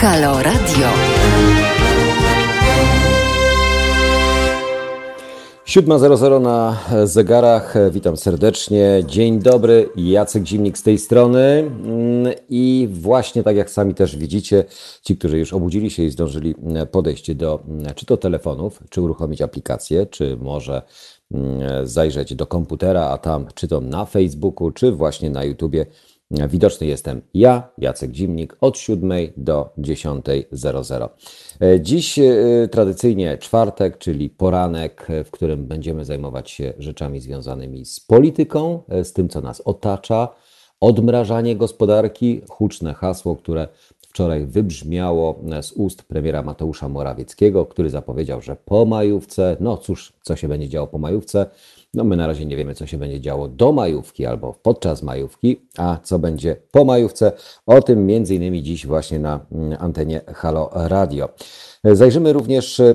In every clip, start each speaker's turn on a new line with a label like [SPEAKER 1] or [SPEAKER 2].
[SPEAKER 1] Halo Radio.
[SPEAKER 2] 7.00 na zegarach. Witam serdecznie. Dzień dobry. Jacek Zimnik z tej strony. Mm, I właśnie tak jak sami też widzicie, ci, którzy już obudzili się i zdążyli podejść do czy to telefonów, czy uruchomić aplikację, czy może mm, zajrzeć do komputera, a tam czy to na Facebooku, czy właśnie na YouTubie Widoczny jestem ja, Jacek Zimnik, od 7 do 10.00. Dziś e, tradycyjnie czwartek, czyli poranek, w którym będziemy zajmować się rzeczami związanymi z polityką, e, z tym, co nas otacza, odmrażanie gospodarki, huczne hasło, które wczoraj wybrzmiało z ust premiera Mateusza Morawieckiego, który zapowiedział, że po majówce, no cóż, co się będzie działo po majówce, no my na razie nie wiemy, co się będzie działo do majówki albo podczas majówki, a co będzie po majówce. O tym między innymi dziś właśnie na mm, antenie Halo Radio. Zajrzymy również e,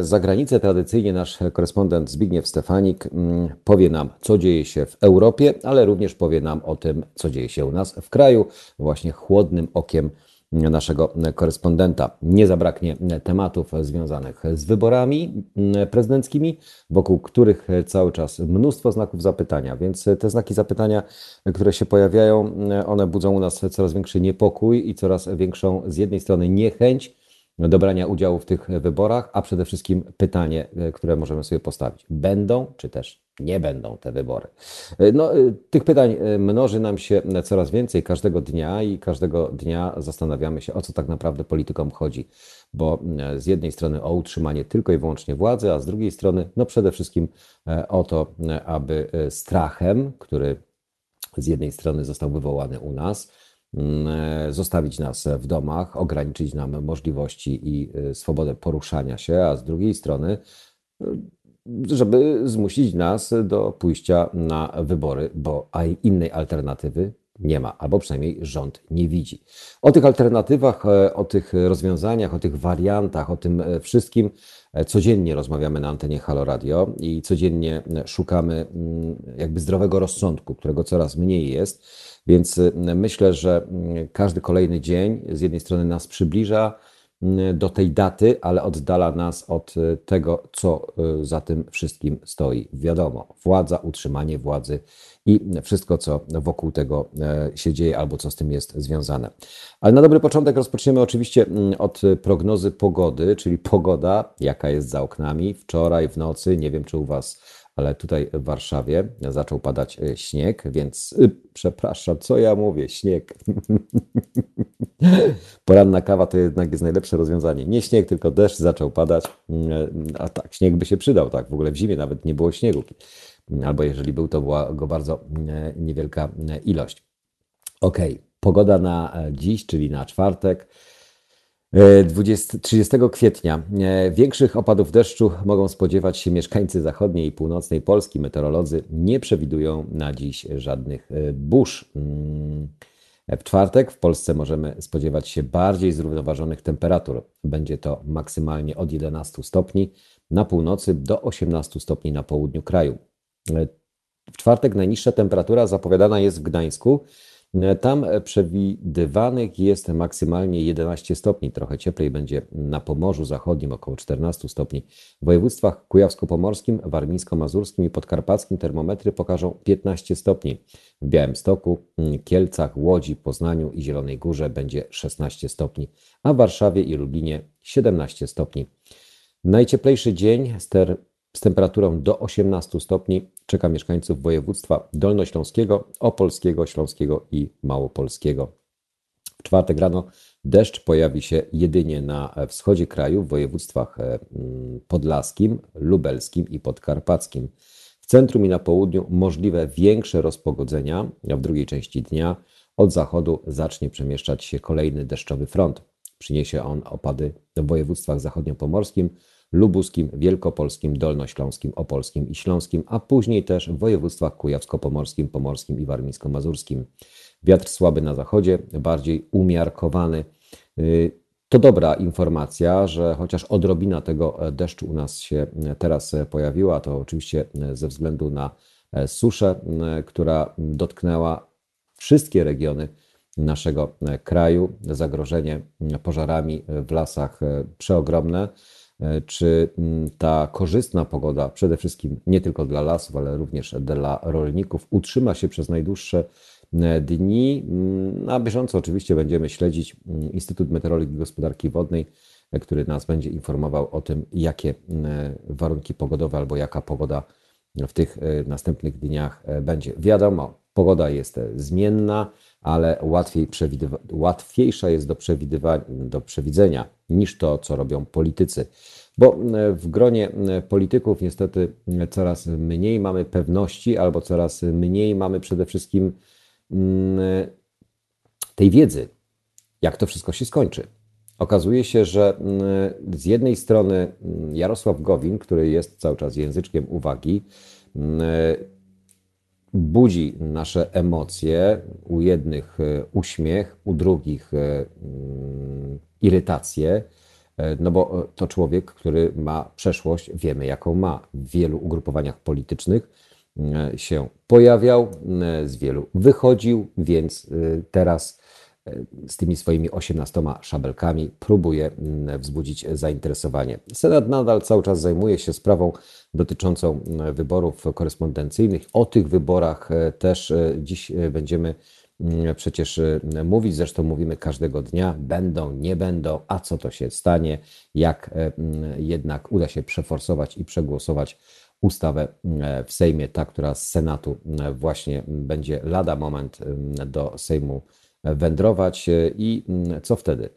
[SPEAKER 2] za granicę. Tradycyjnie nasz korespondent Zbigniew Stefanik mm, powie nam, co dzieje się w Europie, ale również powie nam o tym, co dzieje się u nas w kraju, właśnie chłodnym okiem naszego korespondenta. Nie zabraknie tematów związanych z wyborami prezydenckimi, wokół których cały czas mnóstwo znaków zapytania, więc te znaki zapytania, które się pojawiają, one budzą u nas coraz większy niepokój i coraz większą z jednej strony niechęć do brania udziału w tych wyborach, a przede wszystkim pytanie, które możemy sobie postawić: będą czy też nie będą te wybory. E, no, e, tych pytań e, mnoży nam się coraz więcej każdego dnia i każdego dnia zastanawiamy się, o co tak naprawdę politykom chodzi. Bo z jednej strony o utrzymanie tylko i wyłącznie władzy, a z drugiej strony, no przede wszystkim o to, aby strachem, który z jednej strony został wywołany u nas, zostawić nas w domach, ograniczyć nam możliwości i swobodę poruszania się, a z drugiej strony żeby zmusić nas do pójścia na wybory, bo innej alternatywy nie ma, albo przynajmniej rząd nie widzi. O tych alternatywach, e, o tych rozwiązaniach, o tych wariantach, o tym e, wszystkim e, codziennie rozmawiamy na antenie Halo Radio i codziennie szukamy mm, jakby zdrowego rozsądku, którego coraz mniej jest. Więc myślę, że mm, każdy kolejny dzień z jednej strony nas przybliża, do tej daty, ale oddala nas od y, tego, co y, za tym wszystkim stoi. Wiadomo, władza, utrzymanie władzy i wszystko, co wokół tego się dzieje albo co z tym jest związane. Ale na dobry początek rozpoczniemy oczywiście mm, od prognozy pogody, czyli pogoda, jaka jest za oknami. Wczoraj w nocy, nie wiem czy u Was ale tutaj w Warszawie zaczął padać śnieg, więc przepraszam, co ja mówię, śnieg. Poranna kawa to jednak jest najlepsze rozwiązanie. Nie śnieg, tylko deszcz zaczął padać. A tak, śnieg by się przydał, tak. W ogóle w zimie nawet nie było śniegu. Albo jeżeli był, to była go bardzo e, niewielka e, ilość. Ok, pogoda na e, dziś, czyli na czwartek. 20, 30 kwietnia. Większych opadów deszczu mogą spodziewać się mieszkańcy zachodniej i północnej Polski. Meteorolodzy nie przewidują na dziś żadnych burz. Mm. W czwartek w Polsce możemy spodziewać się bardziej zrównoważonych temperatur. Będzie to maksymalnie od 11 stopni na północy do 18 stopni na południu kraju. W czwartek najniższa temperatura zapowiadana jest w Gdańsku tam przewidywanych jest maksymalnie 11 stopni, trochę cieplej będzie na Pomorzu Zachodnim, około 14 stopni. W województwach kujawsko-pomorskim, warmińsko-mazurskim i podkarpackim termometry pokażą 15 stopni. W Białymstoku, Kielcach, Łodzi, Poznaniu i Zielonej Górze będzie 16 stopni, a w Warszawie i Lublinie 17 stopni. Najcieplejszy dzień ster z temperaturą do 18 stopni czeka mieszkańców województwa dolnośląskiego, opolskiego, śląskiego i małopolskiego. W czwartek rano deszcz pojawi się jedynie na wschodzie kraju, w województwach e, mm, podlaskim, lubelskim i podkarpackim. W centrum i na południu możliwe większe rozpogodzenia, a w drugiej części dnia od zachodu zacznie przemieszczać się kolejny deszczowy front. Przyniesie on opady w województwach zachodniopomorskim, lubuskim, wielkopolskim, dolnośląskim, opolskim i śląskim, a później też w województwach kujawsko-pomorskim, pomorskim i warmińsko-mazurskim. Wiatr słaby na zachodzie, bardziej umiarkowany. Y, to dobra informacja, że chociaż odrobina tego e, deszczu u nas się e, teraz e, pojawiła, to oczywiście ze względu na suszę, która dotknęła wszystkie regiony naszego kraju. Zagrożenie pożarami w lasach przeogromne. Czy ta korzystna pogoda, przede wszystkim nie tylko dla lasów, ale również dla rolników, utrzyma się przez najdłuższe dni? Na bieżąco oczywiście będziemy śledzić Instytut Meteorologii i Gospodarki Wodnej który nas będzie informował o tym, jakie e, warunki pogodowe albo jaka pogoda w tych e, następnych dniach e, będzie. Wiadomo, pogoda jest zmienna, ale łatwiej łatwiejsza jest do, do przewidzenia niż to, co robią politycy. Bo w gronie polityków niestety coraz mniej mamy pewności, albo coraz mniej mamy przede wszystkim mm, tej wiedzy, jak to wszystko się skończy. Okazuje się, że mm, z jednej strony mm, Jarosław Gowin, który jest cały czas języczkiem uwagi, budzi nasze emocje, u jednych e, uśmiech, u drugich e, irytację, e, no bo to człowiek, który ma przeszłość, wiemy jaką ma, w wielu ugrupowaniach politycznych się pojawiał, z wielu wychodził, więc teraz z tymi swoimi 18 szabelkami próbuje mm, wzbudzić zainteresowanie. Senat nadal cały czas zajmuje się sprawą dotyczącą mm, wyborów korespondencyjnych. O tych wyborach e, też e, dziś e, będziemy mm, przecież mówić, zresztą mówimy każdego dnia, będą, nie będą, a co to się stanie, jak jednak uda się przeforsować i przegłosować ustawę w Sejmie, ta, która z Senatu właśnie będzie lada moment do Sejmu wędrować e, i mm, co wtedy?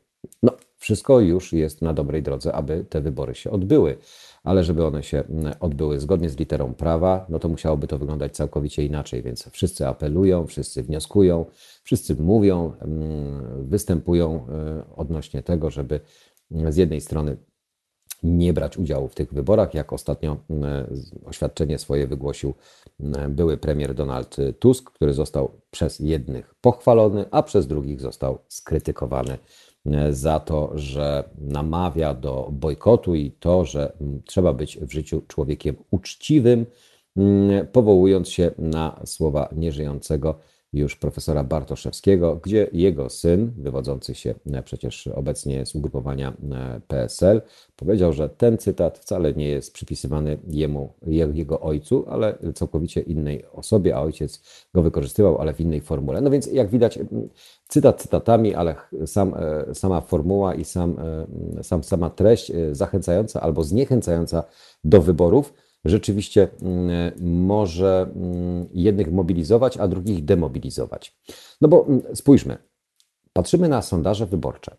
[SPEAKER 2] No, wszystko już jest na dobrej drodze, aby te wybory się odbyły. Ale żeby one się mm, odbyły zgodnie z literą prawa, no to musiałoby to wyglądać całkowicie inaczej. Więc wszyscy apelują, wszyscy wnioskują, wszyscy mówią, mm, występują e, odnośnie tego, żeby z jednej strony nie brać udziału w tych wyborach, jak ostatnio e, oświadczenie swoje wygłosił e, były premier Donald Tusk, który został przez jednych pochwalony, a przez drugich został skrytykowany e, za to, że namawia do bojkotu i to, że trzeba być w życiu człowiekiem uczciwym, powołując się na słowa nieżyjącego już profesora Bartoszewskiego, gdzie jego syn, wywodzący się e, przecież obecnie z ugrupowania e, PSL, powiedział, że ten cytat wcale nie jest przypisywany jemu, jego ojcu, ale całkowicie innej osobie, a ojciec go wykorzystywał, ale w innej formule. No więc jak widać, cytat cytatami, ale sam, e, sama formuła i sam, sam, sama treść zachęcająca albo zniechęcająca do wyborów rzeczywiście mm, może mm, jednych mobilizować, a drugich demobilizować. No bo mm, spójrzmy, patrzymy na sondaże wyborcze.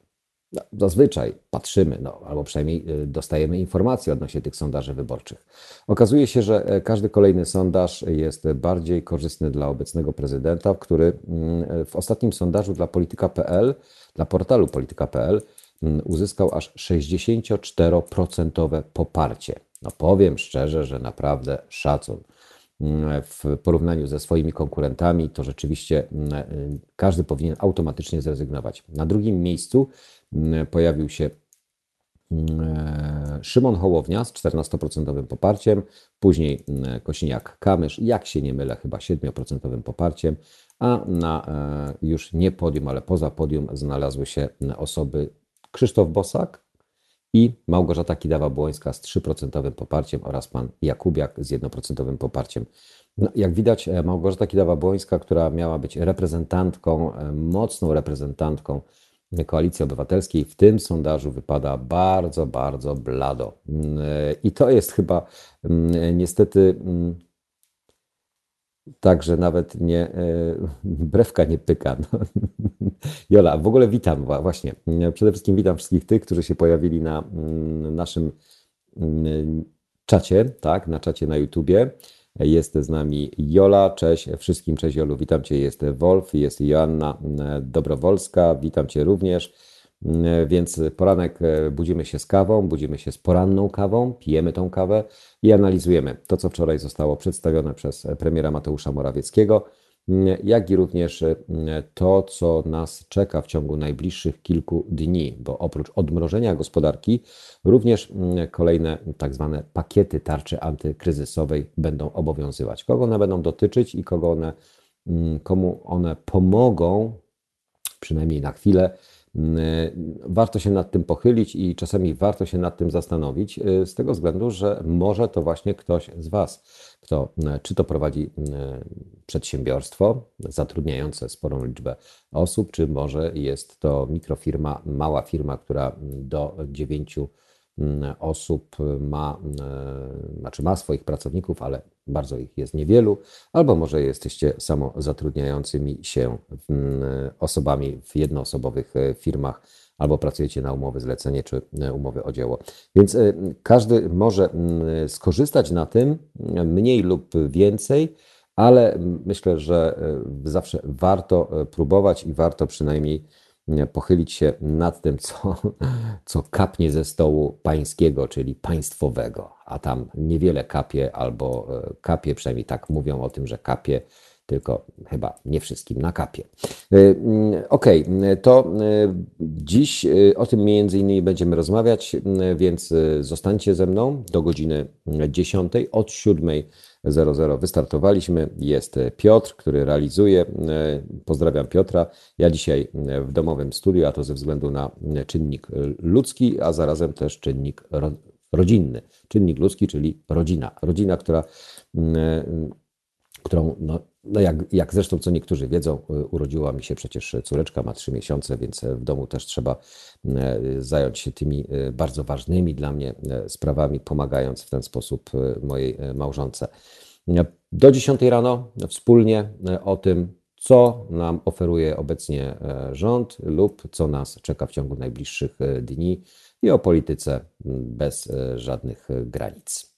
[SPEAKER 2] No, zazwyczaj patrzymy, no, albo przynajmniej y, dostajemy informacje odnośnie tych sondaży wyborczych. Okazuje się, że e, każdy kolejny sondaż jest bardziej korzystny dla obecnego prezydenta, który w ostatnim sondażu dla polityka.pl, dla portalu polityka.pl uzyskał aż 64% poparcie. No powiem szczerze, że naprawdę szacun. Mm, w porównaniu ze swoimi konkurentami, to rzeczywiście mm, każdy powinien automatycznie zrezygnować. Na drugim miejscu mm, pojawił się Szymon Hołownia z 14% poparciem, później Kosiniak-Kamysz, jak się nie mylę, chyba 7% poparciem, a na e, już nie podium, ale poza podium znalazły się osoby Krzysztof Bosak, i Małgorzata Kidawa-Błońska z 3% poparciem oraz pan Jakubiak z 1% poparciem. No, jak widać, e, Małgorzata Kidawa-Błońska, która miała być reprezentantką, e, mocną reprezentantką Koalicji Obywatelskiej, w tym sondażu wypada bardzo, bardzo blado. Mm, e, I to jest chyba mm, niestety mm, Także nawet nie, e, brewka nie pyka. No. Jola, w ogóle witam właśnie. Przede wszystkim witam wszystkich tych, którzy się pojawili na mm, naszym mm, czacie, tak, na czacie na YouTubie. Jest z nami Jola, cześć wszystkim, cześć Jolu, witam Cię, jest Wolf, jest Joanna mm, Dobrowolska, witam Cię również. E, więc poranek e, budzimy się z kawą, budzimy się z poranną kawą, pijemy tą kawę i analizujemy to, co wczoraj zostało przedstawione przez premiera Mateusza Morawieckiego, jak i również to, co nas czeka w ciągu najbliższych kilku dni, bo oprócz odmrożenia gospodarki, również kolejne tak zwane pakiety tarczy antykryzysowej będą obowiązywać. Kogo one będą dotyczyć i kogo one, komu one pomogą przynajmniej na chwilę. Warto się nad tym pochylić i czasami warto się nad tym zastanowić, z tego względu, że może to właśnie ktoś z Was, kto czy to prowadzi przedsiębiorstwo zatrudniające sporą liczbę osób, czy może jest to mikrofirma, mała firma, która do dziewięciu osób ma, e, znaczy ma swoich pracowników, ale bardzo ich jest niewielu, albo może jesteście samozatrudniającymi się mm, osobami w jednoosobowych e, firmach, albo pracujecie na umowy zlecenie czy e, umowy o dzieło. Więc każdy może mm, skorzystać na tym mniej lub więcej, ale myślę, że zawsze warto próbować i warto przynajmniej pochylić się nad tym, co, co kapnie ze stołu pańskiego, czyli państwowego, a tam niewiele kapie, albo e, kapie, przynajmniej tak mówią o tym, że kapie, tylko chyba nie wszystkim na kapie. E, mm, ok, to e, dziś o tym między innymi będziemy rozmawiać, więc zostańcie ze mną do godziny 10 od 7 00 wystartowaliśmy. Jest Piotr, który realizuje. Pozdrawiam Piotra. Ja dzisiaj w domowym studiu, a to ze względu na czynnik ludzki, a zarazem też czynnik rodzinny. Czynnik ludzki, czyli rodzina. Rodzina, która, którą no, no jak, jak zresztą co niektórzy wiedzą, urodziła mi się przecież córeczka, ma trzy miesiące, więc w domu też trzeba zająć się tymi bardzo ważnymi dla mnie sprawami, pomagając w ten sposób mojej małżonce. Do 10 rano wspólnie o tym, co nam oferuje obecnie rząd lub co nas czeka w ciągu najbliższych dni i o polityce bez żadnych granic.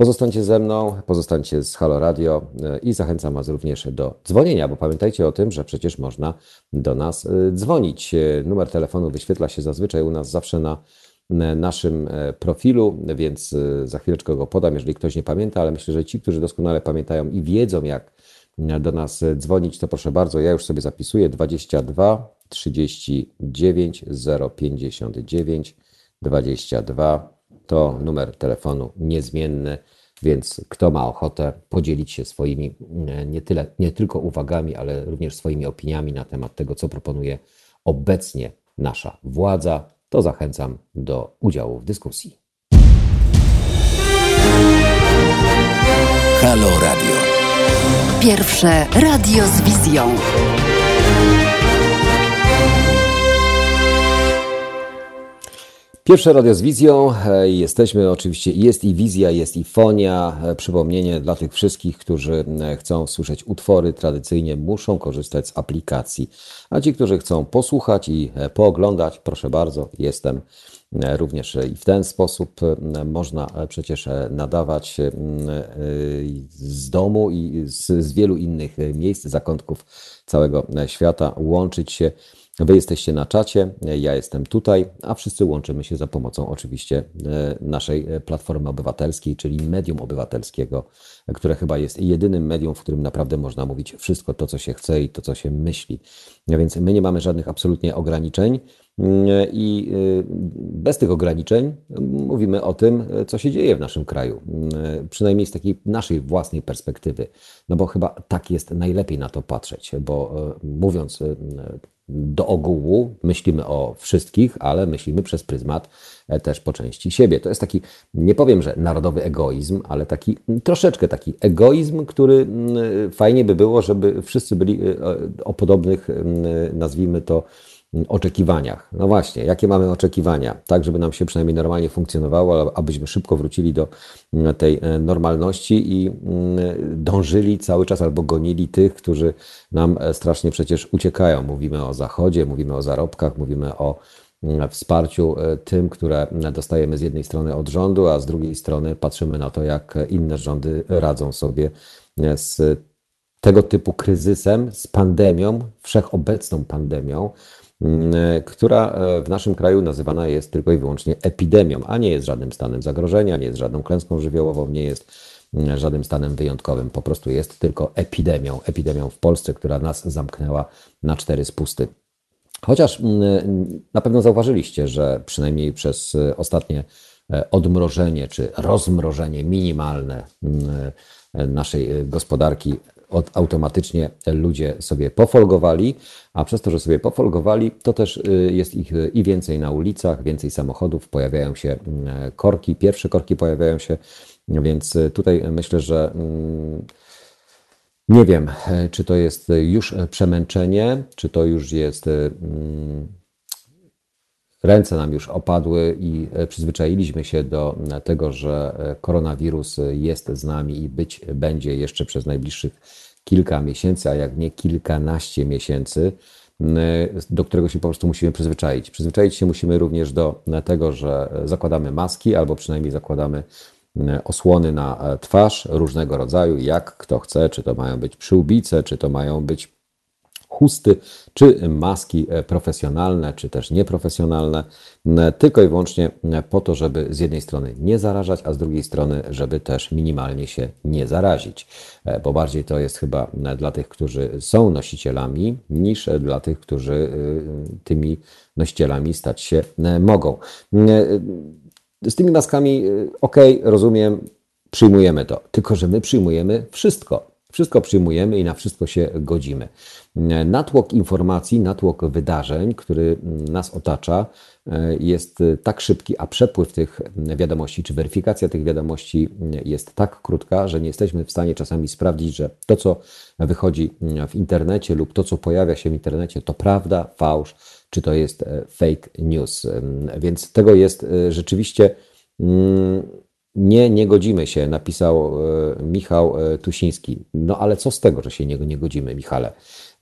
[SPEAKER 2] Pozostańcie ze mną, pozostańcie z Halo Radio i zachęcam Was również do dzwonienia, bo pamiętajcie o tym, że przecież można do nas dzwonić. Numer telefonu wyświetla się zazwyczaj u nas zawsze na naszym e, profilu, więc e, za chwileczkę go podam, jeżeli ktoś nie pamięta, ale myślę, że ci, którzy doskonale pamiętają i wiedzą, jak do nas dzwonić, to proszę bardzo, ja już sobie zapisuję 22 39 059 22 to numer telefonu niezmienny, więc kto ma ochotę podzielić się swoimi e, nie, tyle, nie tylko uwagami, ale również swoimi opiniami na temat tego, co proponuje obecnie nasza władza, to zachęcam do udziału w dyskusji.
[SPEAKER 1] Halo Radio. Pierwsze radio z wizją.
[SPEAKER 2] Pierwsze radio z wizją. E, jesteśmy oczywiście, jest i wizja, jest i fonia. E, przypomnienie dla tych wszystkich, którzy e, chcą słyszeć utwory tradycyjnie, muszą korzystać z aplikacji. A ci, którzy chcą posłuchać i pooglądać, proszę bardzo, jestem również i w ten sposób można przecież nadawać z domu i z, z wielu innych miejsc, zakątków całego świata, łączyć się Wy jesteście na czacie, ja jestem tutaj, a wszyscy łączymy się za pomocą oczywiście e, naszej e, platformy obywatelskiej, czyli medium obywatelskiego, które chyba jest jedynym medium, w którym naprawdę można mówić wszystko to, co się chce i to, co się myśli. A więc my nie mamy żadnych absolutnie ograniczeń mm, i e, bez tych ograniczeń mówimy o tym, co się dzieje w naszym kraju, mm, przynajmniej z takiej naszej własnej perspektywy, no bo chyba tak jest najlepiej na to patrzeć, bo mówiąc do ogółu myślimy o wszystkich, ale myślimy przez pryzmat e, też po części siebie. To jest taki, nie powiem, że narodowy egoizm, ale taki troszeczkę taki egoizm, który fajnie by było, żeby wszyscy byli e, o podobnych, nazwijmy to, oczekiwaniach. No właśnie, jakie mamy oczekiwania? Tak, żeby nam się przynajmniej normalnie funkcjonowało, abyśmy szybko wrócili do mm, tej e, normalności i mm, dążyli cały czas albo gonili tych, którzy nam e, strasznie przecież uciekają. Mówimy o Zachodzie, mówimy o zarobkach, mówimy o mm, wsparciu e, tym, które dostajemy z jednej strony od rządu, a z drugiej strony patrzymy na to, jak inne rządy radzą sobie z tego typu kryzysem, z pandemią, wszechobecną pandemią, która e, w naszym kraju nazywana jest tylko i wyłącznie epidemią, a nie jest żadnym stanem zagrożenia, nie jest żadną klęską żywiołową, nie jest mm, żadnym stanem wyjątkowym. Po prostu jest tylko epidemią. Epidemią w Polsce, która nas zamknęła na cztery spusty. Chociaż mm, na pewno zauważyliście, że przynajmniej przez e, ostatnie odmrożenie czy rozmrożenie minimalne naszej gospodarki od, automatycznie ludzie sobie pofolgowali, a przez to, że sobie pofolgowali, to też jest ich i więcej na ulicach, więcej samochodów, pojawiają się mm, korki, pierwsze korki pojawiają się, więc tutaj myślę, że mm, nie wiem, czy to jest już przemęczenie, czy to już jest mm, ręce nam już opadły i e, przyzwyczailiśmy się do e, tego, że e, koronawirus jest z nami i być będzie jeszcze przez najbliższych kilka miesięcy, a jak nie kilkanaście miesięcy, do którego się po prostu musimy przyzwyczaić. Przyzwyczaić się musimy również do tego, że zakładamy maski albo przynajmniej zakładamy osłony na twarz różnego rodzaju, jak kto chce, czy to mają być przyłbice, czy to mają być chusty, czy maski profesjonalne, czy też nieprofesjonalne, tylko i wyłącznie po to, żeby z jednej strony nie zarażać, a z drugiej strony, żeby też minimalnie się nie zarazić, bo bardziej to jest chyba dla tych, którzy są nosicielami, niż dla tych, którzy e, tymi nosicielami stać się mogą. Z tymi maskami, ok, rozumiem, przyjmujemy to, tylko że my przyjmujemy wszystko. Wszystko przyjmujemy i na wszystko się godzimy. Natłok informacji, natłok wydarzeń, który nas otacza, jest tak szybki, a przepływ tych wiadomości, czy weryfikacja tych wiadomości jest tak krótka, że nie jesteśmy w stanie czasami sprawdzić, że to, co wychodzi w internecie lub to, co pojawia się w internecie, to prawda, fałsz, czy to jest fake news. Więc tego jest rzeczywiście mm, nie, nie godzimy się, napisał e, Michał e, Tusiński. No ale co z tego, że się nie, nie godzimy, Michale?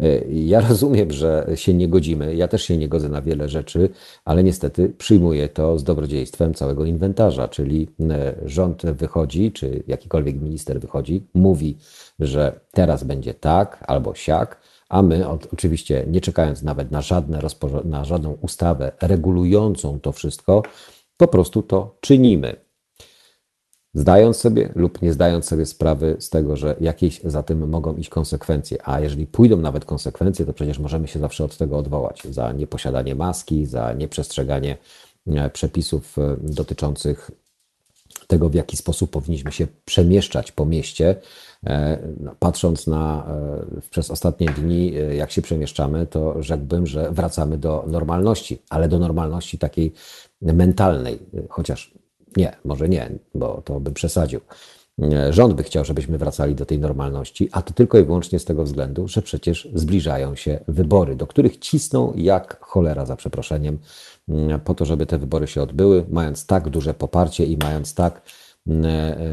[SPEAKER 2] E, ja rozumiem, że się nie godzimy. Ja też się nie godzę na wiele rzeczy, ale niestety przyjmuję to z dobrodziejstwem całego inwentarza, czyli rząd wychodzi, czy jakikolwiek minister wychodzi, mówi, że teraz będzie tak albo siak, a my od, oczywiście nie czekając nawet na, żadne na żadną ustawę regulującą to wszystko, po prostu to czynimy zdając sobie lub nie zdając sobie sprawy z tego, że jakieś za tym mogą iść konsekwencje. A jeżeli pójdą nawet konsekwencje, to przecież możemy się zawsze od tego odwołać za nieposiadanie maski, za nieprzestrzeganie e, przepisów e, dotyczących tego, w jaki sposób powinniśmy się przemieszczać po mieście. E, no, patrząc na przez ostatnie dni, jak się przemieszczamy, to rzekłbym, że wracamy do normalności, ale do normalności takiej mentalnej, chociaż nie, może nie, bo to bym przesadził. Rząd by chciał, żebyśmy wracali do tej normalności, a to tylko i wyłącznie z tego względu, że przecież zbliżają się wybory, do których cisną jak cholera, za przeproszeniem, po to, żeby te wybory się odbyły, mając tak duże poparcie i mając tak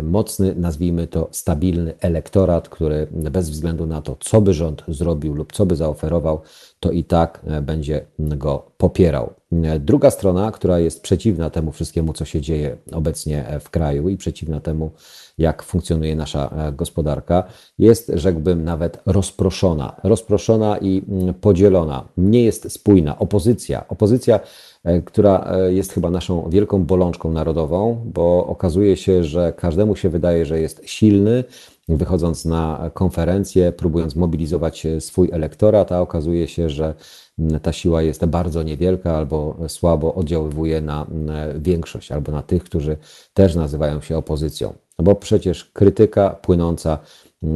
[SPEAKER 2] mocny, nazwijmy to stabilny elektorat, który bez względu na to, co by rząd zrobił lub co by zaoferował, to i tak będzie go popierał. Druga strona, która jest przeciwna temu wszystkiemu, co się dzieje obecnie w kraju i przeciwna temu, jak funkcjonuje nasza gospodarka, jest, rzekłbym, nawet rozproszona. Rozproszona i podzielona. Nie jest spójna. Opozycja. Opozycja E, która e, jest chyba naszą wielką bolączką narodową, bo okazuje się, że każdemu się wydaje, że jest silny, wychodząc na konferencję, próbując mobilizować e, swój elektorat, a okazuje się, że ta siła jest bardzo niewielka albo słabo oddziaływuje na większość, albo na tych, którzy też nazywają się opozycją. No bo przecież krytyka płynąca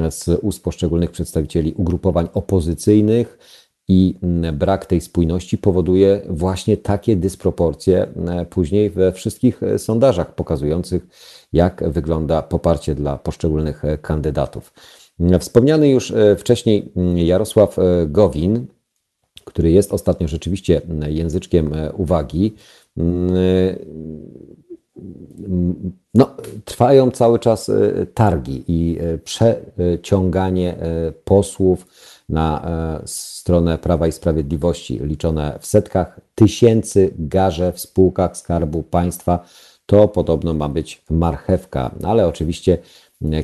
[SPEAKER 2] z ust poszczególnych przedstawicieli ugrupowań opozycyjnych, i brak tej spójności powoduje właśnie takie dysproporcje e, później we wszystkich e, sondażach pokazujących, jak wygląda poparcie dla poszczególnych e, kandydatów. Wspomniany już wcześniej mm, Jarosław Gowin, który jest ostatnio rzeczywiście mm, języczkiem uwagi, no, trwają cały czas targi i przeciąganie posłów na e, stronę Prawa i Sprawiedliwości, liczone w setkach tysięcy garze w spółkach Skarbu Państwa. To podobno ma być marchewka, ale oczywiście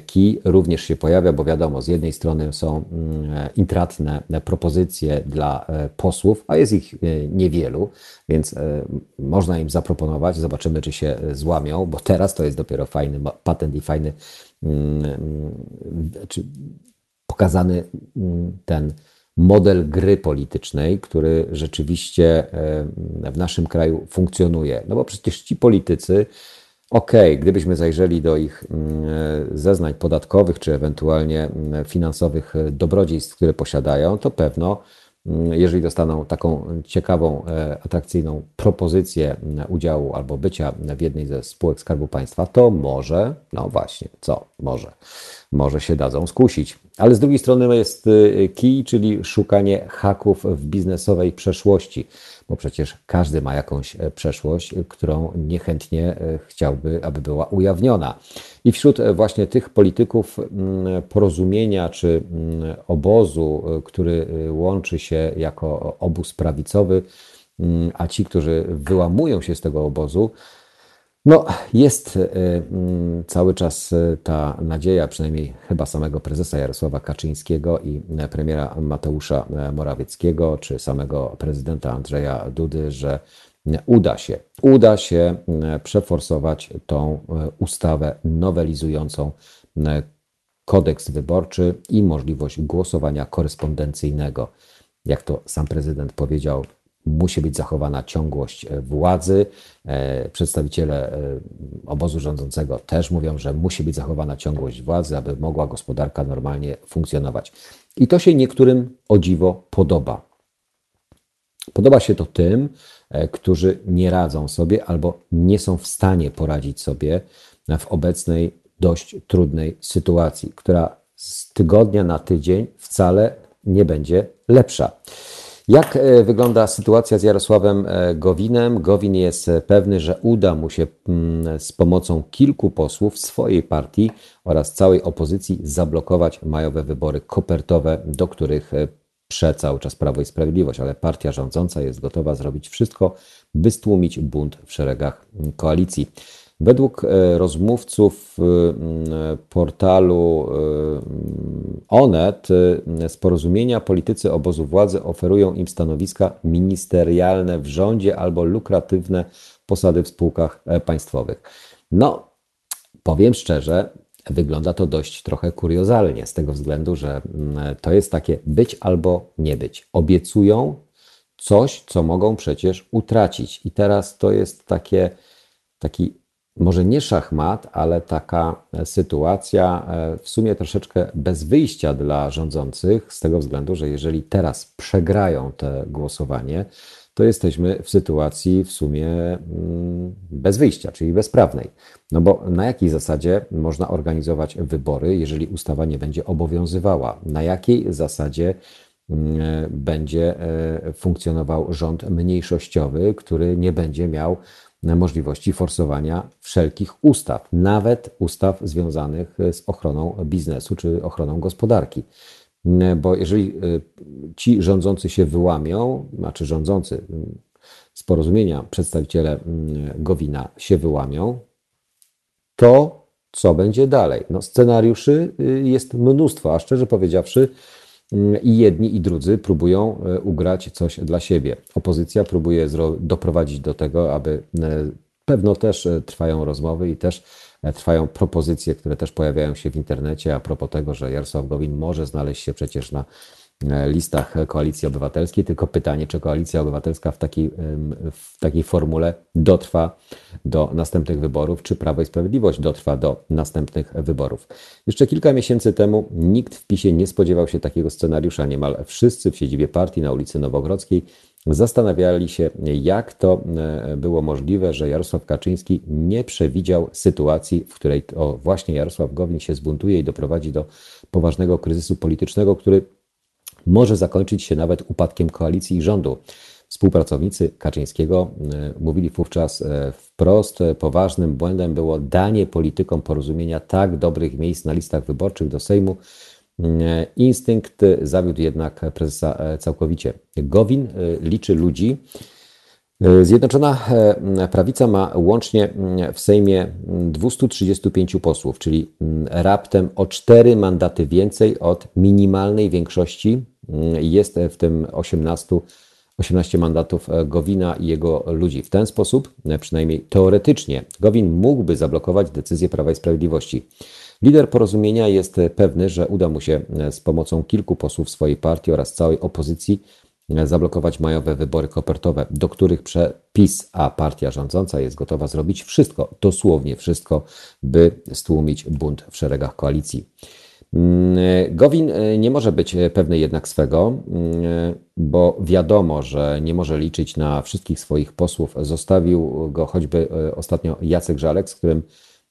[SPEAKER 2] kij również się pojawia, bo wiadomo, z jednej strony są mm, intratne propozycje dla e, posłów, a jest ich e, niewielu, więc można im zaproponować, zobaczymy, czy się złamią, bo teraz to jest dopiero fajny patent i fajny, mm, czy pokazany mm, ten model gry politycznej, który rzeczywiście e, w naszym kraju funkcjonuje. No bo przecież ci politycy ok, gdybyśmy zajrzeli do ich mm, zeznań podatkowych czy ewentualnie mm, finansowych dobrodziejstw, które posiadają, to pewno Mm, jeżeli dostaną taką ciekawą, e, atrakcyjną propozycję udziału albo bycia w jednej ze spółek Skarbu Państwa, to może, no właśnie, co? Może, może się dadzą skusić. Ale z drugiej strony jest kij, czyli szukanie haków w biznesowej przeszłości bo przecież każdy ma jakąś e, przeszłość, którą niechętnie e, chciałby, aby była ujawniona. I wśród e, właśnie tych polityków mm, porozumienia czy mm, obozu, który łączy się jako obóz prawicowy, mm, a ci, którzy wyłamują się z tego obozu, no, jest e, mm, cały czas e, ta nadzieja, przynajmniej chyba samego prezesa Jarosława Kaczyńskiego i e, premiera Mateusza Morawieckiego, czy samego prezydenta Andrzeja Dudy, że uda się, uda się przeforsować tą ustawę nowelizującą kodeks wyborczy i możliwość głosowania korespondencyjnego. Jak to sam prezydent powiedział, musi być zachowana ciągłość e, władzy. E, przedstawiciele e, obozu rządzącego też mówią, że musi być zachowana ciągłość władzy, aby mogła gospodarka normalnie funkcjonować. I to się niektórym o dziwo podoba. Podoba się to tym, którzy nie radzą sobie albo nie są w stanie poradzić sobie w obecnej dość trudnej sytuacji, która z tygodnia na tydzień wcale nie będzie lepsza. Jak e, wygląda sytuacja z Jarosławem e, Gowinem? Gowin jest e, pewny, że uda mu się mm, z pomocą kilku posłów swojej partii oraz całej opozycji zablokować majowe wybory kopertowe, do których prze cały czas Prawo i Sprawiedliwość, ale partia rządząca jest gotowa zrobić wszystko, by stłumić bunt w szeregach mm, koalicji. Według e, rozmówców e, portalu e, Onet z porozumienia politycy obozu władzy oferują im stanowiska ministerialne w rządzie albo lukratywne posady w spółkach państwowych. No, powiem szczerze, wygląda to dość trochę kuriozalnie, z tego względu, że to jest takie być albo nie być. Obiecują coś, co mogą przecież utracić. I teraz to jest takie, taki może nie szachmat, ale taka e, sytuacja e, w sumie troszeczkę bez wyjścia dla rządzących, z tego względu, że jeżeli teraz przegrają to głosowanie, to jesteśmy w sytuacji w sumie mm, bez wyjścia, czyli bezprawnej. No bo na jakiej zasadzie można organizować wybory, jeżeli ustawa nie będzie obowiązywała? Na jakiej zasadzie mm, będzie e, funkcjonował rząd mniejszościowy, który nie będzie miał możliwości forsowania wszelkich ustaw, nawet ustaw związanych z ochroną biznesu czy ochroną gospodarki. Bo jeżeli y, ci rządzący się wyłamią, znaczy rządzący z porozumienia przedstawiciele Gowina się wyłamią, to co będzie dalej? No, scenariuszy y, jest mnóstwo, a szczerze powiedziawszy, i jedni, i drudzy próbują e, ugrać coś dla siebie. Opozycja próbuje doprowadzić do tego, aby e, pewno też e, trwają rozmowy i też trwają propozycje, które też pojawiają się w internecie a propos tego, że Jarosław Gowin może znaleźć się przecież na listach Koalicji Obywatelskiej, tylko pytanie, czy Koalicja Obywatelska w takiej, w takiej formule dotrwa do następnych wyborów, czy Prawo i Sprawiedliwość dotrwa do następnych wyborów. Jeszcze kilka miesięcy temu nikt w PiSie nie spodziewał się takiego scenariusza. Niemal wszyscy w siedzibie partii na ulicy Nowogrodzkiej zastanawiali się, jak to e, było możliwe, że Jarosław Kaczyński nie przewidział sytuacji, w której to właśnie Jarosław Gowin się zbuntuje i doprowadzi do poważnego kryzysu politycznego, który może zakończyć się nawet upadkiem koalicji i rządu. Współpracownicy Kaczyńskiego e, mówili wówczas e, wprost, e, poważnym błędem było danie politykom porozumienia tak dobrych miejsc na listach wyborczych do Sejmu. Instynkt zawiódł jednak prezesa całkowicie. Gowin liczy ludzi. Zjednoczona Prawica ma łącznie w Sejmie 235 posłów, czyli raptem o 4 mandaty więcej od minimalnej większości jest w tym 18, 18 mandatów e, Gowina i jego ludzi. W ten sposób, e, przynajmniej teoretycznie, Gowin mógłby zablokować decyzję Prawa i Sprawiedliwości. Lider porozumienia jest pewny, że uda mu się e, z pomocą kilku posłów swojej partii oraz całej opozycji zablokować majowe wybory kopertowe, do których PiS, a partia rządząca jest gotowa zrobić wszystko, dosłownie wszystko, by stłumić bunt w szeregach koalicji. Mm, Gowin e, nie może być pewny jednak swego, mm, bo wiadomo, że nie może liczyć na wszystkich swoich posłów. Zostawił go choćby e, ostatnio Jacek Żalek, z którym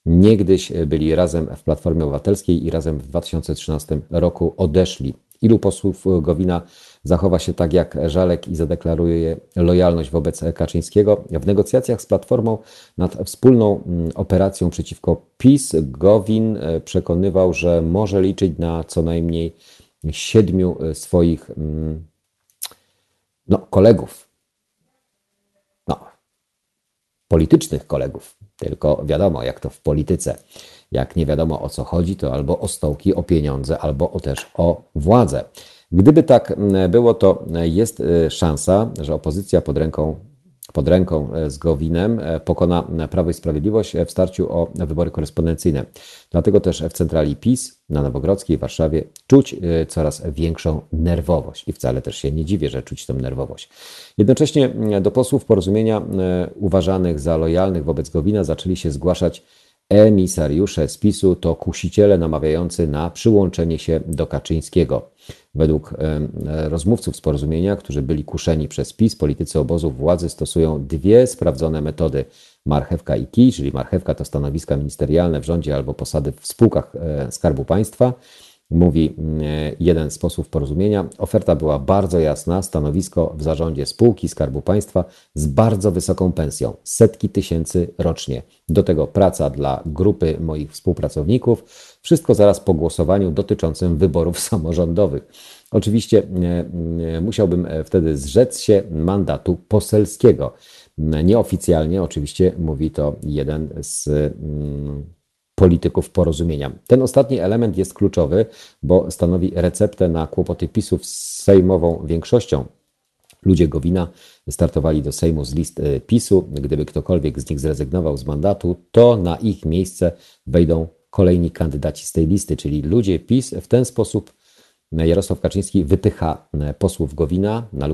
[SPEAKER 2] niegdyś byli razem w Platformie Obywatelskiej i razem w 2013 roku odeszli. Ilu posłów Gowina zachowa się tak jak Żalek i zadeklaruje lojalność wobec Kaczyńskiego. W negocjacjach z Platformą nad wspólną mm, operacją przeciwko PiS Gowin e, przekonywał, że może liczyć na co najmniej siedmiu e, swoich mm, no, kolegów. No, politycznych kolegów. Tylko wiadomo, jak to w polityce. Jak nie wiadomo o co chodzi, to albo o stołki, o pieniądze, albo o też o władzę. Gdyby tak mm, było, to jest y, szansa, że opozycja pod ręką, pod ręką e, z Gowinem e, pokona Prawo i Sprawiedliwość w starciu o wybory korespondencyjne. Dlatego też w centrali PiS na Nowogrodzkiej Warszawie czuć coraz większą nerwowość. I wcale też się nie dziwię, że czuć tę nerwowość. Jednocześnie mm, do posłów porozumienia uważanych za lojalnych wobec Gowina zaczęli się zgłaszać emisariusze z PiSu to kusiciele namawiający na przyłączenie się do Kaczyńskiego. Według rozmówców z porozumienia, którzy byli kuszeni przez PiS, politycy obozów władzy stosują dwie sprawdzone metody. Marchewka i kij, czyli marchewka to stanowiska ministerialne w rządzie albo posady w spółkach e, Skarbu Państwa, mówi mm, jeden z posłów porozumienia. Oferta była bardzo jasna, stanowisko w zarządzie spółki Skarbu Państwa z bardzo wysoką pensją, setki tysięcy rocznie. Do tego praca dla grupy moich współpracowników, wszystko zaraz po głosowaniu dotyczącym wyborów samorządowych. Oczywiście musiałbym e, wtedy zrzec się mandatu poselskiego. Nieoficjalnie oczywiście mówi to jeden z mm, polityków porozumienia. Ten ostatni element jest kluczowy, bo stanowi receptę na kłopoty PiSów z sejmową większością. Ludzie Gowina startowali do Sejmu z list e, PiSu. Gdyby ktokolwiek z nich zrezygnował z mandatu, to na ich miejsce wejdą kolejni kandydaci z tej listy, czyli ludzie PiS. W ten sposób Jarosław Kaczyński wypycha e, posłów Gowina na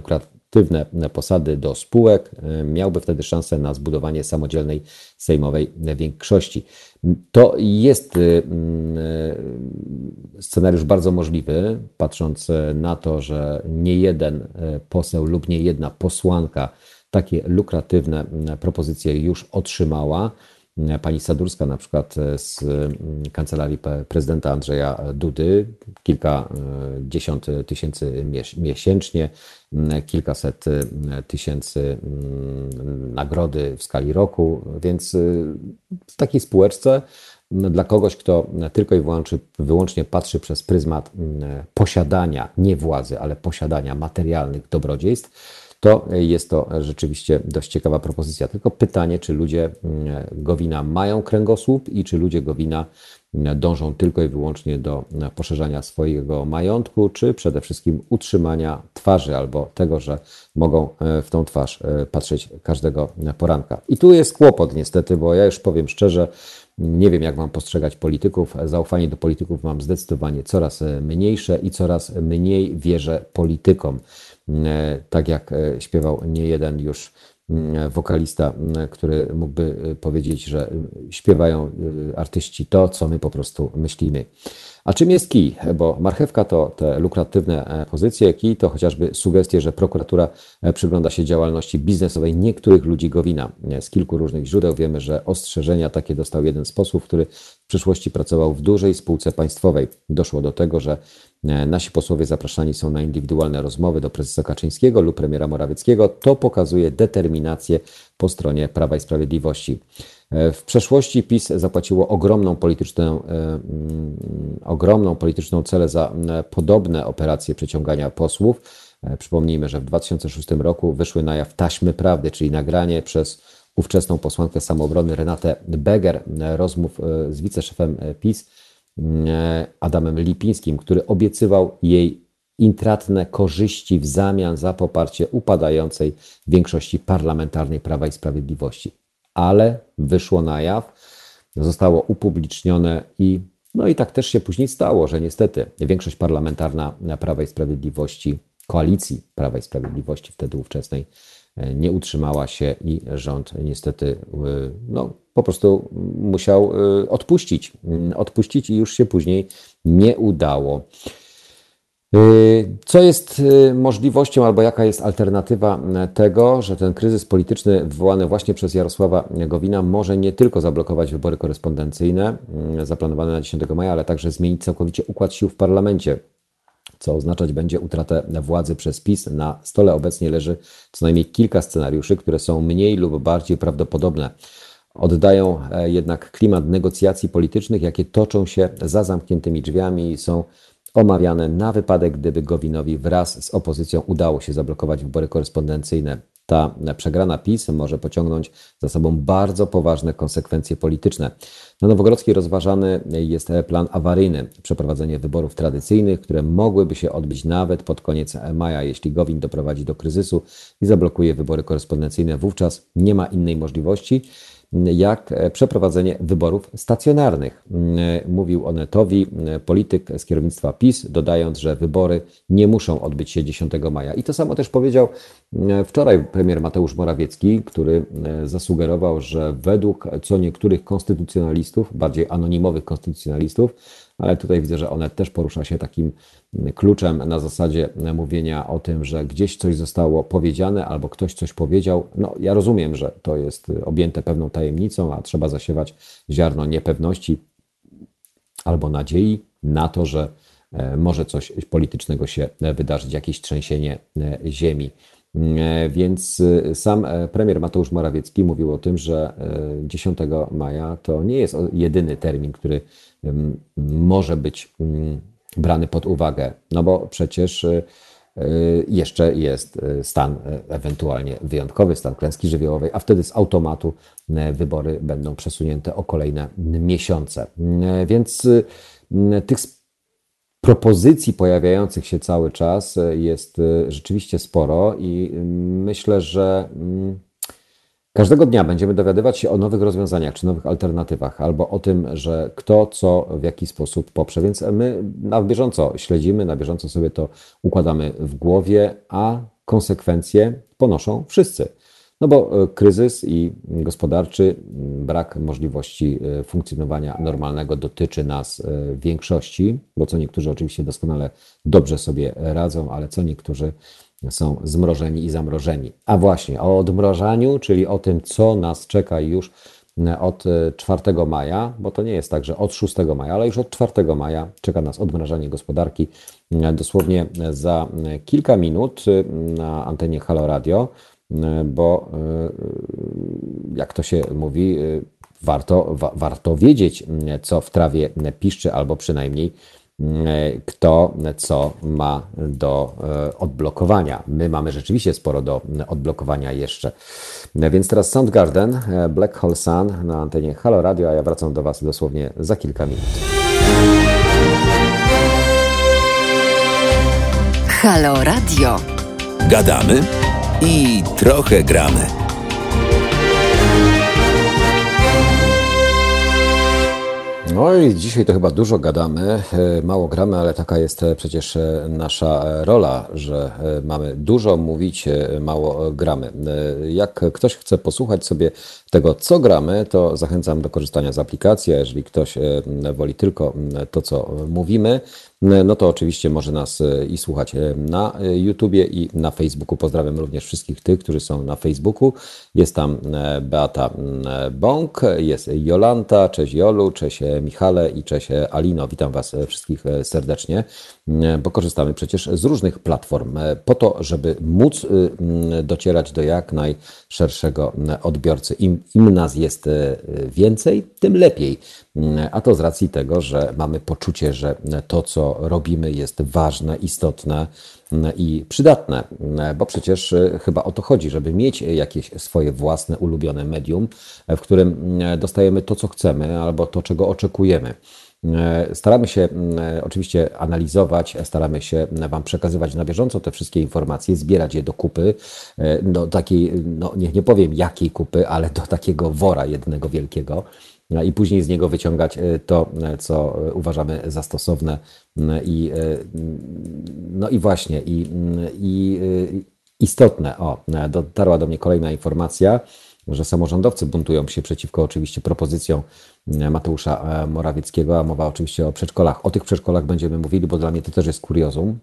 [SPEAKER 2] lukratywne posady do spółek. E, miałby wtedy szansę na zbudowanie samodzielnej sejmowej większości. To jest y, y, scenariusz bardzo możliwy, patrząc na to, że nie jeden y, poseł lub nie jedna posłanka takie lukratywne propozycje już otrzymała. Pani Sadurska na przykład z kancelarii prezydenta Andrzeja Dudy, kilkadziesiąt tysięcy miesięcznie, kilkaset tysięcy nagrody w skali roku, więc w takiej spółeczce dla kogoś, kto tylko i wyłącznie patrzy przez pryzmat posiadania, nie władzy, ale posiadania materialnych dobrodziejstw, to jest to rzeczywiście dość ciekawa propozycja. Tylko pytanie, czy ludzie mm, Gowina mają kręgosłup i czy ludzie Gowina mm, dążą tylko i wyłącznie do mm, poszerzania swojego majątku, czy przede wszystkim utrzymania twarzy albo tego, że mogą e, w tą twarz e, patrzeć każdego poranka. I tu jest kłopot niestety, bo ja już powiem szczerze, nie wiem, jak mam postrzegać polityków. Zaufanie do polityków mam zdecydowanie coraz e, mniejsze i coraz mniej wierzę politykom. E, tak jak e, śpiewał nie jeden już wokalista, który mógłby powiedzieć, że śpiewają artyści to, co my po prostu myślimy. A czym jest kij? Bo marchewka to te lukratywne e, pozycje, kij to chociażby sugestie, że prokuratura e, przygląda się działalności biznesowej niektórych ludzi Gowina. E, z kilku różnych źródeł wiemy, że ostrzeżenia takie dostał jeden z posłów, który w przyszłości pracował w dużej spółce państwowej. Doszło do tego, że nasi posłowie zapraszani są na indywidualne rozmowy do prezesa Kaczyńskiego lub premiera Morawieckiego. To pokazuje determinację po stronie Prawa i Sprawiedliwości. E, w przeszłości PiS zapłaciło ogromną polityczną, e, mm, ogromną polityczną celę za e, podobne operacje przeciągania posłów. Przypomnijmy, że w 2006 roku wyszły na jaw taśmy prawdy, czyli nagranie przez ówczesną posłankę samoobrony Renatę Beger rozmów z wiceszefem PiS Adamem Lipińskim, który obiecywał jej intratne korzyści w zamian za poparcie upadającej większości parlamentarnej Prawa i Sprawiedliwości. Ale wyszło na jaw, zostało upublicznione i no i tak też się później stało, że niestety większość parlamentarna Prawa i Sprawiedliwości koalicji Prawa i Sprawiedliwości, wtedy ówczesnej, nie utrzymała się i rząd niestety no, po prostu musiał odpuścić. Odpuścić i już się później nie udało. Y, co jest y, możliwością, albo jaka jest alternatywa y, tego, że ten kryzys polityczny wywołany właśnie przez Jarosława Gowina może nie tylko zablokować wybory korespondencyjne zaplanowane na 10 maja, ale także zmienić całkowicie układ sił w parlamencie, co oznaczać będzie utratę władzy przez PiS. Na stole obecnie leży co najmniej kilka scenariuszy, które są mniej lub bardziej prawdopodobne. Oddają e, jednak klimat negocjacji politycznych, jakie toczą się za zamkniętymi drzwiami i są omawiane na wypadek, gdyby Gowinowi wraz z opozycją udało się zablokować wybory korespondencyjne. Ta przegrana PiS może pociągnąć za sobą bardzo poważne konsekwencje polityczne. Na Nowogrodzkiej rozważany jest plan awaryjny, przeprowadzenie wyborów tradycyjnych, które mogłyby się odbyć nawet pod koniec maja, jeśli Gowin doprowadzi do kryzysu i zablokuje wybory korespondencyjne. Wówczas nie ma innej możliwości jak e, przeprowadzenie wyborów stacjonarnych. E, mówił o Netowi e, polityk z kierownictwa PiS, dodając, że wybory nie muszą odbyć się 10 maja. I to samo też powiedział wczoraj premier Mateusz Morawiecki, który zasugerował, że według co niektórych konstytucjonalistów, bardziej anonimowych konstytucjonalistów, ale tutaj widzę, że one też porusza się takim kluczem na zasadzie mówienia o tym, że gdzieś coś zostało powiedziane albo ktoś coś powiedział. No, ja rozumiem, że to jest objęte pewną tajemnicą, a trzeba zasiewać ziarno niepewności albo nadziei na to, że e, może coś politycznego się wydarzyć, jakieś trzęsienie e, ziemi. E, więc sam premier Mateusz Morawiecki mówił o tym, że 10 maja to nie jest jedyny termin, który może być brany pod uwagę, no bo przecież y, y, jeszcze jest y, stan ewentualnie wyjątkowy, stan klęski żywiołowej, a wtedy z automatu wybory będą przesunięte o kolejne miesiące. Więc tych propozycji pojawiających się cały czas jest rzeczywiście sporo i myślę, że Każdego dnia będziemy dowiadywać się o nowych rozwiązaniach czy nowych alternatywach, albo o tym, że kto co w jaki sposób poprze. Więc my na bieżąco śledzimy, na bieżąco sobie to układamy w głowie, a konsekwencje ponoszą wszyscy. No bo e, kryzys i gospodarczy, brak możliwości e, funkcjonowania normalnego dotyczy nas e, większości, bo co niektórzy oczywiście doskonale dobrze sobie radzą, ale co niektórzy są zmrożeni i zamrożeni. A właśnie o odmrożaniu, czyli o tym, co nas czeka już e, od 4 e, maja, bo to nie jest tak, że od 6 maja, ale już od 4 maja czeka nas odmrażanie gospodarki. E, dosłownie za kilka minut na antenie Halo Radio, bo jak to się mówi, warto, wa, warto wiedzieć, co w trawie piszczy, albo przynajmniej kto co ma do e, odblokowania. My mamy rzeczywiście sporo do odblokowania jeszcze. Więc teraz Soundgarden, e, Black Hole Sun na antenie Halo Radio, a ja wracam do Was dosłownie za kilka minut.
[SPEAKER 1] Halo Radio.
[SPEAKER 3] Gadamy i trochę gramy.
[SPEAKER 2] No i dzisiaj to chyba dużo gadamy, e, mało gramy, ale taka jest e, przecież e, nasza rola, że mamy dużo mówić, mało gramy. Jak ktoś chce posłuchać sobie tego, co gramy, to zachęcam do korzystania z aplikacji, a jeżeli ktoś woli tylko to, co mówimy, no to oczywiście może nas e, i słuchać e, na e, YouTubie i na Facebooku. Pozdrawiam również wszystkich tych, którzy są na Facebooku. Jest tam Beata Bąk, jest Jolanta, cześć Jolu, cześć Michale i cześć Alino. Witam Was wszystkich serdecznie, bo korzystamy przecież z różnych platform po to, żeby móc docierać do jak najszerszego odbiorcy. Im, im nas jest więcej, tym lepiej. A to z racji tego, że mamy poczucie, że to, co robimy, jest ważne, istotne i przydatne, bo przecież chyba o to chodzi, żeby mieć jakieś swoje własne, ulubione medium, w którym dostajemy to, co chcemy albo to, czego oczekujemy. Staramy się oczywiście analizować, staramy się Wam przekazywać na bieżąco te wszystkie informacje, zbierać je do kupy, do takiej, no nie, nie powiem jakiej kupy, ale do takiego wora jednego wielkiego. i później z niego wyciągać to, co uważamy za stosowne i no i właśnie i, i istotne. O, dotarła do mnie kolejna informacja że samorządowcy buntują się przeciwko oczywiście propozycjom Mateusza Morawieckiego, a mowa oczywiście o przedszkolach. O tych przedszkolach będziemy mówili, bo dla mnie to też jest kuriozum.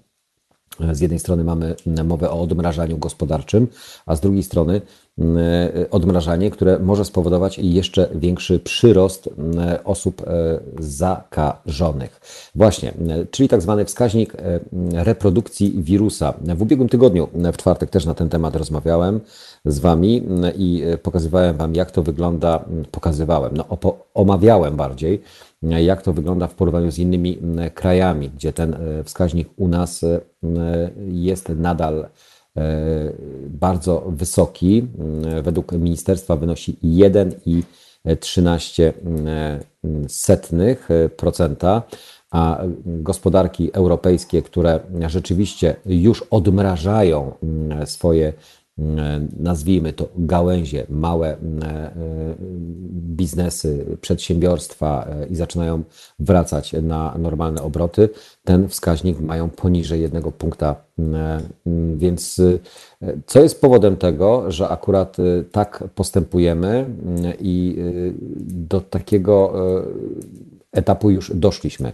[SPEAKER 2] Z jednej strony mamy mowę o odmrażaniu gospodarczym, a z drugiej strony E, odmrażanie, które może spowodować jeszcze większy przyrost e, osób e, zakażonych. Właśnie, czyli tak zwany wskaźnik reprodukcji wirusa. W ubiegłym tygodniu, w czwartek też na ten temat rozmawiałem z Wami i pokazywałem Wam, jak to wygląda, pokazywałem, no omawiałem bardziej, jak to wygląda w porównaniu z innymi krajami, gdzie ten wskaźnik u nas jest nadal E, bardzo wysoki. E, według ministerstwa wynosi 1,13%, a gospodarki europejskie, które rzeczywiście już odmrażają swoje nazwijmy to gałęzie, małe biznesy, przedsiębiorstwa i zaczynają wracać na normalne obroty, ten wskaźnik mają poniżej jednego punkta. Więc co jest powodem tego, że akurat tak postępujemy i do takiego etapu już doszliśmy?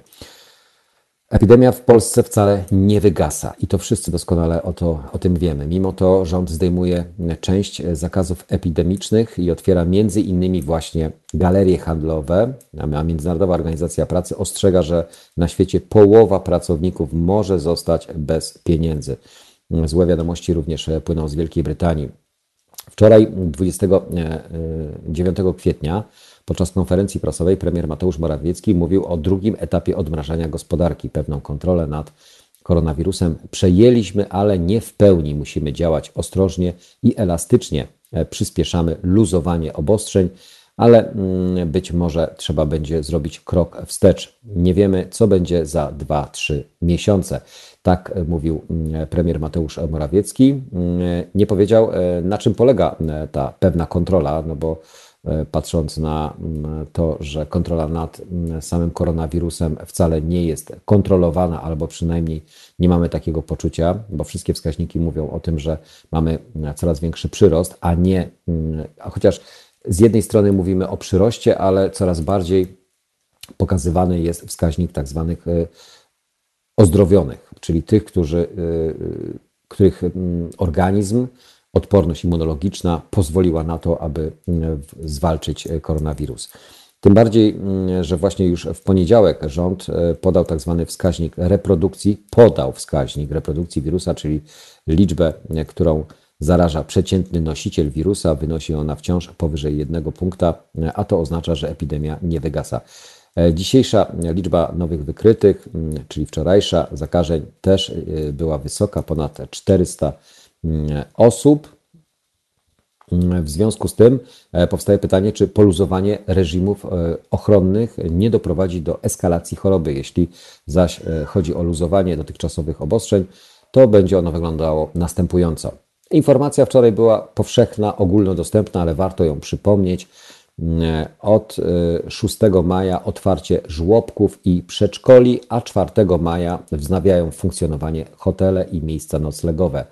[SPEAKER 2] Epidemia w Polsce wcale nie wygasa i to wszyscy doskonale o, to, o tym wiemy. Mimo to rząd zdejmuje część zakazów epidemicznych i otwiera między innymi właśnie galerie handlowe, a Międzynarodowa Organizacja Pracy ostrzega, że na świecie połowa pracowników może zostać bez pieniędzy. Złe wiadomości również płyną z Wielkiej Brytanii. Wczoraj, 29 kwietnia, Podczas konferencji prasowej premier Mateusz Morawiecki mówił o drugim etapie odmrażania gospodarki. Pewną kontrolę nad koronawirusem przejęliśmy, ale nie w pełni. Musimy działać ostrożnie i elastycznie. E, przyspieszamy luzowanie obostrzeń, ale mm, być może trzeba będzie zrobić krok wstecz. Nie wiemy, co będzie za 2-3 miesiące. Tak mówił mm, premier Mateusz Morawiecki. Mm, nie powiedział, e, na czym polega e, ta pewna kontrola, no bo E, patrząc na mm, to, że kontrola nad mm, samym koronawirusem wcale nie jest kontrolowana, albo przynajmniej nie mamy takiego poczucia, bo wszystkie wskaźniki mówią o tym, że mamy mm, coraz większy przyrost, a nie, a chociaż z jednej strony mówimy o przyroście, ale coraz bardziej pokazywany jest wskaźnik tak zwanych e, ozdrowionych, czyli tych, którzy, e, których organizm odporność immunologiczna pozwoliła na to, aby mm, zwalczyć e, koronawirus. Tym bardziej, mm, że właśnie już w poniedziałek rząd e, podał tak zwany wskaźnik reprodukcji, podał wskaźnik reprodukcji wirusa, czyli liczbę, e, którą zaraża przeciętny nosiciel wirusa, wynosi ona wciąż powyżej jednego punkta, a to oznacza, że epidemia nie wygasa. Dzisiejsza liczba nowych wykrytych, mm, czyli wczorajsza zakażeń też była wysoka, ponad 400 osób. W związku z tym e, powstaje pytanie, czy poluzowanie reżimów e, ochronnych nie doprowadzi do eskalacji choroby. Jeśli zaś e, chodzi o luzowanie dotychczasowych obostrzeń, to będzie ono wyglądało następująco. Informacja wczoraj była powszechna, ogólnodostępna, ale warto ją przypomnieć. Od 6 maja otwarcie żłobków i przedszkoli, a 4 maja wznawiają funkcjonowanie hotele i miejsca noclegowe.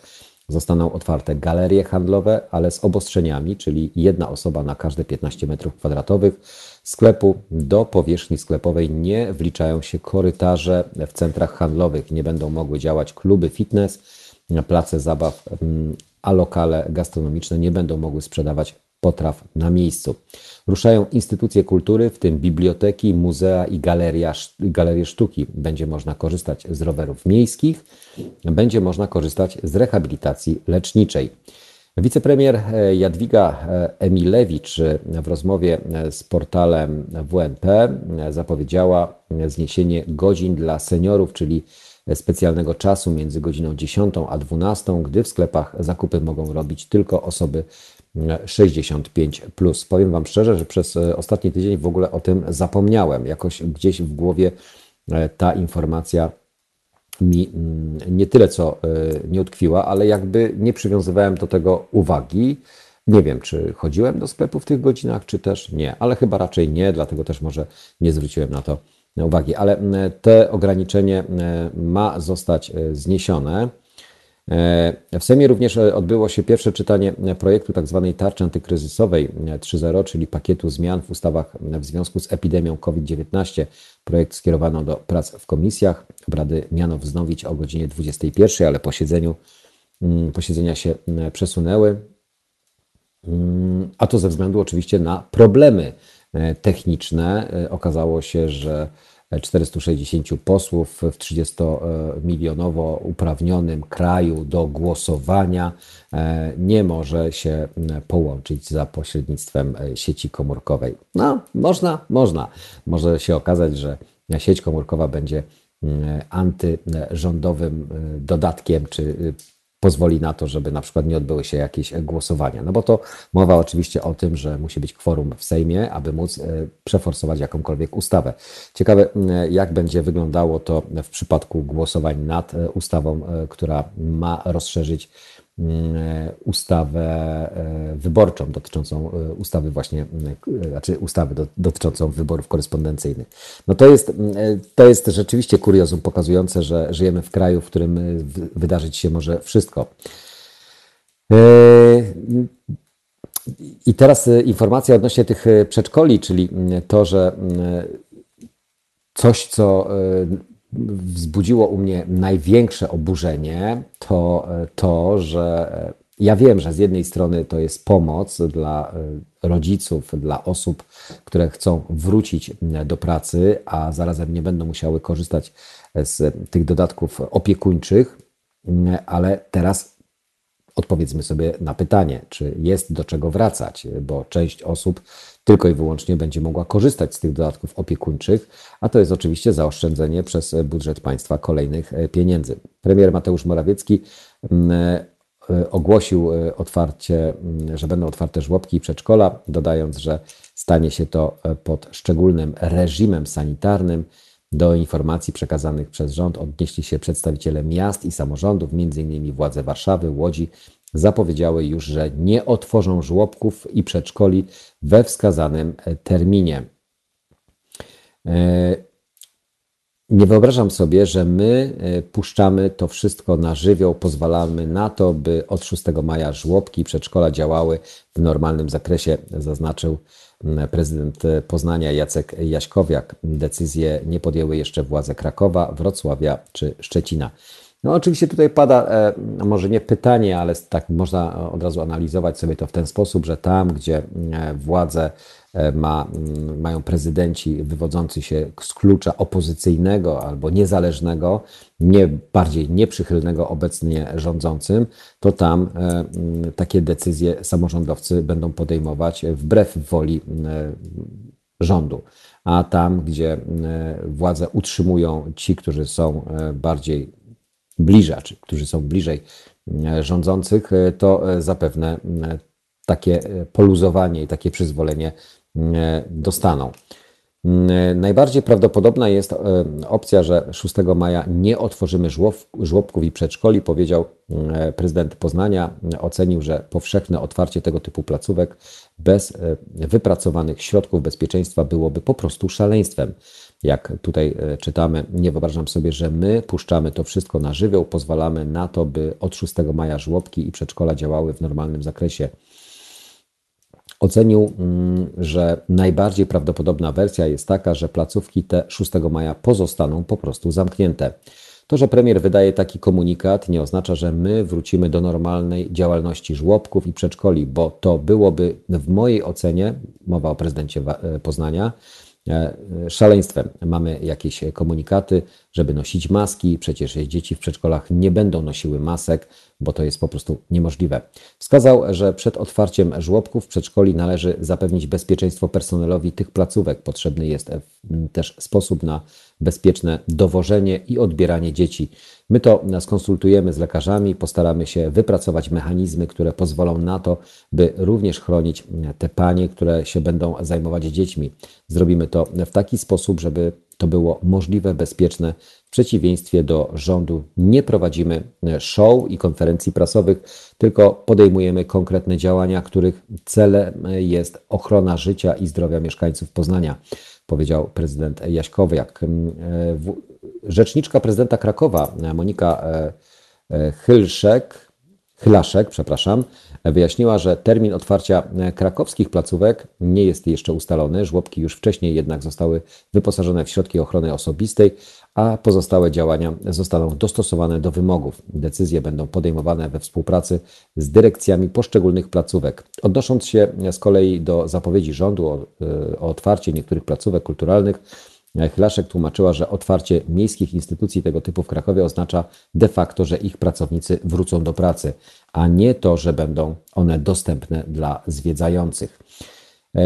[SPEAKER 2] Zostaną otwarte galerie handlowe, ale z obostrzeniami, czyli jedna osoba na każde 15 m2 sklepu. Do powierzchni sklepowej nie wliczają się korytarze w centrach handlowych. Nie będą mogły działać kluby fitness, place zabaw, mm, a lokale gastronomiczne nie będą mogły sprzedawać potraw na miejscu. Ruszają instytucje kultury, w tym biblioteki, muzea i galeria, galerie sztuki. Będzie można korzystać z rowerów miejskich, będzie można korzystać z rehabilitacji leczniczej. Wicepremier e, Jadwiga e, Emilewicz e, w rozmowie z portalem WNP zapowiedziała zniesienie godzin dla seniorów, czyli specjalnego czasu między godziną 10 a 12, gdy w sklepach zakupy mogą robić tylko osoby 65. Plus. Powiem Wam szczerze, że przez e, ostatni tydzień w ogóle o tym zapomniałem. Jakoś gdzieś w głowie e, ta informacja mi mm, nie tyle co e, nie utkwiła, ale jakby nie przywiązywałem do tego uwagi. Nie wiem, czy chodziłem do sklepu w tych godzinach, czy też nie, ale chyba raczej nie, dlatego też może nie zwróciłem na to uwagi. Ale te ograniczenie ma zostać zniesione. W Sejmie również odbyło się pierwsze czytanie projektu tzw. Tak tarczy antykryzysowej 3.0, czyli pakietu zmian w ustawach w związku z epidemią COVID-19. Projekt skierowano do prac w komisjach. Obrady miano wznowić o godzinie 21, ale posiedzeniu, mm, posiedzenia się przesunęły. Mm, a to ze względu oczywiście na problemy e, techniczne. E, okazało się, że 460 posłów w 30-milionowo uprawnionym kraju do głosowania e, nie może się połączyć za pośrednictwem sieci komórkowej. No, można, można. Może się okazać, że sieć komórkowa będzie antyrządowym dodatkiem czy pozwoli na to, żeby na przykład nie odbyły się jakieś głosowania. No bo to mowa oczywiście o tym, że musi być kworum w Sejmie, aby móc e, przeforsować jakąkolwiek ustawę. Ciekawe, jak będzie wyglądało to w przypadku głosowań nad e, ustawą, e, która ma rozszerzyć E, ustawę e, wyborczą dotyczącą e, ustawy właśnie, znaczy ustawy dotyczącą wyborów korespondencyjnych. No to jest, to jest rzeczywiście kuriozum pokazujące, że żyjemy w kraju, w którym wydarzyć się może wszystko. I teraz informacja odnośnie tych przedszkoli, czyli to, że coś, co wzbudziło u mnie największe oburzenie, to to, że ja wiem, że z jednej strony to jest pomoc dla e, rodziców, dla osób, które chcą wrócić do pracy, a zarazem nie będą musiały korzystać z tych dodatków opiekuńczych, ale teraz odpowiedzmy sobie na pytanie, czy jest do czego wracać, bo część osób tylko i wyłącznie będzie mogła korzystać z tych dodatków opiekuńczych, a to jest oczywiście zaoszczędzenie przez budżet państwa kolejnych e, pieniędzy. Premier Mateusz Morawiecki mm, e, ogłosił e, otwarcie, mm, że będą otwarte żłobki i przedszkola, dodając, że stanie się to pod szczególnym reżimem sanitarnym. Do informacji przekazanych przez rząd odnieśli się przedstawiciele miast i samorządów, m.in. władze Warszawy, Łodzi, zapowiedziały już, że nie otworzą żłobków i przedszkoli we wskazanym e, terminie. E, nie wyobrażam sobie, że my e, puszczamy to wszystko na żywioł, pozwalamy na to, by od 6 maja żłobki i przedszkola działały w normalnym zakresie, zaznaczył prezydent Poznania Jacek Jaśkowiak. Decyzje nie podjęły jeszcze władze Krakowa, Wrocławia czy Szczecina. No oczywiście tutaj pada e, może nie pytanie, ale tak można od razu analizować sobie to w ten sposób, że tam, gdzie e, władze e, ma, mają prezydenci wywodzący się z klucza opozycyjnego albo niezależnego, nie bardziej nieprzychylnego obecnie rządzącym, to tam takie decyzje samorządowcy będą podejmować wbrew woli rządu. A tam, gdzie władze utrzymują ci, którzy są bardziej bliżaczy, którzy są bliżej e, rządzących, e, to e, zapewne takie poluzowanie i takie przyzwolenie dostaną. Najbardziej prawdopodobna jest opcja, że 6 maja nie otworzymy żłobków i przedszkoli, powiedział prezydent Poznania. Ocenił, że powszechne otwarcie tego typu placówek bez wypracowanych środków bezpieczeństwa byłoby po prostu szaleństwem jak tutaj e, czytamy, nie wyobrażam sobie, że my puszczamy to wszystko na żywioł, pozwalamy na to, by od 6 maja żłobki i przedszkola działały w normalnym zakresie. Ocenił, mm, że najbardziej prawdopodobna wersja jest taka, że placówki te 6 maja pozostaną po prostu zamknięte. To, że premier wydaje taki komunikat, nie oznacza, że my wrócimy do normalnej działalności żłobków i przedszkoli, bo to byłoby w mojej ocenie, mowa o prezydencie e, Poznania, szaleństwem. Mamy jakieś komunikaty, żeby nosić maski. Przecież dzieci w przedszkolach nie będą nosiły masek, bo to jest po prostu niemożliwe. Wskazał, że przed otwarciem żłobków przedszkoli należy zapewnić bezpieczeństwo personelowi tych placówek. Potrzebny jest też sposób na bezpieczne dowożenie i odbieranie dzieci. My to skonsultujemy z lekarzami, postaramy się wypracować mechanizmy, które pozwolą na to, by również chronić te panie, które się będą zajmować dziećmi. Zrobimy to w taki sposób, żeby to było możliwe, bezpieczne. W przeciwieństwie do rządu nie prowadzimy show i konferencji prasowych, tylko podejmujemy konkretne działania, których celem jest ochrona życia i zdrowia mieszkańców Poznania, powiedział prezydent Jaśkowiak. Rzeczniczka prezydenta Krakowa, Monika Chylszek, Chylaszek, przepraszam, wyjaśniła, że termin otwarcia krakowskich placówek nie jest jeszcze ustalony. Żłobki już wcześniej jednak zostały wyposażone w środki ochrony osobistej, a pozostałe działania zostaną dostosowane do wymogów. Decyzje będą podejmowane we współpracy z dyrekcjami poszczególnych placówek. Odnosząc się z kolei do zapowiedzi rządu o, o otwarcie niektórych placówek kulturalnych, Chylaszek tłumaczyła, że otwarcie miejskich instytucji tego typu w Krakowie oznacza de facto, że ich pracownicy wrócą do pracy, a nie to, że będą one dostępne dla zwiedzających. E,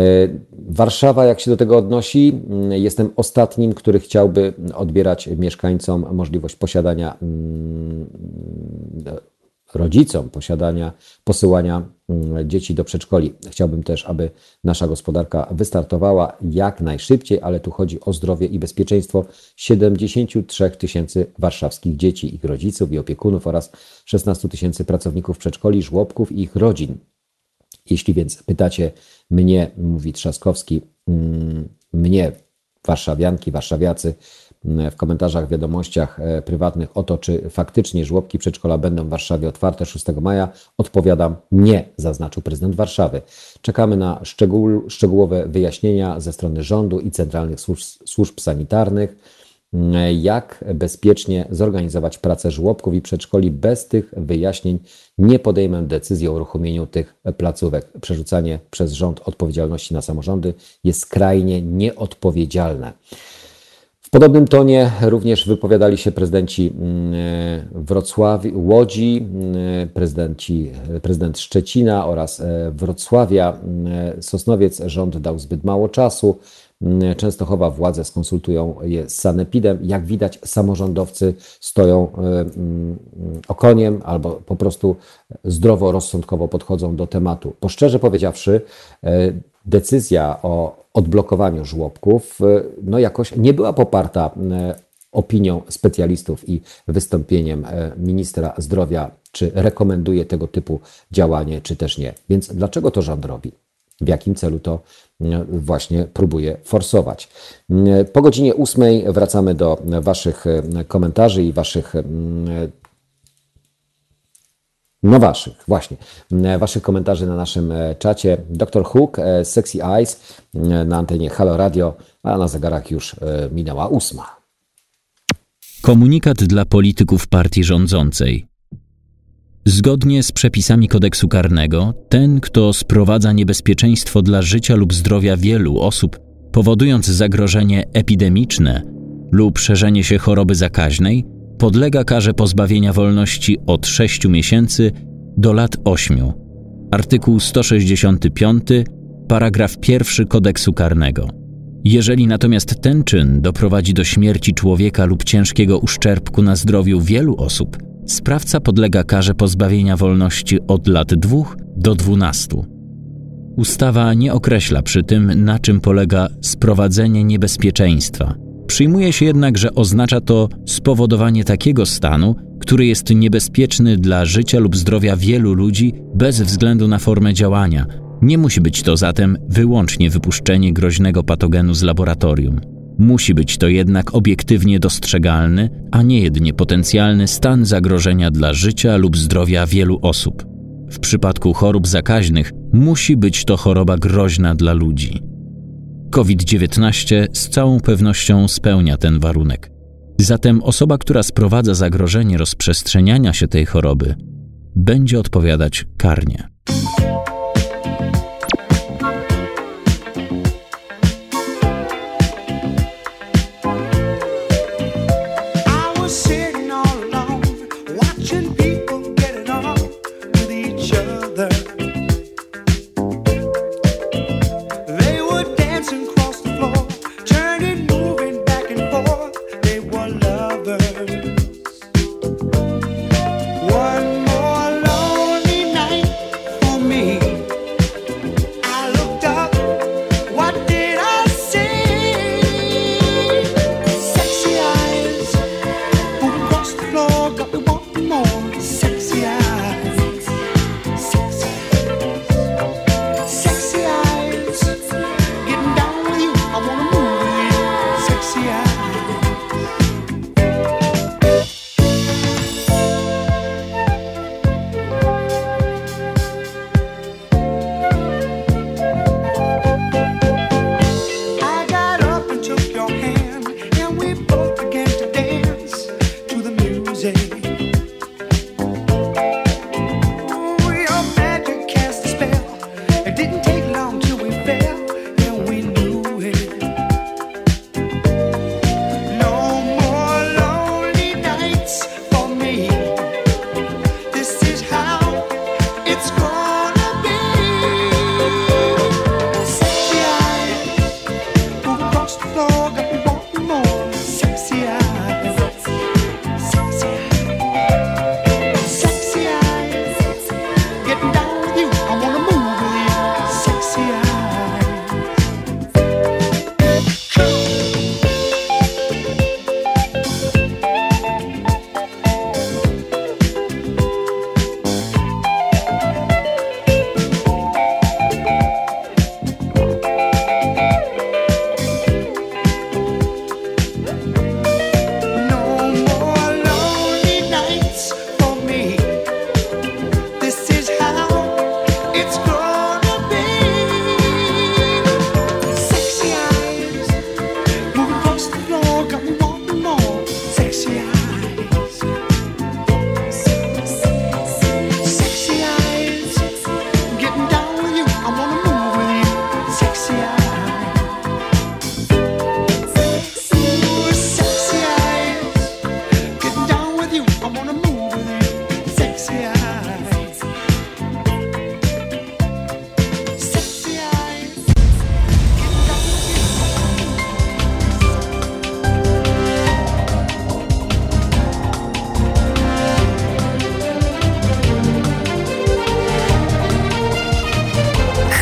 [SPEAKER 2] Warszawa, jak się do tego odnosi, jestem ostatnim, który chciałby odbierać mieszkańcom możliwość posiadania mm, rodzicom posiadania, posyłania mm, dzieci do przedszkoli. Chciałbym też, aby nasza gospodarka wystartowała jak najszybciej, ale tu chodzi o zdrowie i bezpieczeństwo 73 tysięcy warszawskich dzieci, ich rodziców i opiekunów oraz 16 tysięcy pracowników przedszkoli, żłobków i ich rodzin. Jeśli więc pytacie mnie, mówi Trzaskowski, mm, mnie, warszawianki, warszawiacy, w komentarzach, wiadomościach e, prywatnych o to, czy faktycznie żłobki przedszkola będą w Warszawie otwarte 6 maja, odpowiadam nie, zaznaczył prezydent Warszawy. Czekamy na szczegół, szczegółowe wyjaśnienia ze strony rządu i centralnych służb, służb sanitarnych, jak bezpiecznie zorganizować pracę żłobków i przedszkoli. Bez tych wyjaśnień nie podejmę decyzji o uruchomieniu tych placówek. Przerzucanie przez rząd odpowiedzialności na samorządy jest skrajnie nieodpowiedzialne. W podobnym tonie również wypowiadali się prezydenci mm, Wrocławia, Łodzi, mm, prezydenci, prezydent Szczecina oraz e, Wrocławia. Mm, Sosnowiec rząd dał zbyt mało czasu. Częstochowa władze skonsultują je z Sanepidem. Jak widać, samorządowcy stoją e, okoniem albo po prostu zdrowo, rozsądkowo podchodzą do tematu. Po szczerze powiedziawszy, e, decyzja o odblokowaniu żłobków e, no jakoś nie była poparta opinią specjalistów i wystąpieniem ministra zdrowia, czy rekomenduje tego typu działanie, czy też nie. Więc dlaczego to rząd robi? W jakim celu to właśnie próbuje forsować? Po godzinie ósmej wracamy do Waszych komentarzy i Waszych no waszych, właśnie. E, waszych komentarzy na naszym e, czacie. Dr Hook, e, Sexy Eyes na antenie Halo Radio, a na zegarach już minęła ósma.
[SPEAKER 4] Komunikat dla polityków partii rządzącej. Zgodnie z przepisami kodeksu karnego, ten, kto sprowadza niebezpieczeństwo dla życia lub zdrowia wielu osób, powodując zagrożenie epidemiczne lub szerzenie się choroby zakaźnej, podlega karze pozbawienia wolności od 6 miesięcy do lat 8. Artykuł 165, paragraf 1 kodeksu karnego. Jeżeli natomiast ten czyn doprowadzi do śmierci człowieka lub ciężkiego uszczerbku na zdrowiu wielu osób, sprawca podlega karze pozbawienia wolności od lat 2 do 12. Ustawa nie określa przy tym, na czym polega sprowadzenie niebezpieczeństwa Przyjmuje się jednak, że oznacza to spowodowanie takiego stanu, który jest niebezpieczny dla życia lub zdrowia wielu ludzi bez względu na formę działania. Nie musi być to zatem wyłącznie wypuszczenie groźnego patogenu z laboratorium. Musi być to jednak obiektywnie dostrzegalny, a nie jedynie potencjalny stan zagrożenia dla życia lub zdrowia wielu osób. W przypadku chorób zakaźnych musi być to choroba groźna dla ludzi. COVID-19 z całą pewnością spełnia ten warunek. Zatem osoba, która sprowadza zagrożenie rozprzestrzeniania się tej choroby, będzie odpowiadać karnie.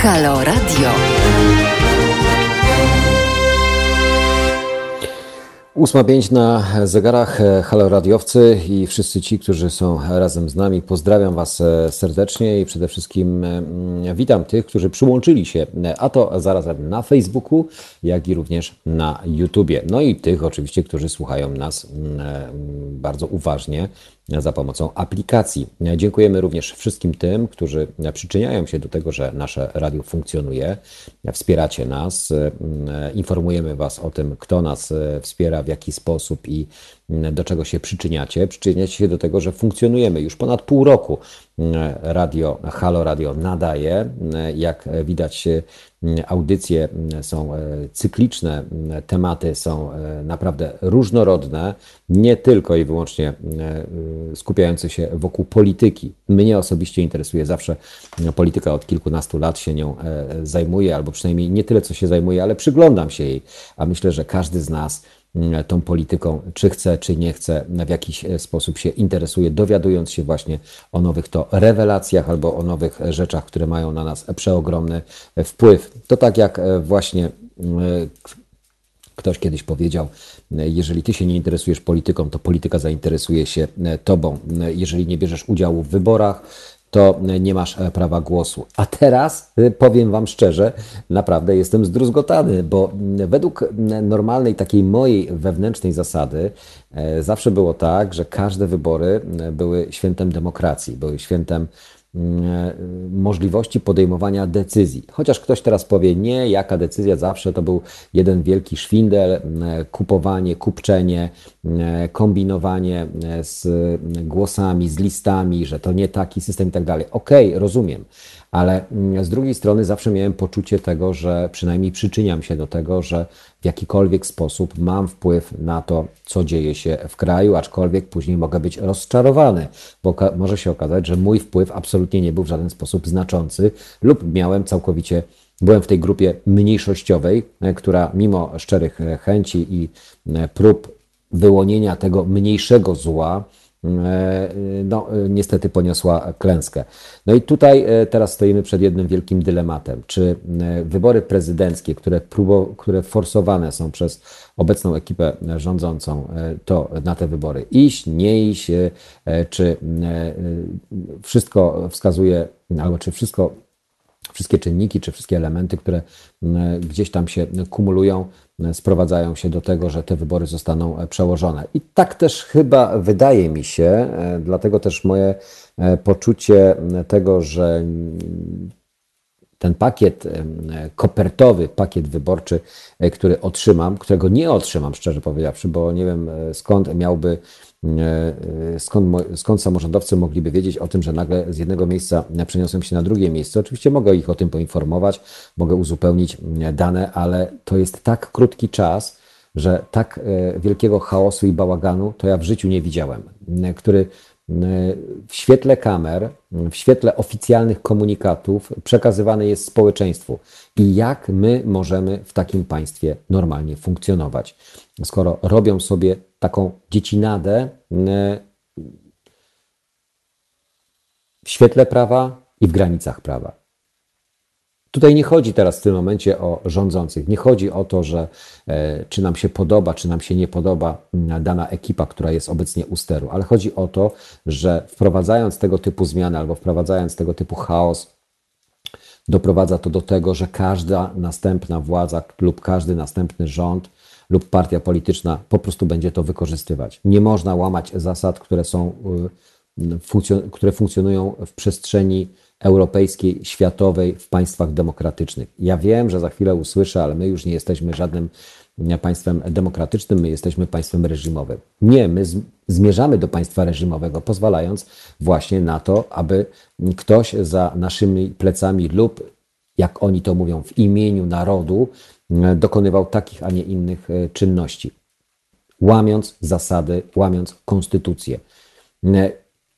[SPEAKER 1] Halo Radio.
[SPEAKER 2] Ósma pięć na zegarach, halo radiowcy i wszyscy ci, którzy są razem z nami. Pozdrawiam Was serdecznie i przede wszystkim mm, witam tych, którzy przyłączyli się, a to zarazem na Facebooku, jak i również na YouTubie. No i tych oczywiście, którzy słuchają nas mm, bardzo uważnie za pomocą aplikacji. Dziękujemy również wszystkim tym, którzy przyczyniają się do tego, że nasze radio funkcjonuje. Wspieracie nas, informujemy Was o tym, kto nas wspiera, w jaki sposób i do czego się przyczyniacie. Przyczyniacie się do tego, że funkcjonujemy już ponad pół roku. Radio, Halo Radio nadaje. Jak widać, audycje są cykliczne, tematy są naprawdę różnorodne, nie tylko i wyłącznie skupiające się wokół polityki. Mnie osobiście interesuje zawsze polityka, od kilkunastu lat się nią zajmuję, albo przynajmniej nie tyle, co się zajmuję, ale przyglądam się jej, a myślę, że każdy z nas Mm, tą polityką, czy chce, czy nie chce, w jakiś e, sposób się interesuje, dowiadując się właśnie o nowych to rewelacjach albo o nowych rzeczach, które mają na nas przeogromny e, wpływ. To tak jak e, właśnie mm, Ktoś kiedyś powiedział, jeżeli ty się nie interesujesz polityką, to polityka zainteresuje się tobą. Jeżeli nie bierzesz udziału w wyborach, to nie masz e, prawa głosu. A teraz e, powiem Wam szczerze, naprawdę jestem zdruzgotany, bo według normalnej takiej mojej wewnętrznej zasady e, zawsze było tak, że każde wybory były świętem demokracji, były świętem E, możliwości podejmowania decyzji. Chociaż ktoś teraz powie, nie, jaka decyzja, zawsze to był jeden wielki szwindel, e, kupowanie, kupczenie, e, kombinowanie z głosami, z listami, że to nie taki system i tak dalej. Okej, okay, rozumiem, ale mm, z drugiej strony zawsze miałem poczucie tego, że przynajmniej przyczyniam się do tego, że w jakikolwiek sposób mam wpływ na to, co dzieje się w kraju, aczkolwiek później mogę być rozczarowany, bo może się okazać, że mój wpływ absolutnie nie był w żaden sposób znaczący lub miałem całkowicie Byłem w tej grupie mniejszościowej, e, która mimo szczerych e, chęci i e, prób wyłonienia tego mniejszego zła, no, niestety poniosła klęskę. No i tutaj e, teraz stoimy przed jednym wielkim dylematem. Czy e, wybory prezydenckie, które, próbo, które forsowane są przez obecną ekipę rządzącą, to na te wybory iść, nie iść, czy wszystko wskazuje, albo czy wszystko wszystkie czynniki czy wszystkie elementy, które gdzieś tam się kumulują, sprowadzają się do tego, że te wybory zostaną e, przełożone. I tak też chyba wydaje mi się, e, dlatego też moje e, poczucie tego, że ten pakiet kopertowy, pakiet wyborczy, który otrzymam, którego nie otrzymam, szczerze powiedziawszy, bo nie wiem skąd miałby skąd, skąd samorządowcy mogliby wiedzieć o tym, że nagle z jednego miejsca przeniosłem się na drugie miejsce. Oczywiście mogę ich o tym poinformować, mogę uzupełnić dane, ale to jest tak krótki czas, że tak e, wielkiego chaosu i bałaganu to ja w życiu nie widziałem, który w świetle kamer, w świetle oficjalnych komunikatów przekazywane jest społeczeństwu i jak my możemy w takim państwie normalnie funkcjonować. Skoro robią sobie taką dziecinadę w świetle prawa i w granicach prawa. Tutaj nie chodzi teraz w tym momencie o rządzących. Nie chodzi o to, że e, czy nam się podoba, czy nam się nie podoba dana ekipa, która jest obecnie u steru, ale chodzi o to, że wprowadzając tego typu zmiany albo wprowadzając tego typu chaos, doprowadza to do tego, że każda następna władza lub każdy następny rząd lub partia polityczna po prostu będzie to wykorzystywać. Nie można łamać zasad, które są, y, które funkcjonują w przestrzeni europejskiej, światowej, w państwach demokratycznych. Ja wiem, że za chwilę usłyszę, ale my już nie jesteśmy żadnym państwem demokratycznym, my jesteśmy państwem reżimowym. Nie, my zmierzamy do państwa reżimowego, pozwalając właśnie na to, aby ktoś za naszymi plecami lub, jak oni to mówią, w imieniu narodu, dokonywał takich, a nie innych e, czynności, łamiąc zasady, łamiąc konstytucję.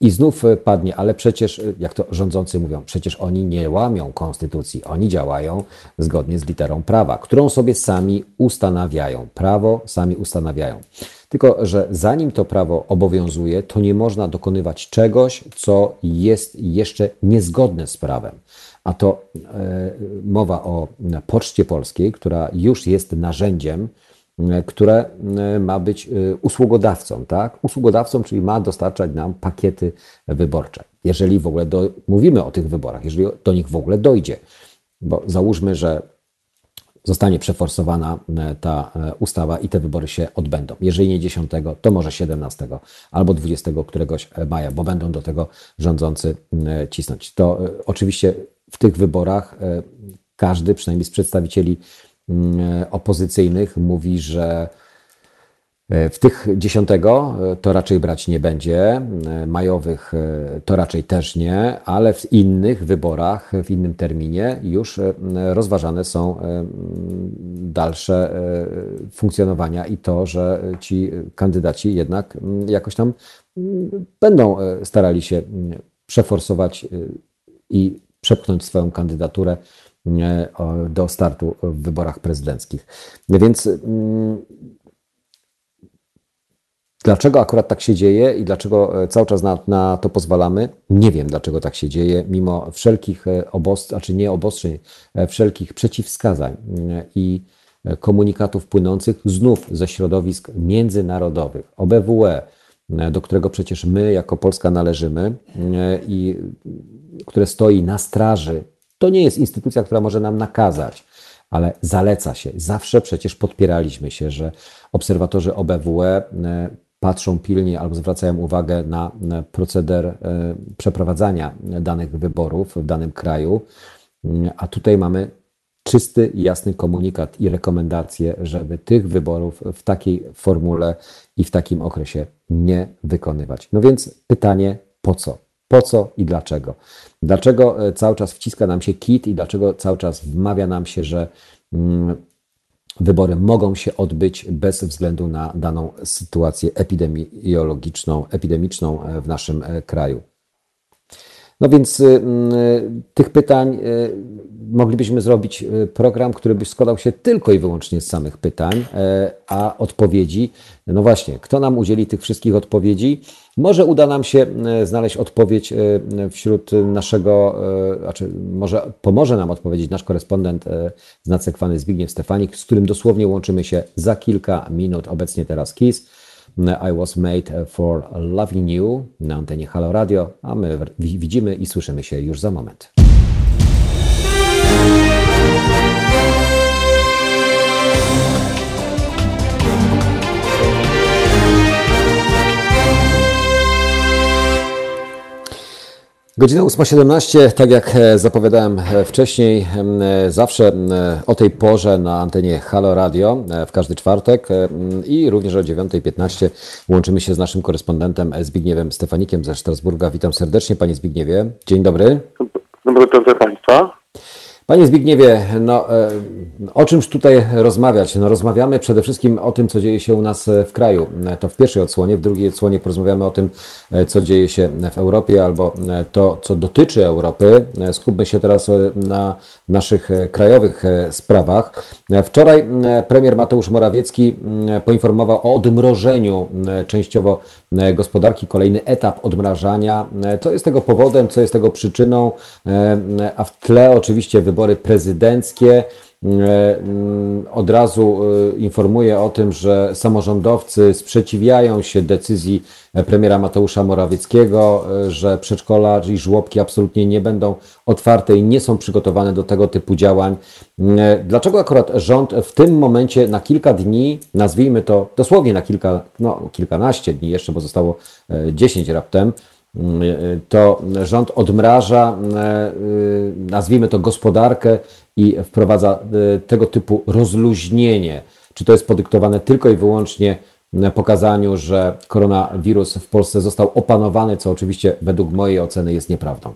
[SPEAKER 2] I znów e, padnie, ale przecież, e, jak to rządzący mówią, przecież oni nie łamią konstytucji, oni działają zgodnie z literą prawa, którą sobie sami ustanawiają. Prawo sami ustanawiają. Tylko, że zanim to prawo obowiązuje, to nie można dokonywać czegoś, co jest jeszcze niezgodne z prawem. A to e, mowa o Poczcie Polskiej, która już jest narzędziem, E, które e, ma być usługodawcą, tak? Usługodawcą, czyli ma dostarczać nam pakiety wyborcze. Jeżeli w ogóle do, mówimy o tych wyborach, jeżeli do nich w ogóle dojdzie, bo załóżmy, że zostanie przeforsowana ta ustawa i te wybory się odbędą. Jeżeli nie 10, to może 17 albo 20 któregoś maja, bo będą do tego rządzący cisnąć. To oczywiście w tych wyborach każdy, przynajmniej z przedstawicieli Mm, opozycyjnych mówi, że e, w tych dziesiątego e, to raczej brać nie będzie, e, majowych to raczej też nie, ale w innych wyborach, w innym terminie już rozważane są dalsze funkcjonowania i to, że ci kandydaci jednak jakoś tam będą starali się przeforsować i przepchnąć swoją kandydaturę do startu w wyborach prezydenckich. Więc mm, Dlaczego akurat tak się dzieje i dlaczego e, cały czas na, na, to pozwalamy? Nie wiem, dlaczego tak się dzieje, mimo wszelkich e, obostrzeń, czy nie obostrzeń, e, wszelkich przeciwwskazań i komunikatów płynących znów ze środowisk międzynarodowych, OBWE, do którego przecież my jako Polska należymy i które stoi na straży to nie jest instytucja, która może nam nakazać, ale zaleca się. Zawsze przecież podpieraliśmy się, że obserwatorzy OBWE e, patrzą pilnie albo zwracają uwagę na proceder e, przeprowadzania danych wyborów w danym kraju, mm, a tutaj mamy czysty, jasny komunikat i rekomendacje, żeby tych wyborów w takiej formule i w takim okresie nie wykonywać. No więc pytanie, po co? Po co i dlaczego? Dlaczego e, cały czas wciska nam się kit i dlaczego cały czas wmawia nam się, że mm, wybory mogą się odbyć bez względu na daną sytuację epidemiologiczną, epidemiczną e, w naszym e, kraju? No więc y, y, tych pytań y, moglibyśmy zrobić program, który by składał się tylko i wyłącznie z samych pytań, a odpowiedzi, no właśnie, kto nam udzieli tych wszystkich odpowiedzi? Może uda nam się znaleźć odpowiedź wśród naszego, znaczy może pomoże nam odpowiedzieć nasz korespondent znacekwany Zbigniew Stefanik, z którym dosłownie łączymy się za kilka minut, obecnie teraz KIS. I was made for loving you na antenie Halo Radio, a my widzimy i słyszymy się już za moment. Godzina 8.17, tak jak e, zapowiadałem e, wcześniej, e, zawsze o tej porze na antenie Halo Radio w każdy czwartek i również o 9.15 łączymy się z naszym korespondentem Zbigniewem Stefanikiem ze Strasburga. Witam serdecznie Panie Zbigniewie. Dzień dobry.
[SPEAKER 5] Dobry wieczór Państwa.
[SPEAKER 2] Panie Zbigniewie, no, e, o czymś tutaj rozmawiać? No, rozmawiamy przede wszystkim o tym, co dzieje się u nas w kraju. To w pierwszej odsłonie, w drugiej odsłonie porozmawiamy o tym, e, co dzieje się w Europie albo e, to, co dotyczy Europy. Skupmy się teraz na naszych krajowych sprawach. Wczoraj premier Mateusz Morawiecki poinformował o odmrożeniu częściowo gospodarki, kolejny etap odmrażania. Co jest tego powodem, co jest tego przyczyną, a w tle oczywiście wybory prezydenckie. Od razu informuję o tym, że samorządowcy sprzeciwiają się decyzji premiera Mateusza Morawieckiego, że przedszkola i żłobki absolutnie nie będą otwarte i nie są przygotowane do tego typu działań. Dlaczego akurat rząd w tym momencie na kilka dni, nazwijmy to dosłownie na kilka, no, kilkanaście dni jeszcze, bo zostało 10 raptem, to rząd odmraża, nazwijmy to gospodarkę i wprowadza tego typu rozluźnienie. Czy to jest podyktowane tylko i wyłącznie pokazaniu, że koronawirus w Polsce został opanowany, co oczywiście według mojej oceny jest nieprawdą?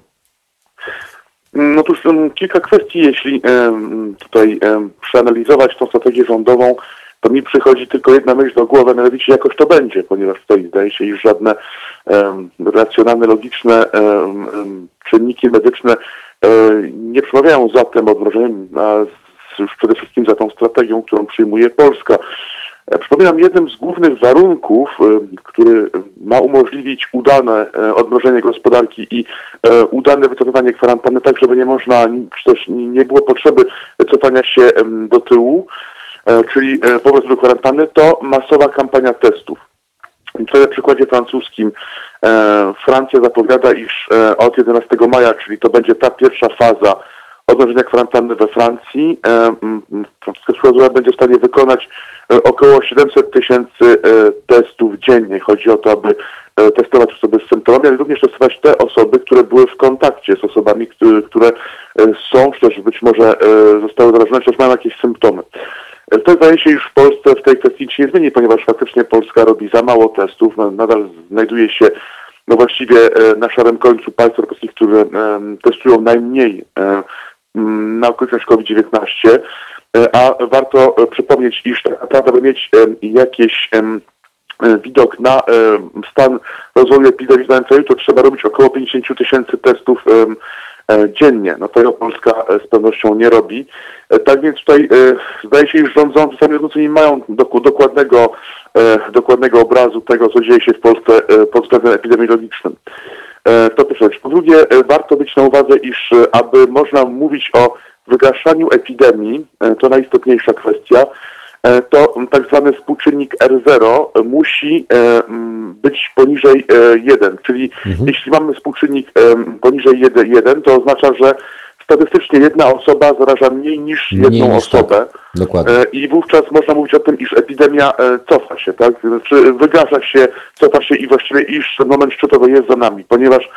[SPEAKER 5] No tu są kilka kwestii, jeśli tutaj przeanalizować tą strategię rządową, to mi przychodzi tylko jedna myśl do głowy, mianowicie jakoś to będzie, ponieważ tutaj zdaje się, iż żadne um, racjonalne, logiczne um, czynniki medyczne um, nie przemawiają za tym odmrożeniem, a już przede wszystkim za tą strategią, którą przyjmuje Polska. E, przypominam, jednym z głównych warunków, który ma umożliwić udane e, odmrożenie gospodarki i e, udane wycofywanie kwarantanny, tak żeby nie można, czy też nie było potrzeby cofania się do tyłu, E, czyli e, powrót do kwarantanny, to masowa kampania testów. Tutaj na przykładzie francuskim e, Francja zapowiada, iż od 11 maja, czyli to będzie ta pierwsza faza odnożenia kwarantanny we Francji, francuska służba będzie w stanie wykonać około 700 tysięcy testów dziennie. Chodzi o to, aby testować osoby z symptomami, ale również testować te osoby, które były w kontakcie z osobami, które są, czy też być może zostały zarażone, czy też mają jakieś symptomy. To zdaje się już w Polsce w tej kwestii nic nie zmieni, ponieważ faktycznie Polska robi za mało testów. No, nadal znajduje się no właściwie e, na szarym końcu państw europejskich, które testują najmniej e, na okoliczność COVID-19. E, a warto przypomnieć, iż tak naprawdę, aby mieć jakieś widok na stan rozwoju epidemii w kraju, to trzeba robić około 50 tysięcy testów E, dziennie. No tego Polska e, z pewnością nie robi. E, tak więc tutaj zdaje się, iż rządzący sami nie mają dokładnego, dokładnego obrazu tego, co dzieje się w Polsce pod względem epidemiologicznym. To pierwsza rzecz. Po drugie, warto być na uwadze, iż aby można mówić o wygaszaniu epidemii, to najistotniejsza kwestia, E, to tak zwany współczynnik R0 musi e, być poniżej 1, e, czyli mhm. jeśli mamy współczynnik poniżej 1, to oznacza, że statystycznie jedna osoba zaraża mniej niż jedną mniej niż osobę. Tak.
[SPEAKER 2] Dokładnie.
[SPEAKER 5] I wówczas można mówić o tym, iż epidemia cofa się, tak? Znaczy wygasza się, cofa się i właściwie iż ten moment szczytowy jest za nami, ponieważ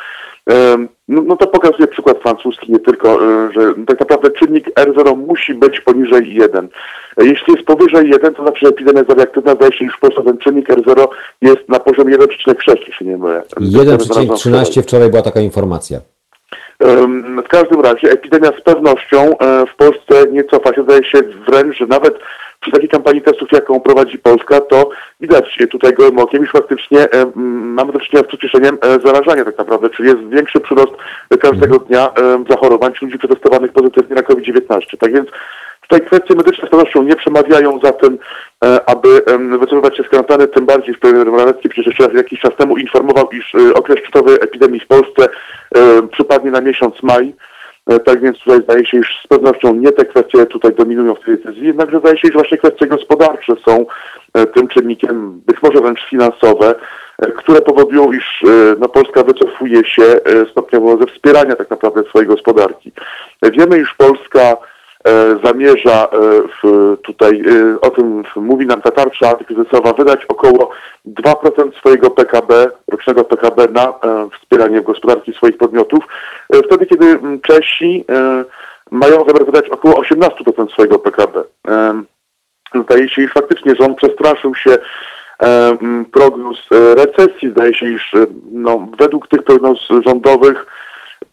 [SPEAKER 5] no, no, to pokazuje przykład francuski, nie tylko, e, że tak naprawdę czynnik R0 musi być poniżej 1. Jeśli jest powyżej 1, to znaczy, że epidemia jest reaktywna, zdaje się, już w Polsce ten czynnik R0 jest na poziomie 1,6, jeśli nie mylę.
[SPEAKER 2] 1,13 wczoraj była taka informacja.
[SPEAKER 5] W każdym razie epidemia z pewnością e, w Polsce nie cofa się. Zdaje się wręcz, że nawet przy takiej kampanii testów, jaką prowadzi Polska, to widać tutaj gołym okiem, iż faktycznie e, mamy do czynienia z przyspieszeniem e, zarażania tak naprawdę, czyli jest większy przyrost każdego mhm. dnia zachorowań czy ludzi przetestowanych pozytywnie na COVID-19. Tak więc Tutaj kwestie medyczne z pewnością nie przemawiają za tym, aby wycofywać się z kwarantanny, tym bardziej, że premier Morawiecki przecież jeszcze jakiś czas temu informował, iż okres szczytowy epidemii w Polsce przypadnie na miesiąc maj. E, tak więc tutaj zdaje się, iż z pewnością nie te kwestie tutaj dominują w tej decyzji, jednakże zdaje się, że właśnie kwestie gospodarcze są e, tym czynnikiem, być może wręcz finansowe, e, które powodują, iż no, Polska wycofuje się stopniowo ze wspierania tak naprawdę swojej gospodarki. Wiemy, iż Polska E, zamierza e, w, tutaj, e, o tym mówi nam ta tarcza antykryzysowa, wydać około 2% swojego PKB, rocznego PKB na wspieranie gospodarki swoich podmiotów, wtedy kiedy Czesi mają zamiar wydać około 18% swojego PKB. Zdaje się, iż faktycznie rząd przestraszył się prognoz recesji. Zdaje się, iż no, według tych prognoz rządowych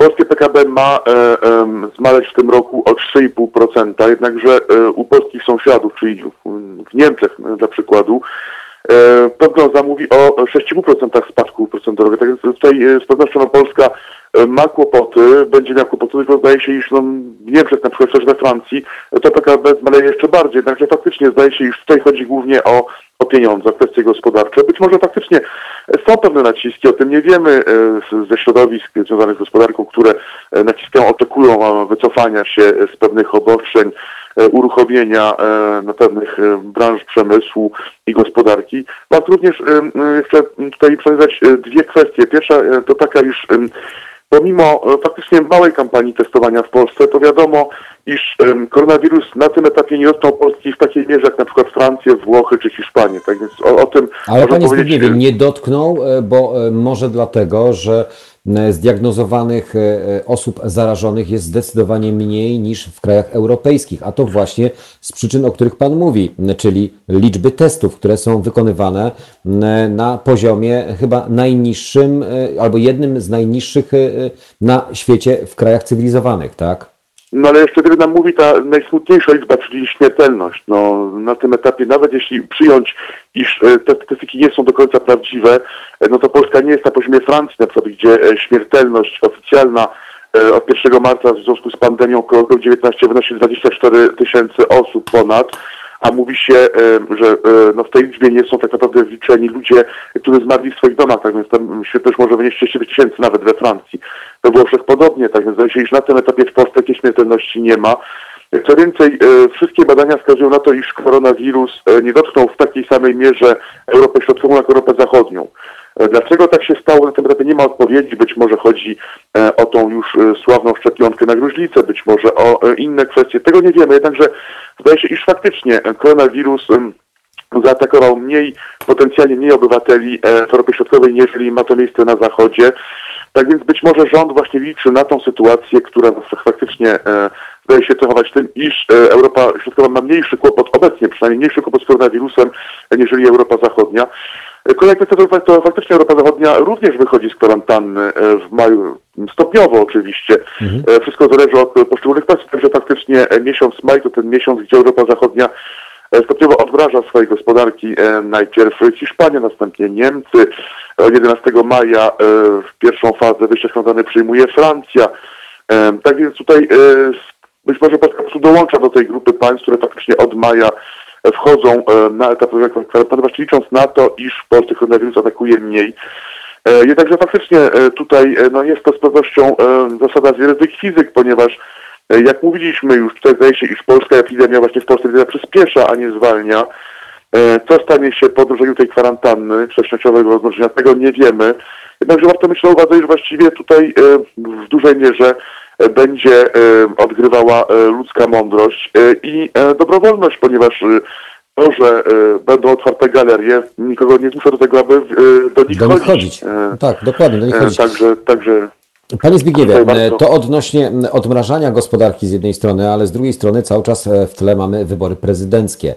[SPEAKER 5] Polskie PKB ma e, em, zmaleć w tym roku o 3,5%, jednakże e, u polskich sąsiadów, czyli w, Niemczech e, dla przykładu, e, prognoza mówi o 6,5% spadku procentowego. Tak więc tutaj e, z pewnością no, Polska e, ma kłopoty, będzie miała kłopoty, tylko zdaje się, iż no, w Niemczech, na przykład też we Francji, to PKB zmaleje jeszcze bardziej. Jednakże faktycznie zdaje się, iż tutaj chodzi głównie o, o pieniądze, kwestie gospodarcze. Być może faktycznie są pewne naciski, o tym nie wiemy e, ze środowisk związanych z gospodarką, które e, naciskają, oczekują e, wycofania się z pewnych obostrzeń, uruchomienia na pewnych e, branż przemysłu i gospodarki. Warto również e, e, chcę tutaj przekazać dwie kwestie. Pierwsza to taka, iż pomimo e, faktycznie małej kampanii testowania w Polsce, to wiadomo, iż koronawirus na tym etapie nie dotknął Polski w takiej mierze jak na przykład Francję, Włochy czy Hiszpanię. Tak więc o, o tym
[SPEAKER 2] Ale panie
[SPEAKER 5] powiedzieć,
[SPEAKER 2] Zbigniewie,
[SPEAKER 5] e,
[SPEAKER 2] nie dotknął, e, bo może dlatego, że zdiagnozowanych e, e, osób zarażonych jest zdecydowanie mniej niż w krajach europejskich, a to właśnie z przyczyn, o których Pan mówi, czyli liczby testów, które są wykonywane na poziomie chyba najniższym e, albo jednym z najniższych e, e, na świecie w krajach cywilizowanych, tak?
[SPEAKER 5] No ale jeszcze wiele nam mówi ta najsmutniejsza liczba, czyli śmiertelność. No, na tym etapie, nawet jeśli przyjąć, iż e, te statystyki nie są do końca prawdziwe, e, no to Polska nie jest na poziomie Francji, na przykład, gdzie e, śmiertelność oficjalna od 1 marca w związku z pandemią COVID-19 wynosi 24 tysięcy osób ponad, a mówi się, e, że e, no w tej liczbie nie są tak naprawdę wliczeni ludzie, którzy zmarli w swoich domach, tak więc tam śmiertelność może wynieść 30 tysięcy nawet we Francji. We Włoszech podobnie, tak więc zdaje się, iż na tym etapie w Polsce takiej śmiertelności nie ma. Co więcej, e, wszystkie badania wskazują na to, iż koronawirus nie dotknął w takiej samej mierze Europę Środkową jak Europę Zachodnią. E, Dlaczego tak się stało? Na tym etapie nie ma odpowiedzi. Być może chodzi e, o tą już e, sławną szczepionkę na gruźlicę, być może o inne kwestie. Tego nie wiemy, jednakże zdaje się, iż faktycznie koronawirus zaatakował mniej, potencjalnie mniej obywateli w Europie Środkowej, jeżeli ma to miejsce na Zachodzie. Tak więc być może rząd właśnie liczy na tą sytuację, która faktycznie zdaje się cechować tym, iż Europa Środkowa ma mniejszy kłopot obecnie, przynajmniej mniejszy kłopot z koronawirusem, niżeli Europa Zachodnia. Kolejna kwestia to, to faktycznie Europa Zachodnia również wychodzi z kwarantanny e, w maju, stopniowo oczywiście. E, Wszystko zależy od poszczególnych państw, także faktycznie e, miesiąc maj to ten miesiąc, gdzie Europa Zachodnia stopniowo odmraża swoje gospodarki. Najpierw Hiszpania, następnie Niemcy. Od 11 maja w pierwszą fazę wyjścia kwarantanny przyjmuje Francja. Tak więc tutaj być może Polska po prostu dołącza do tej grupy państw, które faktycznie od maja wchodzą e, na etap kwarantanny, licząc na to, iż w Polsce koronawirus atakuje mniej. E, Jednakże faktycznie e, tutaj no jest to z pewnością zasada zjawisk fizyk, ponieważ jak mówiliśmy już, tutaj zdaje się, iż polska epidemia właśnie w Polsce przyspiesza, a nie zwalnia. Co stanie się po drżeniu tej kwarantanny wcześniejszego rozmnożenia, tego nie wiemy. Jednakże warto mieć na uwadze, że właściwie tutaj w dużej mierze będzie e, odgrywała e, ludzka mądrość e, i dobrowolność, ponieważ to, że będą otwarte galerie, nikogo nie zmusza do tego, aby do nich
[SPEAKER 2] Do nich
[SPEAKER 5] chodzić.
[SPEAKER 2] chodzić. Tak, dokładnie, do nich chodzić.
[SPEAKER 5] Także, także
[SPEAKER 2] Panie Zbigniewie, to odnośnie odmrażania gospodarki z jednej strony, ale z drugiej strony cały czas e, w tle mamy wybory prezydenckie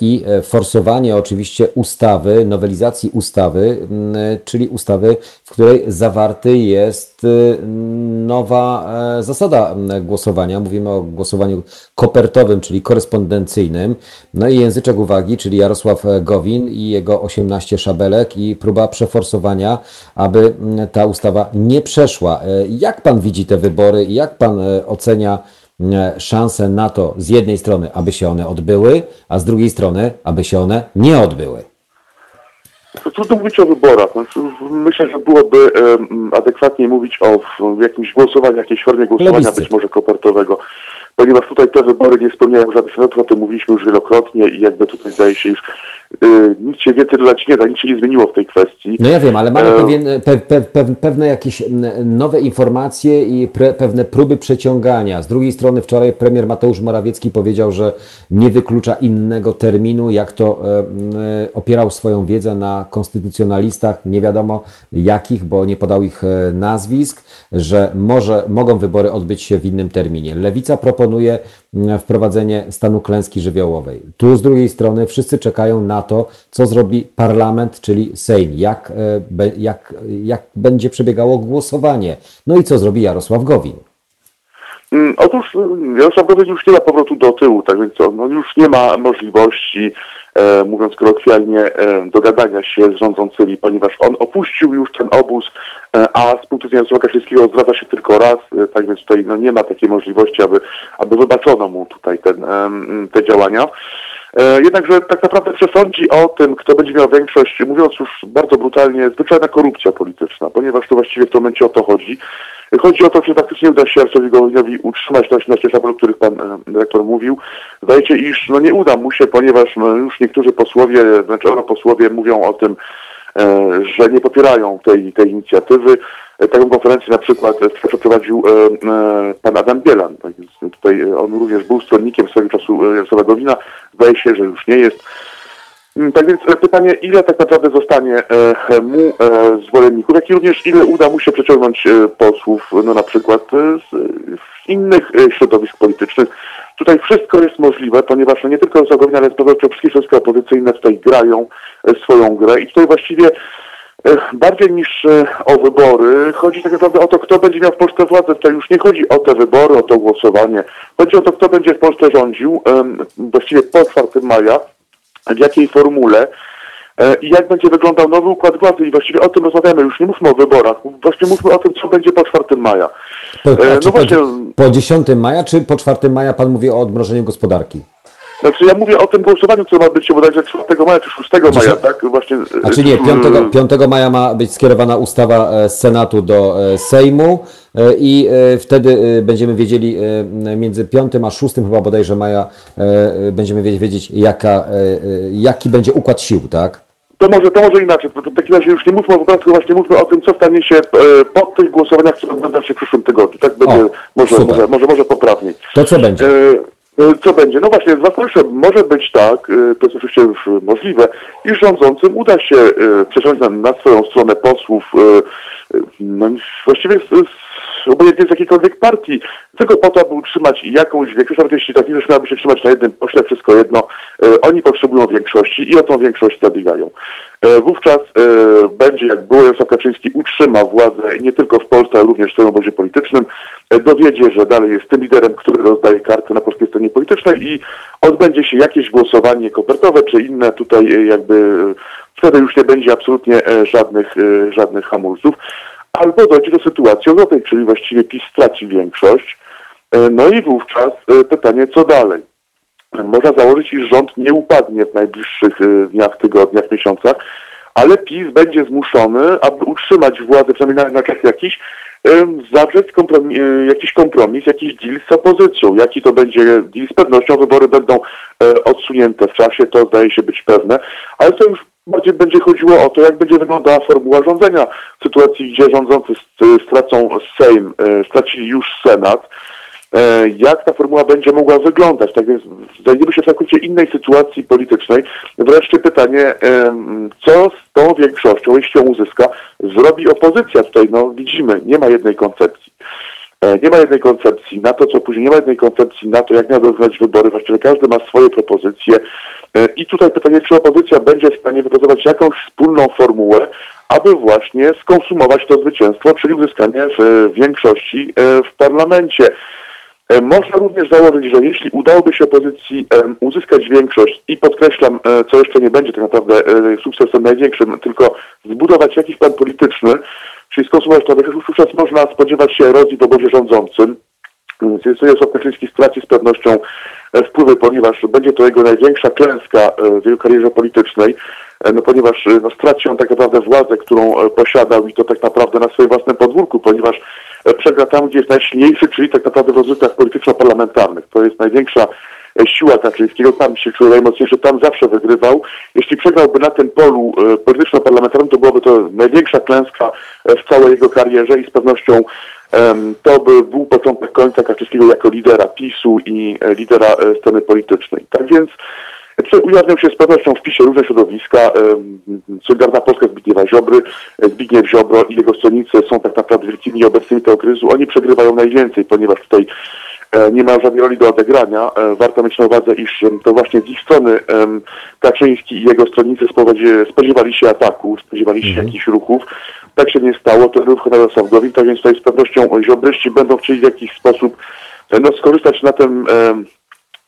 [SPEAKER 2] i e, forsowanie oczywiście ustawy, nowelizacji ustawy, m, czyli ustawy, w której zawarty jest nowa e, zasada głosowania. Mówimy o głosowaniu kopertowym, czyli korespondencyjnym. No i języczek uwagi, czyli Jarosław e, Gowin i jego 18 szabelek i próba przeforsowania, aby ta ustawa nie przeszła. E, Jak pan widzi te wybory i jak pan e, ocenia mm, szanse na to z jednej strony, aby się one odbyły, a z drugiej strony, aby się one nie odbyły?
[SPEAKER 5] To Trudno mówić o wyborach. Znaczy, Myślę, że byłoby em, adekwatniej mówić o jakimś głosowaniu, jakiejś formie głosowania, być może kopertowego. Ponieważ tutaj te wybory nie spełniają żadnych standardów, o tym mówiliśmy już wielokrotnie i jakby tutaj zdaje się już nic się więcej dodać nie da, nic się nie zmieniło w tej kwestii.
[SPEAKER 2] No ja wiem, ale mamy
[SPEAKER 5] E,
[SPEAKER 2] pewien, pe, pe, pe, pewne jakieś nowe informacje i pre, pewne próby przeciągania. Z drugiej strony wczoraj premier Mateusz Morawiecki powiedział, że nie wyklucza innego terminu, jak to e, m, opierał swoją wiedzę na konstytucjonalistach, nie wiadomo jakich, bo nie podał ich e, nazwisk, że może mogą wybory odbyć się w innym terminie. Lewica proponuje wprowadzenie stanu klęski żywiołowej. Tu z drugiej strony wszyscy czekają na to, co zrobi parlament, czyli Sejm, jak, jak, jak będzie przebiegało głosowanie, no i co zrobi Jarosław Gowin.
[SPEAKER 5] Mm, otóż Jarosław Gowin już nie ma powrotu do tyłu, tak więc on, już nie ma możliwości, e, mówiąc kolokwialnie, e, dogadania się z rządzącymi, ponieważ on opuścił już ten obóz, e, a z punktu widzenia Jarosława Kaczyńskiego zwraca się tylko raz, e, tak więc tutaj no, nie ma takiej możliwości, aby, aby wybaczono mu tutaj ten, te działania. E, jednakże tak naprawdę przesądzi o tym, kto będzie miał większość, mówiąc już bardzo brutalnie, zwyczajna korupcja polityczna, ponieważ to właściwie w tym momencie o to chodzi. Chodzi o to, czy faktycznie uda się Arsowi Gowinowi utrzymać na 18 szabel, o których pan e, dyrektor mówił. Zdaje się, iż no nie uda mu się, ponieważ no, już niektórzy posłowie, znaczy europosłowie mówią o tym, e, że nie popierają tej, tej inicjatywy. E, taką konferencję na przykład przeprowadził pan Adam Bielan. Tak tutaj on również był stronnikiem swego czasu Jarosława Gowina. Zdaje się, że już nie jest. Mm, tak więc pytanie, ile tak naprawdę zostanie e, mu e, zwolenników, jak i również ile uda mu się przeciągnąć e, posłów, no na przykład z innych środowisk politycznych. Tutaj wszystko jest możliwe, ponieważ no nie tylko Zagowina, ale z pewnością wszystkie środowiska opozycyjne tutaj grają swoją grę i tutaj właściwie bardziej niż o wybory, chodzi tak naprawdę o to, kto będzie miał w Polsce władzę. Tutaj już nie chodzi o te wybory, o to głosowanie. Chodzi o to, kto będzie w Polsce rządził, właściwie po 4 maja w jakiej formule e, i jak będzie wyglądał nowy układ władzy i właściwie o tym rozmawiamy, już nie mówmy o wyborach, właśnie mówmy o tym, co będzie po 4 maja.
[SPEAKER 2] Po, no właśnie, po, po 10 maja, czy po 4 maja pan mówi o odmrożeniu gospodarki?
[SPEAKER 5] Znaczy ja mówię o tym głosowaniu, które ma być bodajże 4 maja czy 6 maja, tak?
[SPEAKER 2] Właśnie, A czy nie, 5, 5 maja ma być skierowana ustawa e, z Senatu do e, Sejmu e, i wtedy będziemy wiedzieli między 5 a 6 chyba bodajże maja będziemy wiedzieć jaka, jaki będzie układ sił, tak?
[SPEAKER 5] To może, to może inaczej. W takim razie już nie mówmy o wyborach, właśnie mówmy o tym, co stanie się po tych głosowaniach, które będą się w przyszłym tygodniu. Tak będzie, o, może, może, może, może poprawniej.
[SPEAKER 2] To co będzie?
[SPEAKER 5] E, co będzie? No właśnie, zwłaszcza może być tak, e, to jest oczywiście już możliwe, iż rządzącym uda się e, przeciągnąć na swoją stronę posłów, no właściwie obojętnie z jakiejkolwiek partii, tylko po to, aby utrzymać jakąś większość, nawet jeśli ta większość miałaby się trzymać na jednym pośle, wszystko jedno, oni potrzebują większości i o tą większość zabiegają. Wówczas będzie, jak było Jarosław Kaczyński utrzyma władzę nie tylko w Polsce, ale również w swoim obozie politycznym, dowiedzie, że dalej jest tym liderem, który rozdaje karty na polskiej scenie politycznej i odbędzie się jakieś głosowanie kopertowe czy inne tutaj e, jakby e, wtedy już nie będzie absolutnie e, żadnych, żadnych hamulców. Albo dojdzie do sytuacji odwrotnej, czyli właściwie PiS straci większość. No i wówczas pytanie, co dalej? Można założyć, iż rząd nie upadnie w najbliższych dniach, tygodniach, miesiącach, ale PiS będzie zmuszony, aby utrzymać władzę, przynajmniej na czas jakiś, zawrzeć kompromis, e, jakiś kompromis, jakiś deal z opozycją. Jaki to będzie deal? Z pewnością wybory będą e, odsunięte w czasie, to zdaje się być pewne, ale to już bardziej będzie chodziło o to, jak będzie wyglądała formuła rządzenia w sytuacji, gdzie rządzący stracą Sejm, e, stracili już Senat, E, jak ta formuła będzie mogła wyglądać. Tak więc znajdziemy się w całkowicie innej sytuacji politycznej. Wreszcie pytanie, co z tą większością, jeśli ją uzyska, zrobi opozycja tutaj? No widzimy, nie ma jednej koncepcji. E, nie ma jednej koncepcji na to, co później, nie ma jednej koncepcji na to, jak miały wyglądać wybory. Właściwie każdy ma swoje propozycje. E, I tutaj pytanie, czy opozycja będzie w stanie wypracować jakąś wspólną formułę, aby właśnie skonsumować to zwycięstwo, czyli uzyskanie większości w parlamencie. E, można również założyć, że jeśli udałoby się opozycji uzyskać większość i podkreślam, e, co jeszcze nie będzie tak naprawdę e, sukcesem największym, tylko zbudować jakiś plan polityczny, czyli skonsumować to większość, wówczas można spodziewać się erozji w obozie rządzącym. Jarosław Kaczyński straci z pewnością wpływy, ponieważ będzie to jego największa klęska w jego karierze politycznej, no ponieważ no, straci on tak naprawdę władzę, którą posiadał i to tak naprawdę na swoim własnym podwórku, ponieważ przegra tam, gdzie jest najsilniejszy, czyli tak naprawdę w rozgrywkach polityczno-parlamentarnych. To jest największa e, siła Kaczyńskiego, tam się czuł najmocniejszy, tam zawsze wygrywał. Jeśli przegrałby na tym polu e, polityczno-parlamentarnym, to byłoby to największa klęska e, w całej jego karierze i z pewnością to by był początek końca Kaczyńskiego jako lidera PiSu i lidera sceny politycznej. Tak więc Ujawnią się z pewnością w PiSie różne środowiska. Solidarna Polska Zbigniewa Ziobry, Zbigniew Ziobro i jego stronnicy są tak naprawdę wielkimi obecnymi tego kryzysu. Oni przegrywają najwięcej, ponieważ tutaj e, nie mają żadnej roli do odegrania. E, warto mieć na uwadze, iż to właśnie z ich strony Kaczyński i jego stronnicy spodziewali się ataku, spodziewali się mhm. jakichś ruchów. Tak się nie stało, to ruch Jarosław Gowin, tak więc tutaj z pewnością ziobryści będą chcieli w jakiś sposób no, skorzystać na, tym,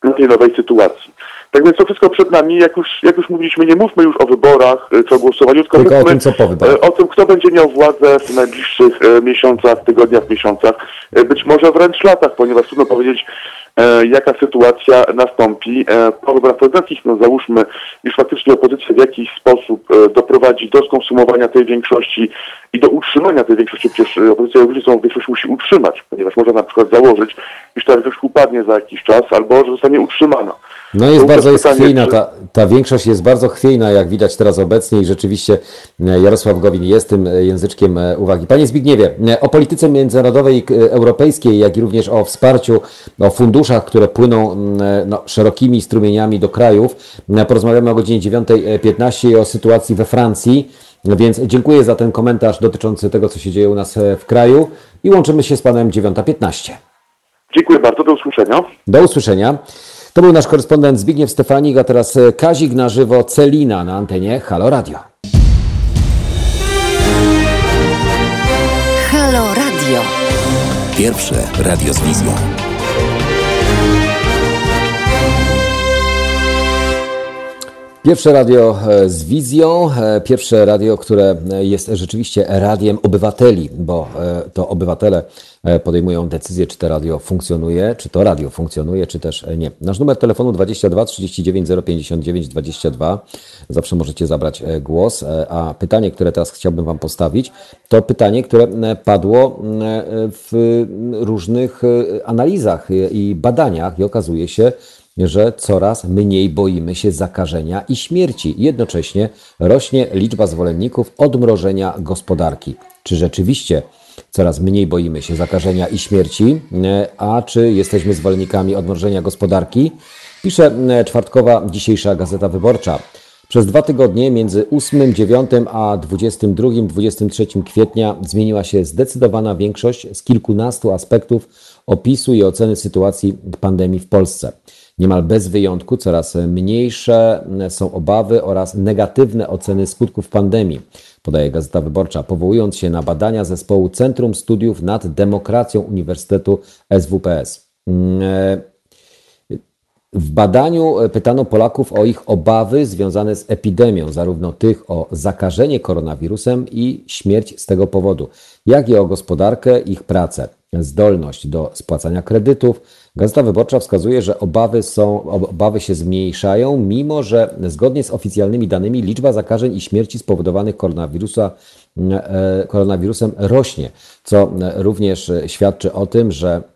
[SPEAKER 5] na tej nowej sytuacji. Tak więc to wszystko przed nami, jak już, jak już mówiliśmy, nie mówmy już o wyborach e, czy o głosowaniu, tylko,
[SPEAKER 2] tylko o tym, co po wyborach.
[SPEAKER 5] E, o tym, kto będzie miał władzę w najbliższych e, miesiącach, tygodniach, miesiącach, być może wręcz latach, ponieważ trudno powiedzieć, jaka sytuacja nastąpi po wyborach prezydenckich. No załóżmy, iż faktycznie opozycja w jakiś sposób doprowadzi do skonsumowania tej większości i do utrzymania tej większości, przecież opozycja również tą większość musi utrzymać, ponieważ można na przykład założyć, iż ta większość upadnie za jakiś czas albo że zostanie utrzymana.
[SPEAKER 2] No jest bardzo jest chwiejna, ta, ta większość jest bardzo chwiejna, jak widać teraz obecnie i rzeczywiście e, Jarosław Gowin jest tym e, języczkiem e, uwagi. Panie Zbigniewie, o polityce międzynarodowej europejskiej, jak i również o wsparciu, o funduszach, które płyną no, szerokimi strumieniami do krajów, porozmawiamy o godzinie 9.15 i o sytuacji we Francji. Więc dziękuję za ten komentarz dotyczący tego, co się dzieje u nas w kraju i łączymy się z panem 9.15.
[SPEAKER 5] Dziękuję bardzo, do usłyszenia.
[SPEAKER 2] Do usłyszenia. To był nasz korespondent Zbigniew Stefanik, a teraz e, Kazik na żywo Celina na antenie Halo Radio.
[SPEAKER 1] Halo Radio.
[SPEAKER 3] Pierwsze radio z wizją.
[SPEAKER 2] Pierwsze radio e, z wizją, e, pierwsze radio, które jest rzeczywiście radiem obywateli, bo to obywatele podejmują decyzję, czy to radio funkcjonuje, czy to radio funkcjonuje, czy też nie. Nasz numer telefonu 22 39 059 22. Zawsze możecie zabrać e, głos. E, a pytanie, które teraz chciałbym Wam postawić, to pytanie, które padło w różnych analizach i badaniach i okazuje się, że coraz mniej boimy się zakażenia i śmierci. Jednocześnie rośnie liczba zwolenników odmrożenia gospodarki. Czy rzeczywiście coraz mniej boimy się zakażenia i śmierci, e, a czy jesteśmy zwolennikami odmrożenia gospodarki? Pisze e, czwartkowa dzisiejsza Gazeta Wyborcza. Przez dwa tygodnie między 8, 9 a 22, 23 kwietnia zmieniła się zdecydowana większość z kilkunastu aspektów opisu i oceny sytuacji pandemii w Polsce. Niemal bez wyjątku coraz mniejsze są obawy oraz negatywne oceny skutków pandemii podaje Gazeta Wyborcza, powołując się na badania zespołu Centrum Studiów nad Demokracją Uniwersytetu SWPS. E, w badaniu pytano Polaków o ich obawy związane z epidemią, zarówno tych o zakażenie koronawirusem i śmierć z tego powodu, jak i o gospodarkę, ich pracę, zdolność do spłacania kredytów, Gazeta Wyborcza wskazuje, że obawy, są, obawy się zmniejszają, mimo że zgodnie z oficjalnymi danymi liczba zakażeń i śmierci spowodowanych koronawirusa, e, koronawirusem rośnie, co również świadczy o tym, że e,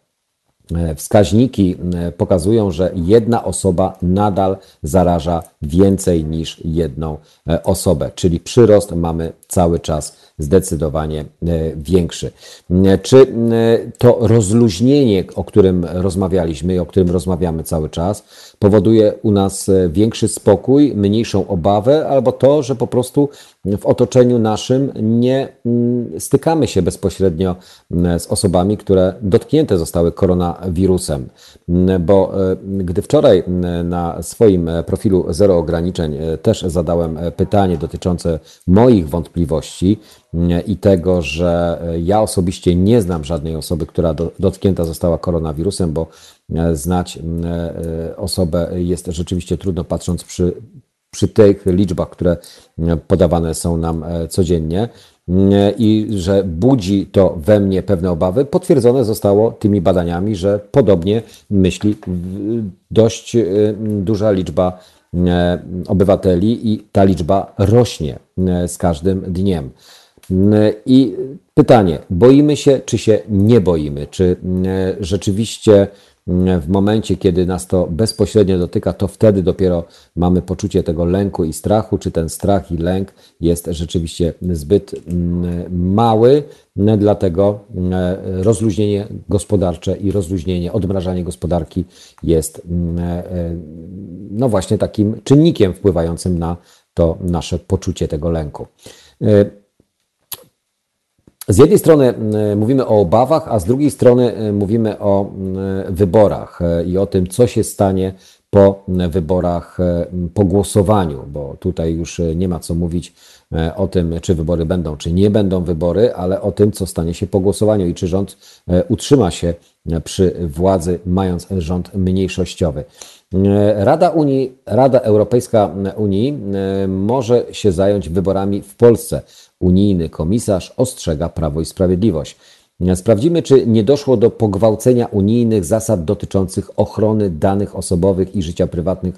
[SPEAKER 2] wskaźniki e, pokazują, że jedna osoba nadal zaraża więcej niż jedną osobę, czyli przyrost mamy cały czas zdecydowanie e, większy. E, czy e, to rozluźnienie, o którym rozmawialiśmy i o którym rozmawiamy cały czas, powoduje u nas większy spokój, mniejszą obawę, albo to, że po prostu w otoczeniu naszym nie mm, stykamy się bezpośrednio mm, z osobami, które dotknięte zostały koronawirusem. Mm, bo gdy wczoraj na swoim profilu Zero Ograniczeń też zadałem pytanie dotyczące moich wątpliwości, i tego, że ja osobiście nie znam żadnej osoby, która dotknięta została koronawirusem, bo e, znać e, osobę jest rzeczywiście trudno, patrząc przy, przy tych liczbach, które podawane są nam e, codziennie i że budzi to we mnie pewne obawy, potwierdzone zostało tymi badaniami, że podobnie myśli dość duża liczba obywateli i ta liczba rośnie z każdym dniem. I pytanie, boimy się, czy się nie boimy? Czy rzeczywiście w momencie, kiedy nas to bezpośrednio dotyka, to wtedy dopiero mamy poczucie tego lęku i strachu, czy ten strach i lęk jest rzeczywiście zbyt mały, dlatego rozluźnienie gospodarcze i rozluźnienie, odmrażanie gospodarki jest no właśnie takim czynnikiem wpływającym na to nasze poczucie tego lęku. Z jednej strony mówimy o obawach, a z drugiej strony mówimy o wyborach i o tym, co się stanie po wyborach, po głosowaniu, bo tutaj już nie ma co mówić o tym, czy wybory będą, czy nie będą wybory, ale o tym, co stanie się po głosowaniu i czy rząd utrzyma się przy władzy, mając rząd mniejszościowy. Rada, Unii, Rada Europejska Unii może się zająć wyborami w Polsce. Unijny komisarz ostrzega Prawo i Sprawiedliwość. Sprawdzimy, czy nie doszło do pogwałcenia unijnych zasad dotyczących ochrony danych osobowych i życia prywatnych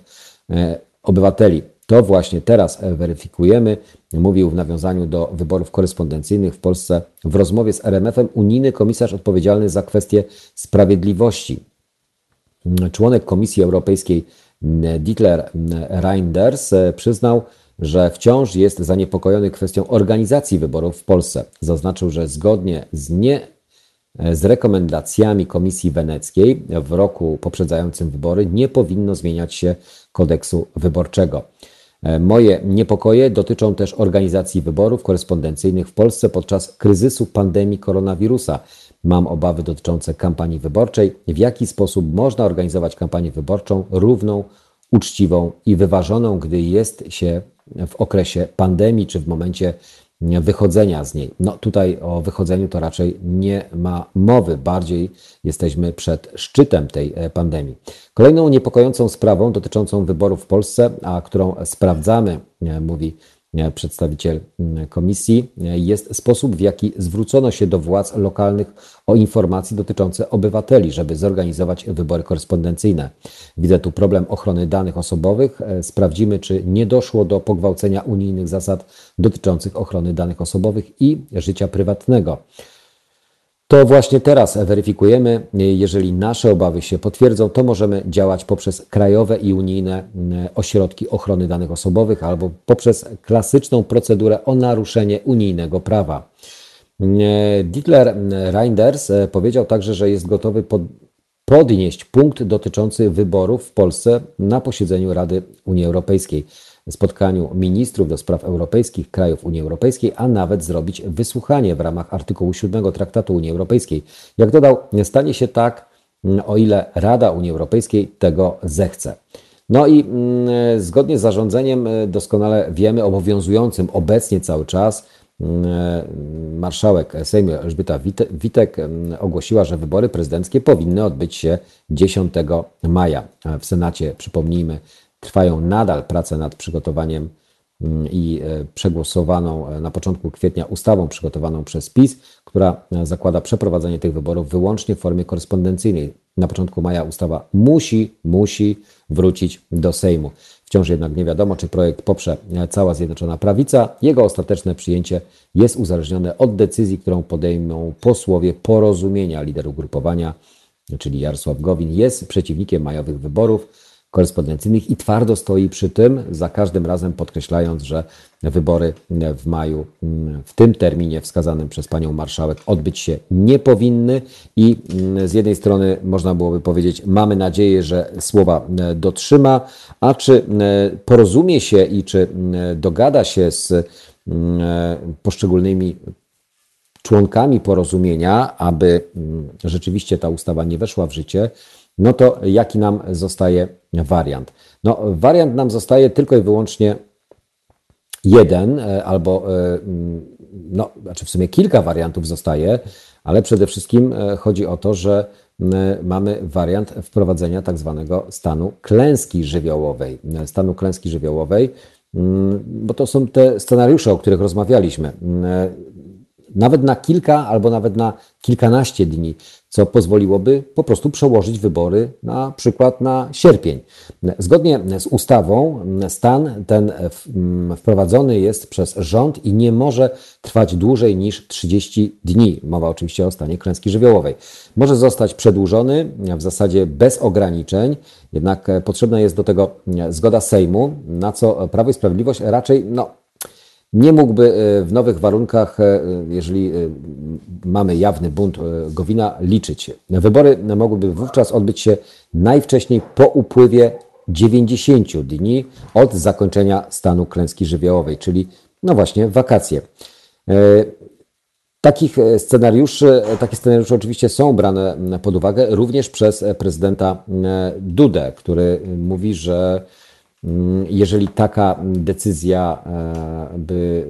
[SPEAKER 2] e, obywateli. To właśnie teraz weryfikujemy, mówił w nawiązaniu do wyborów korespondencyjnych w Polsce w rozmowie z RMF-em unijny komisarz odpowiedzialny za kwestie sprawiedliwości. Członek Komisji Europejskiej Dietler Reinders przyznał, że wciąż jest zaniepokojony kwestią organizacji wyborów w Polsce. Zaznaczył, że zgodnie z nie z rekomendacjami Komisji Weneckiej w roku poprzedzającym wybory nie powinno zmieniać się kodeksu wyborczego. Moje niepokoje dotyczą też organizacji wyborów korespondencyjnych w Polsce podczas kryzysu pandemii koronawirusa. Mam obawy dotyczące kampanii wyborczej. W jaki sposób można organizować kampanię wyborczą równą, uczciwą i wyważoną, gdy jest się w okresie pandemii czy w momencie wychodzenia z niej. No tutaj o wychodzeniu to raczej nie ma mowy, bardziej jesteśmy przed szczytem tej e, pandemii. Kolejną niepokojącą sprawą dotyczącą wyborów w Polsce, a którą sprawdzamy, e, mówi przedstawiciel komisji, e, jest sposób, w jaki zwrócono się do władz lokalnych o informacje dotyczące obywateli, żeby zorganizować wybory korespondencyjne. Widzę tu problem ochrony danych osobowych. E, sprawdzimy, czy nie doszło do pogwałcenia unijnych zasad dotyczących ochrony danych osobowych i życia prywatnego. To właśnie teraz weryfikujemy. Jeżeli nasze obawy się potwierdzą, to możemy działać poprzez krajowe i unijne mm, ośrodki ochrony danych osobowych albo poprzez klasyczną procedurę o naruszenie unijnego prawa. Mm, Dietler Reinders e, powiedział także, że jest gotowy pod, podnieść punkt dotyczący wyborów w Polsce na posiedzeniu Rady Unii Europejskiej spotkaniu ministrów do spraw europejskich krajów Unii Europejskiej, a nawet zrobić wysłuchanie w ramach artykułu 7 Traktatu Unii Europejskiej. Jak dodał, stanie się tak, mm, o ile Rada Unii Europejskiej tego zechce. No i mm, zgodnie z zarządzeniem e, doskonale wiemy, obowiązującym obecnie cały czas, mm, marszałek Sejmu Elżbieta Witek ogłosiła, że wybory prezydenckie powinny odbyć się 10 maja. W Senacie, przypomnijmy, Trwają nadal prace nad przygotowaniem mm, i e, przegłosowaną e, na początku kwietnia ustawą przygotowaną przez PiS, która e, zakłada przeprowadzenie tych wyborów wyłącznie w formie korespondencyjnej. Na początku maja ustawa musi, musi wrócić do Sejmu. Wciąż jednak nie wiadomo, czy projekt poprze cała Zjednoczona Prawica. Jego ostateczne przyjęcie jest uzależnione od decyzji, którą podejmą posłowie porozumienia. Lider ugrupowania, czyli Jarosław Gowin, jest przeciwnikiem majowych wyborów korespondencyjnych i twardo stoi przy tym, za każdym razem podkreślając, że wybory w maju mm, w tym terminie wskazanym przez panią marszałek odbyć się nie powinny. I mm, z jednej strony można byłoby powiedzieć, mamy nadzieję, że słowa mm, dotrzyma, a czy porozumie się i czy dogada się z poszczególnymi członkami porozumienia, aby rzeczywiście ta ustawa nie weszła w życie, no to jaki nam zostaje wariant? No, wariant nam zostaje tylko i wyłącznie jeden, e, albo e, mm, no, znaczy w sumie kilka wariantów zostaje, ale przede wszystkim e, chodzi o to, że mamy wariant wprowadzenia tak zwanego stanu klęski żywiołowej. Stanu klęski żywiołowej, bo to są te scenariusze, o których rozmawialiśmy. Nawet na kilka albo nawet na kilkanaście dni co pozwoliłoby po prostu przełożyć wybory na przykład na sierpień. Zgodnie z ustawą stan ten wprowadzony jest przez rząd i nie może trwać dłużej niż 30 dni. Mowa oczywiście o stanie klęski żywiołowej. Może zostać przedłużony w zasadzie bez ograniczeń, jednak potrzebna jest do tego zgoda Sejmu, na co Prawo i Sprawiedliwość raczej no, nie mógłby e, w nowych warunkach, e, jeżeli e, mamy jawny bunt Gowina, liczyć. Wybory mogłyby wówczas odbyć się najwcześniej po upływie 90 dni od zakończenia stanu klęski żywiołowej, czyli no właśnie wakacje. Takich scenariuszy, takie scenariusze oczywiście są brane pod uwagę również przez prezydenta Dudę, który mówi, że jeżeli taka decyzja by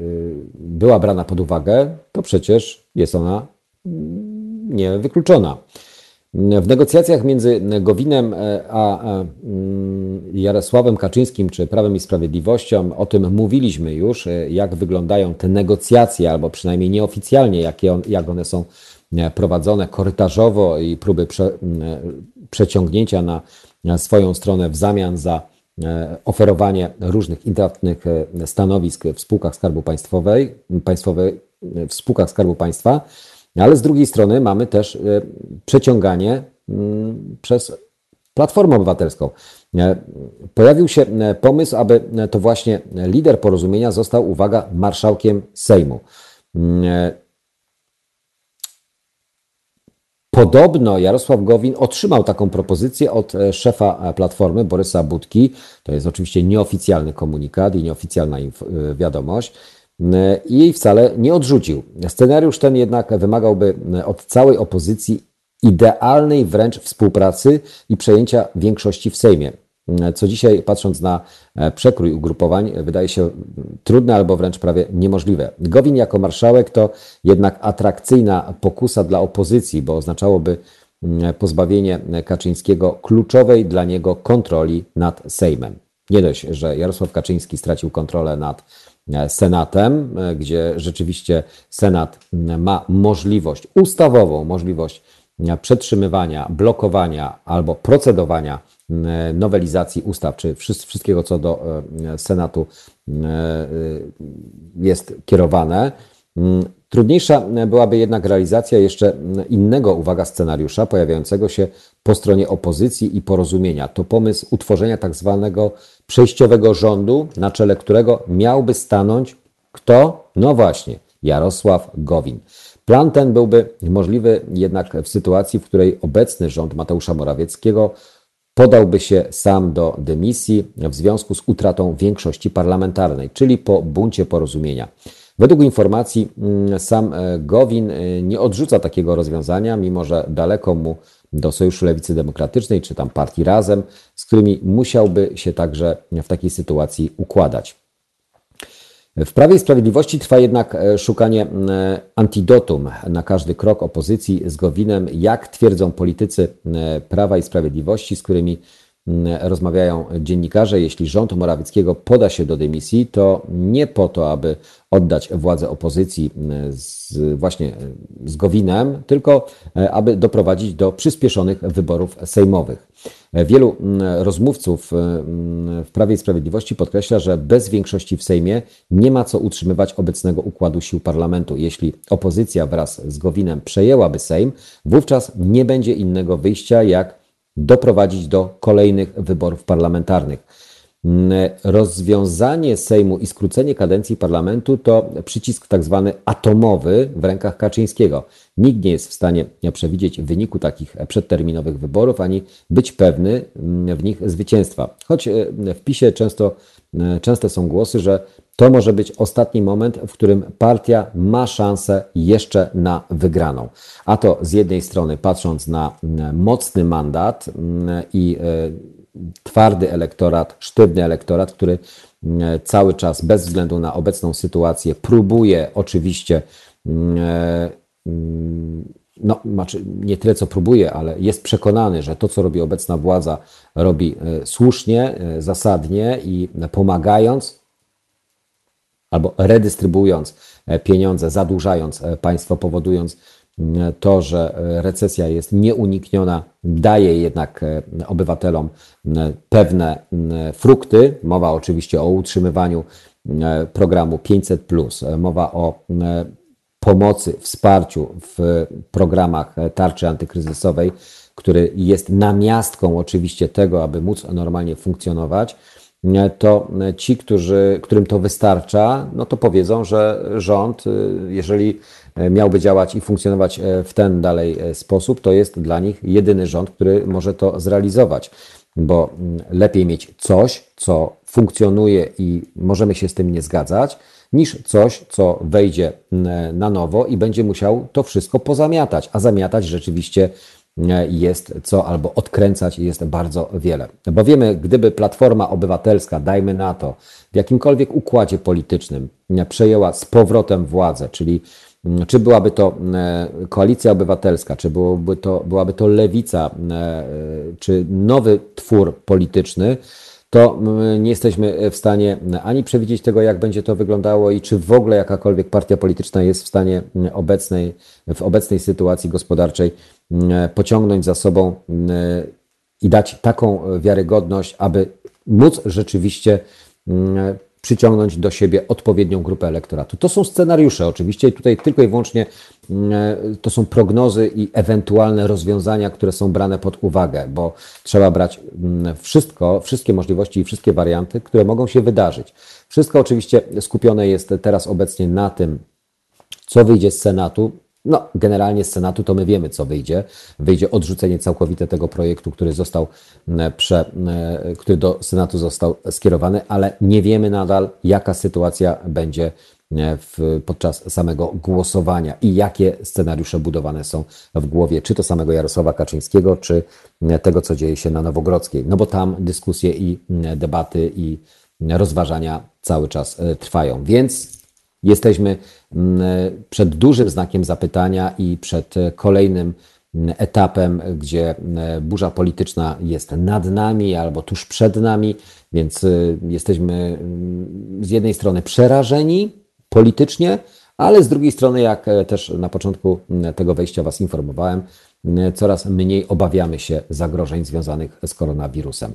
[SPEAKER 2] była brana pod uwagę, to przecież jest ona niewykluczona. W negocjacjach między Gowinem e, a mm, Jarosławem Kaczyńskim czy Prawem i Sprawiedliwością o tym mówiliśmy już, e, jak wyglądają te negocjacje, albo przynajmniej nieoficjalnie, jakie jak one są e, prowadzone korytarzowo i próby prze, przeciągnięcia na swoją stronę w zamian za oferowanie różnych intratnych stanowisk w spółkach Skarbu Państwowej, państwowej w spółkach Skarbu Państwa. Ale z drugiej strony mamy też e, przeciąganie mm, przez Platformę Obywatelską. E, pojawił się e, pomysł, aby to właśnie lider porozumienia został, uwaga, marszałkiem Sejmu. Mm, podobno Jarosław Gowin otrzymał taką propozycję od szefa Platformy, Borysa Budki. To jest oczywiście nieoficjalny komunikat i nieoficjalna wiadomość i jej wcale nie odrzucił. Scenariusz ten jednak wymagałby od całej opozycji idealnej wręcz współpracy i przejęcia większości w Sejmie. Co dzisiaj, patrząc na przekrój ugrupowań, wydaje się trudne albo wręcz prawie niemożliwe. Gowin jako marszałek to jednak atrakcyjna pokusa dla opozycji, bo oznaczałoby pozbawienie Kaczyńskiego kluczowej dla niego kontroli nad Sejmem. Nie dość, że Jarosław Kaczyński stracił kontrolę nad E, Senatem, e, gdzie rzeczywiście Senat ma możliwość, ustawową możliwość e, przetrzymywania, blokowania albo procedowania nowelizacji ustaw, czy wszystkiego, co do Senatu jest kierowane. Trudniejsza byłaby jednak realizacja jeszcze innego, uwaga, scenariusza pojawiającego się po stronie opozycji i porozumienia. To pomysł utworzenia tak zwanego przejściowego rządu, na czele którego miałby stanąć kto? No właśnie, Jarosław Gowin. Plan ten byłby możliwy jednak w sytuacji, w której obecny rząd Mateusza Morawieckiego podałby się sam do dymisji w związku z utratą większości parlamentarnej, czyli po buncie porozumienia. Według informacji mm, sam e, Gowin e, nie odrzuca takiego rozwiązania, mimo że daleko mu do Sojuszu Lewicy Demokratycznej czy tam partii Razem, z którymi musiałby się także w takiej sytuacji układać. W Prawie i Sprawiedliwości trwa jednak e, szukanie antidotum na każdy krok opozycji z Gowinem, jak twierdzą politycy Prawa i Sprawiedliwości, z którymi rozmawiają dziennikarze, jeśli rząd Morawieckiego poda się do dymisji, to nie po to, aby oddać władzę opozycji z, właśnie z Gowinem, tylko e, aby doprowadzić do przyspieszonych wyborów sejmowych. Wielu rozmówców w Prawie i Sprawiedliwości podkreśla, że bez większości w Sejmie nie ma co utrzymywać obecnego układu sił parlamentu. Jeśli opozycja wraz z Gowinem przejęłaby Sejm, wówczas nie będzie innego wyjścia jak doprowadzić do kolejnych wyborów parlamentarnych. Mm, rozwiązanie Sejmu i skrócenie kadencji parlamentu to przycisk tak zwany atomowy w rękach Kaczyńskiego. Nikt nie jest w stanie przewidzieć wyniku takich przedterminowych wyborów ani być pewny mm, w nich zwycięstwa. Choć e, w PiSie często, e, częste są głosy, że to może być ostatni moment, w którym partia ma szansę jeszcze na wygraną. A to z jednej strony patrząc na mm, mocny mandat i e, twardy elektorat, sztywny elektorat, który mm, cały czas, bez względu na obecną sytuację, próbuje oczywiście, e, no, znaczy nie tyle co próbuje, ale jest przekonany, że to, co robi obecna władza, robi e, słusznie, e, zasadnie i pomagając albo redystrybuując pieniądze, zadłużając państwo, powodując to, że recesja jest nieunikniona, daje jednak e, obywatelom pewne frukty. Mowa oczywiście o utrzymywaniu programu 500, mowa o pomocy, wsparciu w programach tarczy antykryzysowej, który jest namiastką oczywiście tego, aby móc normalnie funkcjonować to ci, którzy, którym to wystarcza, no to powiedzą, że rząd, jeżeli E, miałby działać i funkcjonować e, w ten dalej e, sposób, to jest dla nich jedyny rząd, który może to zrealizować. bo mm, lepiej mieć coś, co funkcjonuje i możemy się z tym nie zgadzać, niż coś, co wejdzie na nowo i będzie musiał to wszystko pozamiatać, a zamiatać rzeczywiście jest co, albo odkręcać jest bardzo wiele. Bo wiemy, gdyby Platforma Obywatelska, dajmy na to, w jakimkolwiek układzie politycznym przejęła z powrotem władzę, czyli Mm, czy byłaby to e, koalicja obywatelska, czy byłoby to, byłaby to lewica, e, czy nowy twór polityczny, to nie jesteśmy w stanie ani przewidzieć tego, jak będzie to wyglądało i czy w ogóle jakakolwiek partia polityczna jest w stanie obecnej, w obecnej sytuacji gospodarczej pociągnąć za sobą i dać taką wiarygodność, aby móc rzeczywiście przyciągnąć do siebie odpowiednią grupę elektoratu. To są scenariusze oczywiście i tutaj tylko i wyłącznie e, to są prognozy i ewentualne rozwiązania, które są brane pod uwagę, bo trzeba brać mm, wszystko, wszystkie możliwości i wszystkie warianty, które mogą się wydarzyć. Wszystko oczywiście skupione jest teraz obecnie na tym, co wyjdzie z Senatu. No, generalnie z Senatu to my wiemy, co wyjdzie. Wyjdzie odrzucenie całkowite tego projektu, który został, mm, prze, mm, który do Senatu został skierowany, ale nie wiemy nadal, jaka sytuacja będzie w, podczas samego głosowania i jakie scenariusze budowane są w głowie, czy to samego Jarosława Kaczyńskiego, czy tego, co dzieje się na Nowogrodzkiej. No bo tam dyskusje i debaty i rozważania cały czas e, trwają. Więc Jesteśmy mm, przed dużym znakiem zapytania i przed kolejnym mm, etapem, gdzie mm, burza polityczna jest nad nami albo tuż przed nami, więc jesteśmy z jednej strony przerażeni politycznie, ale z drugiej strony, jak e, też na początku tego wejścia Was informowałem, coraz mniej obawiamy się zagrożeń związanych z koronawirusem.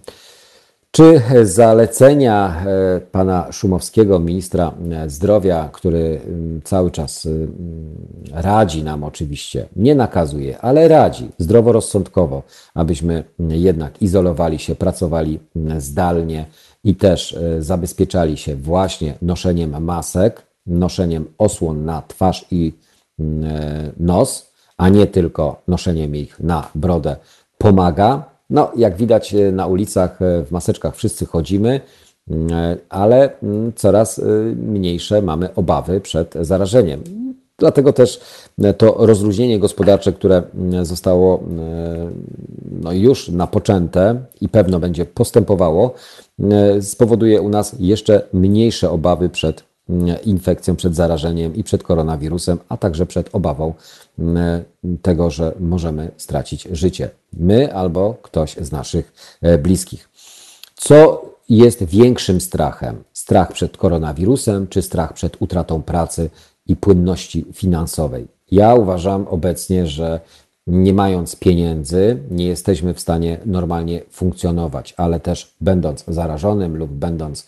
[SPEAKER 2] Czy zalecenia e, pana Szumowskiego, ministra zdrowia, który cały czas mm, radzi nam oczywiście, nie nakazuje, ale radzi zdroworozsądkowo, abyśmy jednak izolowali się, pracowali zdalnie i też e, zabezpieczali się właśnie noszeniem masek, noszeniem osłon na twarz i nos, a nie tylko noszeniem ich na brodę, pomaga no, jak widać e, na ulicach e, w maseczkach wszyscy chodzimy, e, ale mm, coraz mniejsze mamy obawy przed zarażeniem. Dlatego też to rozluźnienie gospodarcze, które mm, zostało no już napoczęte i pewno będzie postępowało, spowoduje u nas jeszcze mniejsze obawy przed infekcją, przed zarażeniem i przed koronawirusem, a także przed obawą mm, tego, że możemy stracić życie. My albo ktoś z naszych e, bliskich. Co jest większym strachem? Strach przed koronawirusem czy strach przed utratą pracy i płynności finansowej? Ja uważam obecnie, że nie mając pieniędzy, nie jesteśmy w stanie normalnie funkcjonować, ale też będąc zarażonym lub będąc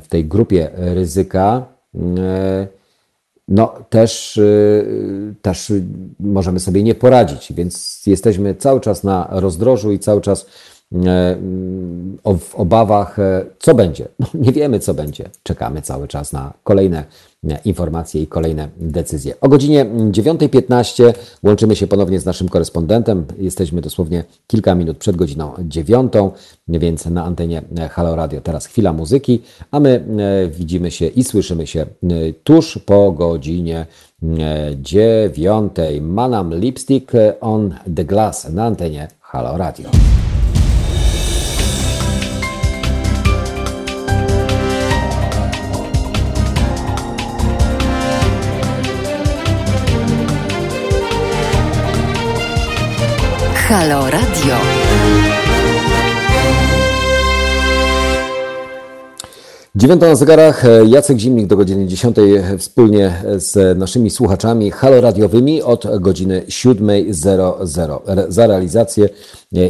[SPEAKER 2] w tej grupie ryzyka, mm, no też, y, też możemy sobie nie poradzić, więc jesteśmy cały czas na rozdrożu i cały czas E, w obawach, e, co będzie. No, nie wiemy, co będzie. Czekamy cały czas na kolejne e, informacje i kolejne decyzje. O godzinie 9.15 łączymy się ponownie z naszym korespondentem. Jesteśmy dosłownie kilka minut przed godziną 9, więc na antenie Halo Radio teraz chwila muzyki, a my widzimy się i słyszymy się tuż po godzinie 9. Manam Lipstick on the Glass na antenie Halo Radio.
[SPEAKER 1] Halo Radio.
[SPEAKER 2] Dziewiąta na zegarach, Jacek Zimnik do godziny 10 wspólnie z naszymi słuchaczami haloradiowymi od godziny 7.00. Za realizację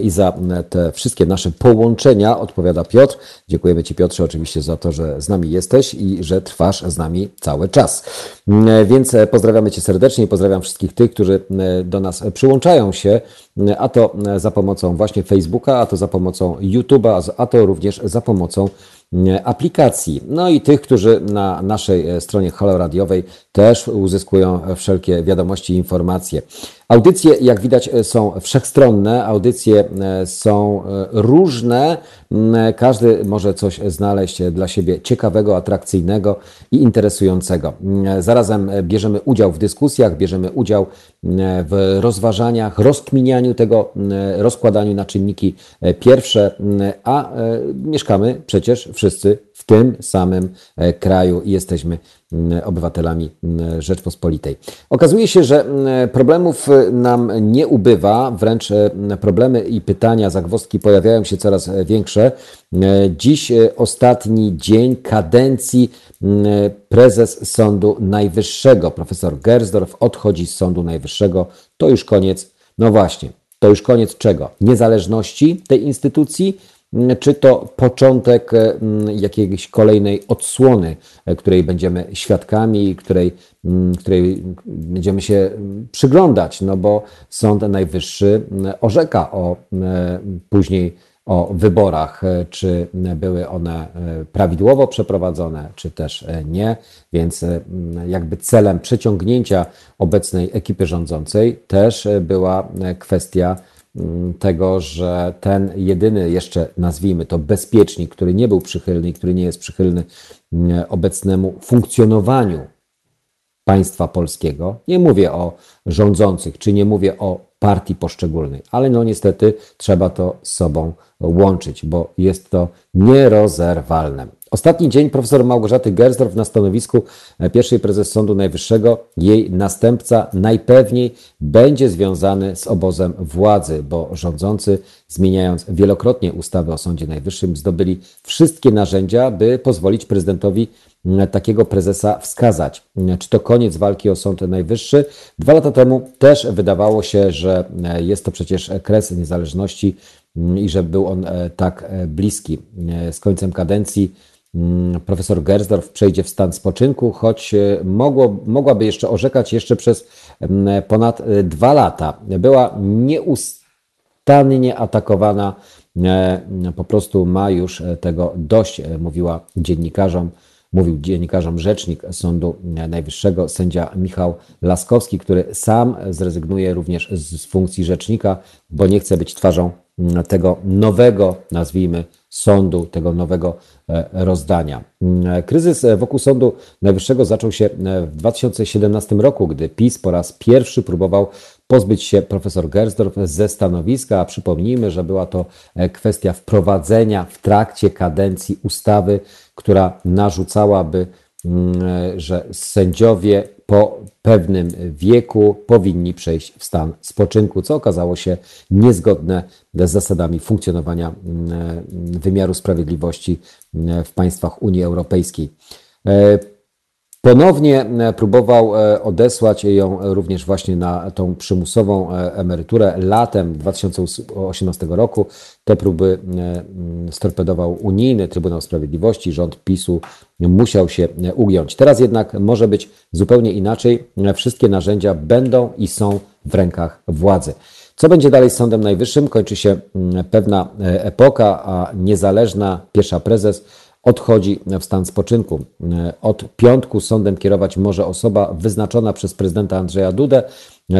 [SPEAKER 2] i za te wszystkie nasze połączenia odpowiada Piotr. Dziękujemy Ci Piotrze oczywiście za to, że z nami jesteś i że trwasz z nami cały czas. Więc pozdrawiamy Cię serdecznie i pozdrawiam wszystkich tych, którzy do nas przyłączają się, a to za pomocą właśnie Facebooka, a to za pomocą YouTube'a, a to również za pomocą aplikacji. No i tych, którzy na naszej stronie haloradiowej też uzyskują wszelkie wiadomości i informacje. Audycje, jak widać, są wszechstronne, audycje są różne. Każdy może coś znaleźć dla siebie ciekawego, atrakcyjnego i interesującego. Zarazem bierzemy udział w dyskusjach, bierzemy udział w rozważaniach, rozkminianiu tego, rozkładaniu na czynniki pierwsze, a mieszkamy przecież wszyscy w tym samym kraju i jesteśmy obywatelami Rzeczpospolitej. Okazuje się, że problemów nam nie ubywa, wręcz problemy i pytania, zagwozdki pojawiają się coraz większe. Dziś ostatni dzień kadencji prezes Sądu Najwyższego, profesor Gersdorf, odchodzi z Sądu Najwyższego. To już koniec, no właśnie, to już koniec czego? Niezależności tej instytucji, czy to początek mm, jakiejś kolejnej odsłony, e, której będziemy świadkami, której, której będziemy się przyglądać, no bo Sąd Najwyższy orzeka o później o wyborach, e, czy były one e, prawidłowo przeprowadzone, czy też nie. Więc jakby celem przeciągnięcia obecnej ekipy rządzącej też była kwestia tego, że ten jedyny jeszcze, nazwijmy to, bezpiecznik, który nie był przychylny i który nie jest przychylny mm, obecnemu funkcjonowaniu państwa polskiego, nie mówię o rządzących, czy nie mówię o partii poszczególnej, ale no niestety trzeba to z sobą łączyć, bo jest to nierozerwalne. Ostatni dzień profesor Małgorzaty Gersdorf na stanowisku e, pierwszej prezes Sądu Najwyższego. Jej następca najpewniej będzie związany z obozem władzy, bo rządzący, zmieniając wielokrotnie ustawy o Sądzie Najwyższym, zdobyli wszystkie narzędzia, by pozwolić prezydentowi takiego prezesa wskazać. Czy to koniec walki o Sąd Najwyższy? Dwa lata temu też wydawało się, że e, jest to przecież kres niezależności i że był on e, tak bliski z końcem kadencji Mm, profesor Gersdorf przejdzie w stan spoczynku, choć e, mogło, mogłaby jeszcze orzekać jeszcze przez mm, ponad e, dwa lata. Była nieustannie atakowana, e, po prostu ma już tego dość, mówiła dziennikarzom. Mówił dziennikarzom rzecznik Sądu Najwyższego, sędzia Michał Laskowski, który sam zrezygnuje również z funkcji rzecznika, bo nie chce być twarzą mm, tego nowego, nazwijmy, sądu, tego nowego e, rozdania. Mm, kryzys e, wokół Sądu Najwyższego zaczął się e, w 2017 roku, gdy PiS po raz pierwszy próbował pozbyć się profesor Gersdorf ze stanowiska, a przypomnijmy, że była to kwestia wprowadzenia w trakcie kadencji ustawy, która narzucałaby, mm, że sędziowie po pewnym wieku powinni przejść w stan spoczynku, co okazało się niezgodne z zasadami funkcjonowania mm, wymiaru sprawiedliwości mm, w państwach Unii Europejskiej. E, Ponownie e, próbował e, odesłać ją również właśnie na tą przymusową e, emeryturę latem 2018 roku. Te próby storpedował Unijny Trybunał Sprawiedliwości. Rząd PiSu musiał się ugiąć. Teraz jednak może być zupełnie inaczej. Wszystkie narzędzia będą i są w rękach władzy. Co będzie dalej z Sądem Najwyższym? Kończy się pewna epoka, a niezależna pierwsza prezes odchodzi w stan spoczynku. Od piątku sądem kierować może osoba wyznaczona przez prezydenta Andrzeja Dudę.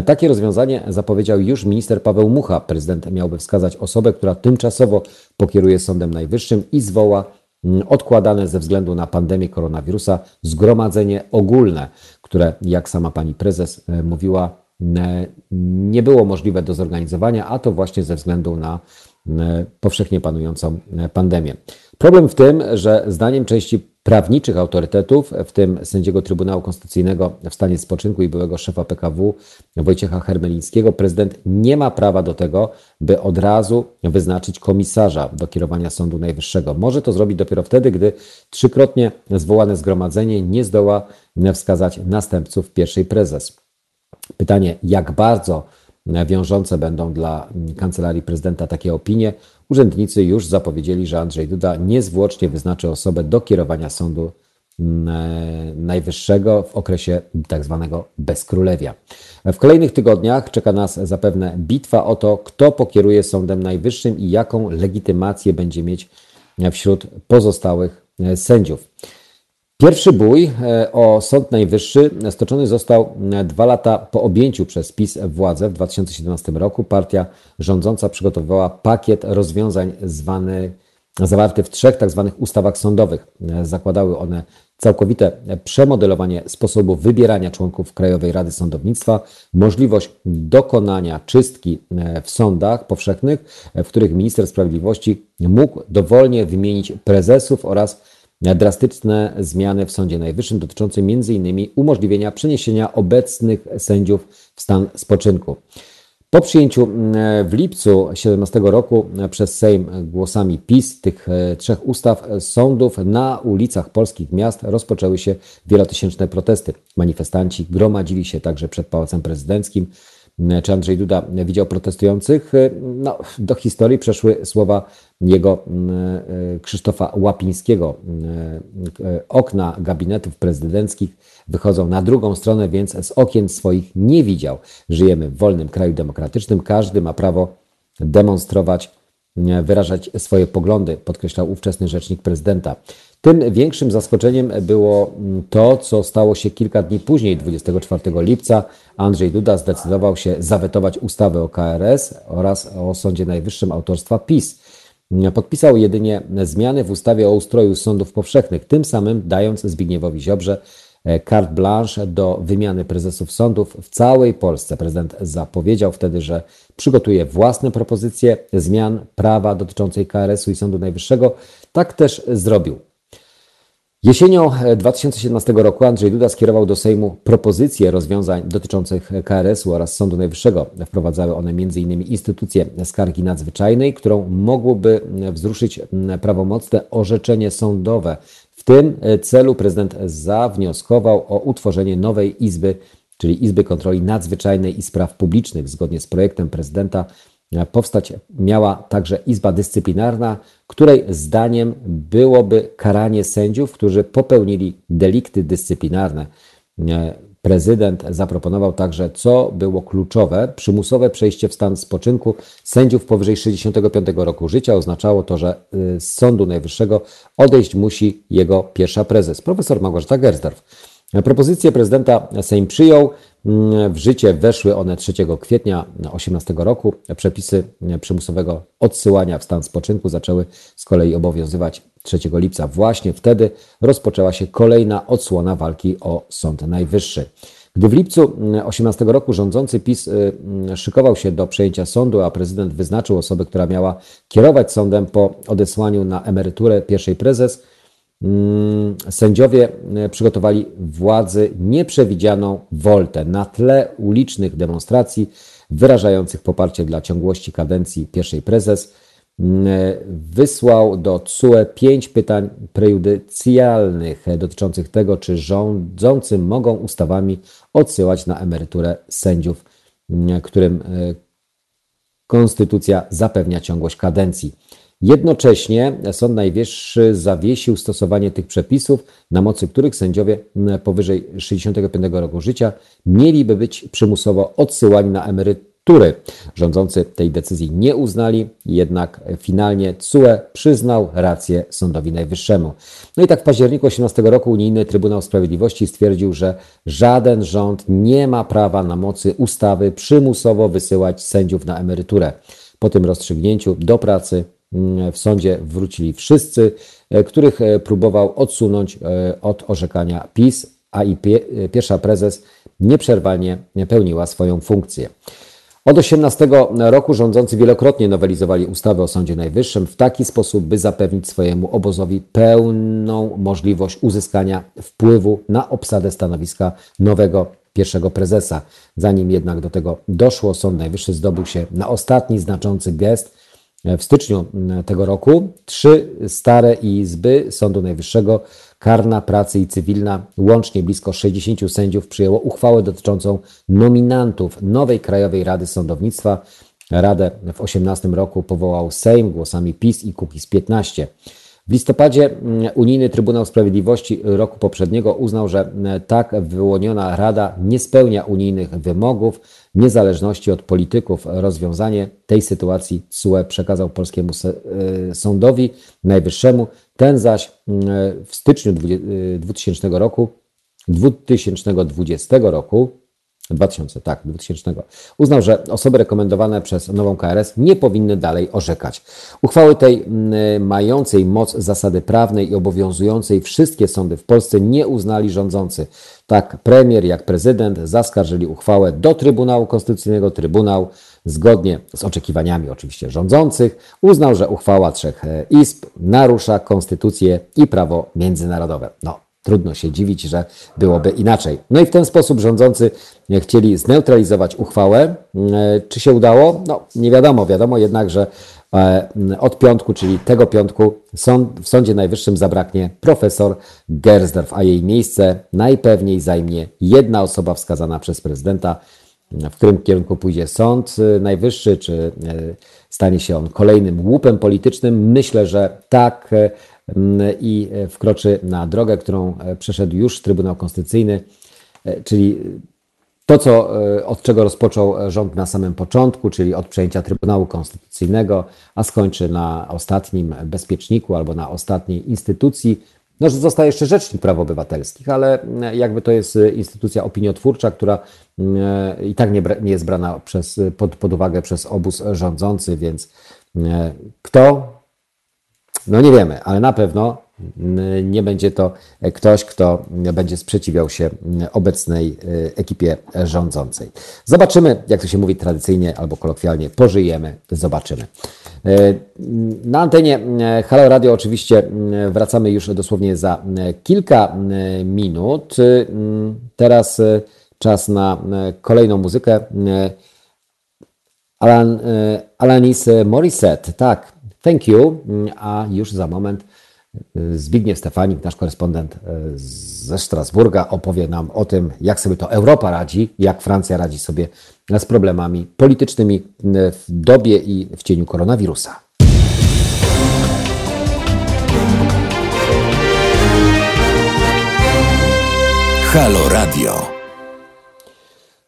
[SPEAKER 2] Takie rozwiązanie zapowiedział już minister Paweł Mucha. Prezydent miałby wskazać osobę, która tymczasowo pokieruje Sądem Najwyższym i zwoła odkładane ze względu na pandemię koronawirusa zgromadzenie ogólne, które, jak sama pani prezes e, mówiła, nie było możliwe do zorganizowania, a to właśnie ze względu na powszechnie panującą pandemię. Problem w tym, że zdaniem części prawniczych autorytetów, w tym sędziego Trybunału Konstytucyjnego w stanie spoczynku i byłego szefa PKW Wojciecha Hermelińskiego, prezydent nie ma prawa do tego, by od razu wyznaczyć komisarza do kierowania Sądu Najwyższego. Może to zrobić dopiero wtedy, gdy trzykrotnie zwołane zgromadzenie nie zdoła wskazać następców pierwszej prezes. Pytanie, jak bardzo wiążące będą dla kancelarii prezydenta takie opinie, Urzędnicy już zapowiedzieli, że Andrzej Duda niezwłocznie wyznaczy osobę do kierowania Sądu mm, Najwyższego w okresie tak zwanego bezkrólewia. W kolejnych tygodniach czeka nas zapewne bitwa o to, kto pokieruje Sądem Najwyższym i jaką legitymację będzie mieć wśród pozostałych sędziów. Pierwszy bój e, o Sąd Najwyższy stoczony został e, dwa lata po objęciu przez PiS władzy w 2017 roku. Partia rządząca przygotowywała pakiet rozwiązań zwany, zawarty w trzech tzw. Tak ustawach sądowych. E, zakładały one całkowite przemodelowanie sposobu wybierania członków Krajowej Rady Sądownictwa, możliwość dokonania czystki w sądach powszechnych, w których minister sprawiedliwości mógł dowolnie wymienić prezesów oraz drastyczne zmiany w Sądzie Najwyższym dotyczące m.in. umożliwienia przeniesienia obecnych sędziów w stan spoczynku. Po przyjęciu w lipcu 2017 roku przez Sejm głosami PiS tych e, trzech ustaw sądów na ulicach polskich miast rozpoczęły się wielotysięczne protesty. Manifestanci gromadzili się także przed Pałacem Prezydenckim. Czy Andrzej Duda widział protestujących? No, do historii przeszły słowa jego e, Krzysztofa Łapińskiego. E, okna gabinetów prezydenckich wychodzą na drugą stronę, więc z okien swoich nie widział. Żyjemy w wolnym kraju demokratycznym, każdy ma prawo demonstrować, wyrażać swoje poglądy, podkreślał ówczesny rzecznik prezydenta. Tym większym zaskoczeniem było to, co stało się kilka dni później, 24 lipca. Andrzej Duda zdecydował się zawetować ustawę o KRS oraz o Sądzie Najwyższym autorstwa PiS. Podpisał jedynie zmiany w ustawie o ustroju sądów powszechnych, tym samym dając Zbigniewowi Ziobrze e, carte blanche do wymiany prezesów sądów w całej Polsce. Prezydent zapowiedział wtedy, że przygotuje własne propozycje zmian prawa dotyczącej KRS-u i Sądu Najwyższego. Tak też zrobił. Jesienią 2017 e, roku Andrzej Duda skierował do Sejmu propozycje rozwiązań dotyczących KRS-u oraz Sądu Najwyższego. Wprowadzały one m.in. instytucję skargi nadzwyczajnej, którą mogłoby wzruszyć prawomocne orzeczenie sądowe. W tym e, celu prezydent zawnioskował o utworzenie nowej izby, czyli Izby Kontroli Nadzwyczajnej i Spraw Publicznych. Zgodnie z projektem prezydenta powstać miała także Izba Dyscyplinarna, której zdaniem byłoby karanie sędziów, którzy popełnili delikty dyscyplinarne. Prezydent zaproponował także, co było kluczowe, przymusowe przejście w stan spoczynku sędziów powyżej 65 roku życia. Oznaczało to, że y, z Sądu Najwyższego odejść musi jego pierwsza prezes, profesor Małgorzata Gersdorf. Propozycję prezydenta Sejm przyjął. W życie weszły one 3 kwietnia 2018 roku. Przepisy przymusowego odsyłania w stan spoczynku zaczęły z kolei obowiązywać 3 lipca. Właśnie wtedy rozpoczęła się kolejna odsłona walki o Sąd Najwyższy. Gdy w lipcu 2018 roku rządzący PiS y, szykował się do przejęcia sądu, a prezydent wyznaczył osobę, która miała kierować sądem po odesłaniu na emeryturę pierwszej prezes, Mm, sędziowie e, przygotowali władzy nieprzewidzianą woltę na tle ulicznych demonstracji wyrażających poparcie dla ciągłości kadencji pierwszej prezes. Mm, e, wysłał do CUE pięć pytań prejudycjalnych dotyczących tego, czy rządzący mogą ustawami odsyłać na emeryturę sędziów, mm, którym e, konstytucja zapewnia ciągłość kadencji. Jednocześnie Sąd Najwyższy zawiesił stosowanie tych przepisów, na mocy których sędziowie powyżej 65 roku życia mieliby być przymusowo odsyłani na emerytury. Rządzący tej decyzji nie uznali, jednak finalnie CUE przyznał rację Sądowi Najwyższemu. No i tak w październiku 18 roku Unijny Trybunał Sprawiedliwości stwierdził, że żaden rząd nie ma prawa na mocy ustawy przymusowo wysyłać sędziów na emeryturę. Po tym rozstrzygnięciu do pracy w sądzie wrócili wszyscy, e, których e, próbował odsunąć e, od orzekania PiS, a i pierwsza prezes nieprzerwanie pełniła swoją funkcję. Od 18 roku rządzący wielokrotnie nowelizowali ustawę o Sądzie Najwyższym w taki sposób, by zapewnić swojemu obozowi pełną możliwość uzyskania wpływu na obsadę stanowiska nowego pierwszego prezesa. Zanim jednak do tego doszło, Sąd Najwyższy zdobył się na ostatni znaczący gest w styczniu mm, tego roku trzy stare izby Sądu Najwyższego, karna, pracy i cywilna, łącznie blisko 60 sędziów przyjęło uchwałę dotyczącą nominantów nowej Krajowej Rady Sądownictwa. Radę w 18 roku powołał Sejm głosami PiS i Kukiz 15. W listopadzie mm, Unijny Trybunał Sprawiedliwości roku poprzedniego uznał, że mm, tak wyłoniona Rada nie spełnia unijnych wymogów niezależności od polityków. Rozwiązanie tej sytuacji CUE przekazał polskiemu y, sądowi najwyższemu. Ten zaś mm, w styczniu 2000 y, roku 2020 roku 2000, tak, 2000. Uznał, że osoby rekomendowane przez nową KRS nie powinny dalej orzekać. Uchwały tej mającej moc zasady prawnej i obowiązującej wszystkie sądy w Polsce nie uznali rządzący. Tak premier jak prezydent zaskarżyli uchwałę do Trybunału Konstytucyjnego. Trybunał, zgodnie z oczekiwaniami oczywiście rządzących, uznał, że uchwała trzech e, izb narusza konstytucję i prawo międzynarodowe. No, Trudno się dziwić, że byłoby inaczej. No i w ten sposób rządzący chcieli zneutralizować uchwałę. E, czy się udało? No, nie wiadomo. Wiadomo jednak, że e, od piątku, czyli tego piątku, w Sądzie Najwyższym zabraknie profesor Gersdorf, a jej miejsce najpewniej zajmie jedna osoba wskazana przez prezydenta. W którym kierunku pójdzie Sąd Najwyższy, czy e, stanie się on kolejnym łupem politycznym? Myślę, że tak i wkroczy na drogę, którą e, przeszedł już Trybunał Konstytucyjny, e, czyli to, co, e, od czego rozpoczął rząd na samym początku, czyli od przejęcia Trybunału Konstytucyjnego, a skończy na ostatnim bezpieczniku albo na ostatniej instytucji. No, że zostaje jeszcze Rzecznik Praw Obywatelskich, ale jakby to jest instytucja opiniotwórcza, która i tak nie, nie jest brana przez, pod, pod uwagę przez obóz rządzący, więc kto no nie wiemy, ale na pewno nie będzie to ktoś, kto będzie sprzeciwiał się obecnej e, ekipie rządzącej. Zobaczymy, jak to się mówi tradycyjnie albo kolokwialnie, pożyjemy, zobaczymy. E, na antenie e, Halo Radio oczywiście wracamy już dosłownie za kilka minut. Teraz czas na kolejną muzykę. Alan, Alanis Morissette, tak, Thank you. A już za moment y, Zbigniew Stefanik, nasz korespondent y, ze Strasburga, opowie nam o tym, jak sobie to Europa radzi, jak Francja radzi sobie z problemami politycznymi y, w dobie i w cieniu koronawirusa.
[SPEAKER 3] Halo Radio.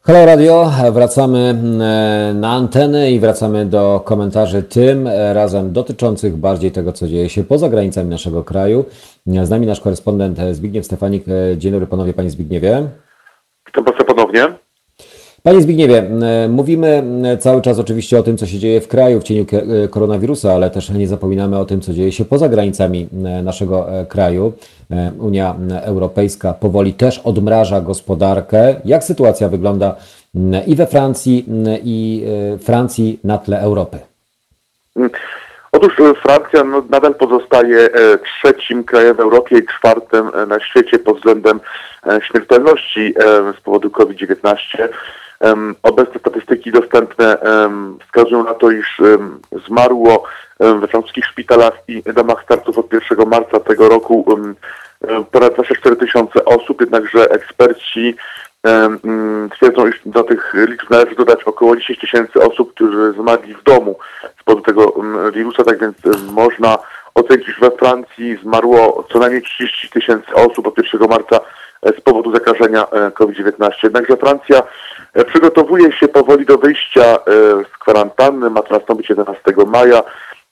[SPEAKER 2] Halo Radio, wracamy e, na antenę i wracamy do komentarzy tym e, razem dotyczących bardziej tego, co dzieje się poza granicami naszego kraju. Z nami nasz korespondent Zbigniew Stefanik. E, dzień dobry panowie, panie Zbigniewie.
[SPEAKER 5] Witam bardzo ponownie.
[SPEAKER 2] Panie Zbigniewie, mówimy cały czas oczywiście o tym, co się dzieje w kraju w cieniu koronawirusa, ale też nie zapominamy o tym, co dzieje się poza granicami naszego kraju. Unia Europejska powoli też odmraża gospodarkę. Jak sytuacja wygląda i we Francji, i Francji na tle Europy?
[SPEAKER 5] Otóż Francja no, nadal pozostaje trzecim krajem w Europie i czwartym na świecie pod względem śmiertelności z powodu COVID-19. Obecne statystyki dostępne wskazują na to, iż zmarło we francuskich szpitalach i domach starców od 1 marca tego roku ponad 24 tysiące osób, jednakże eksperci twierdzą, iż do tych liczb należy dodać około 10 tysięcy osób, którzy zmarli w domu z powodu tego wirusa, tak więc można ocenić, że we Francji zmarło co najmniej 30 tysięcy osób od 1 marca e, z powodu zakażenia e, COVID-19. Jednakże Francja przygotowuje się powoli do wyjścia e, z kwarantanny. Ma to nastąpić 11 maja.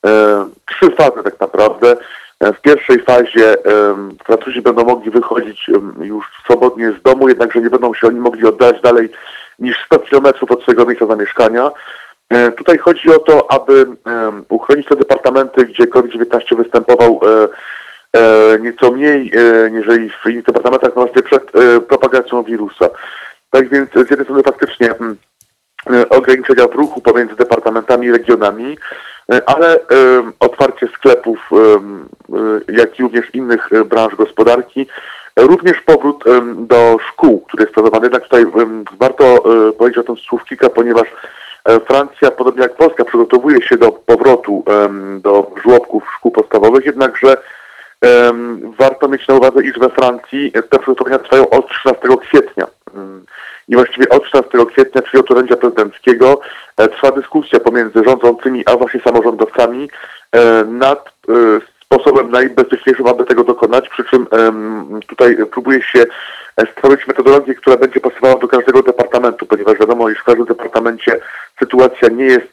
[SPEAKER 5] E, trzy fazy tak naprawdę. W pierwszej fazie Francuzi będą mogli wychodzić już swobodnie z domu, jednakże nie będą się oni mogli oddać dalej niż 100 km od swojego miejsca zamieszkania. Tutaj chodzi o to, aby uchronić te departamenty, gdzie COVID-19 występował nieco mniej, niżeli w innych departamentach, właśnie przed propagacją wirusa. Tak więc z jednej strony faktycznie mm, e, ograniczenia w ruchu pomiędzy departamentami i regionami, e, ale otwarcie sklepów, jak i również innych e, branż gospodarki, również powrót do szkół, który jest planowany. Jednak tutaj warto powiedzieć o tym słów kilka, ponieważ Francja, podobnie jak Polska, przygotowuje się do powrotu do żłobków szkół podstawowych, jednakże warto mieć na uwadze, iż we Francji te przygotowania trwają od 13 kwietnia. I właściwie od 16 kwietnia, czyli od orędzia prezydenckiego, trwa dyskusja pomiędzy rządzącymi a właśnie samorządowcami nad sposobem najbezpieczniejszym, aby tego dokonać, przy czym tutaj próbuje się stworzyć metodologię, która będzie pasowała do każdego departamentu, ponieważ wiadomo, iż w każdym departamencie sytuacja nie jest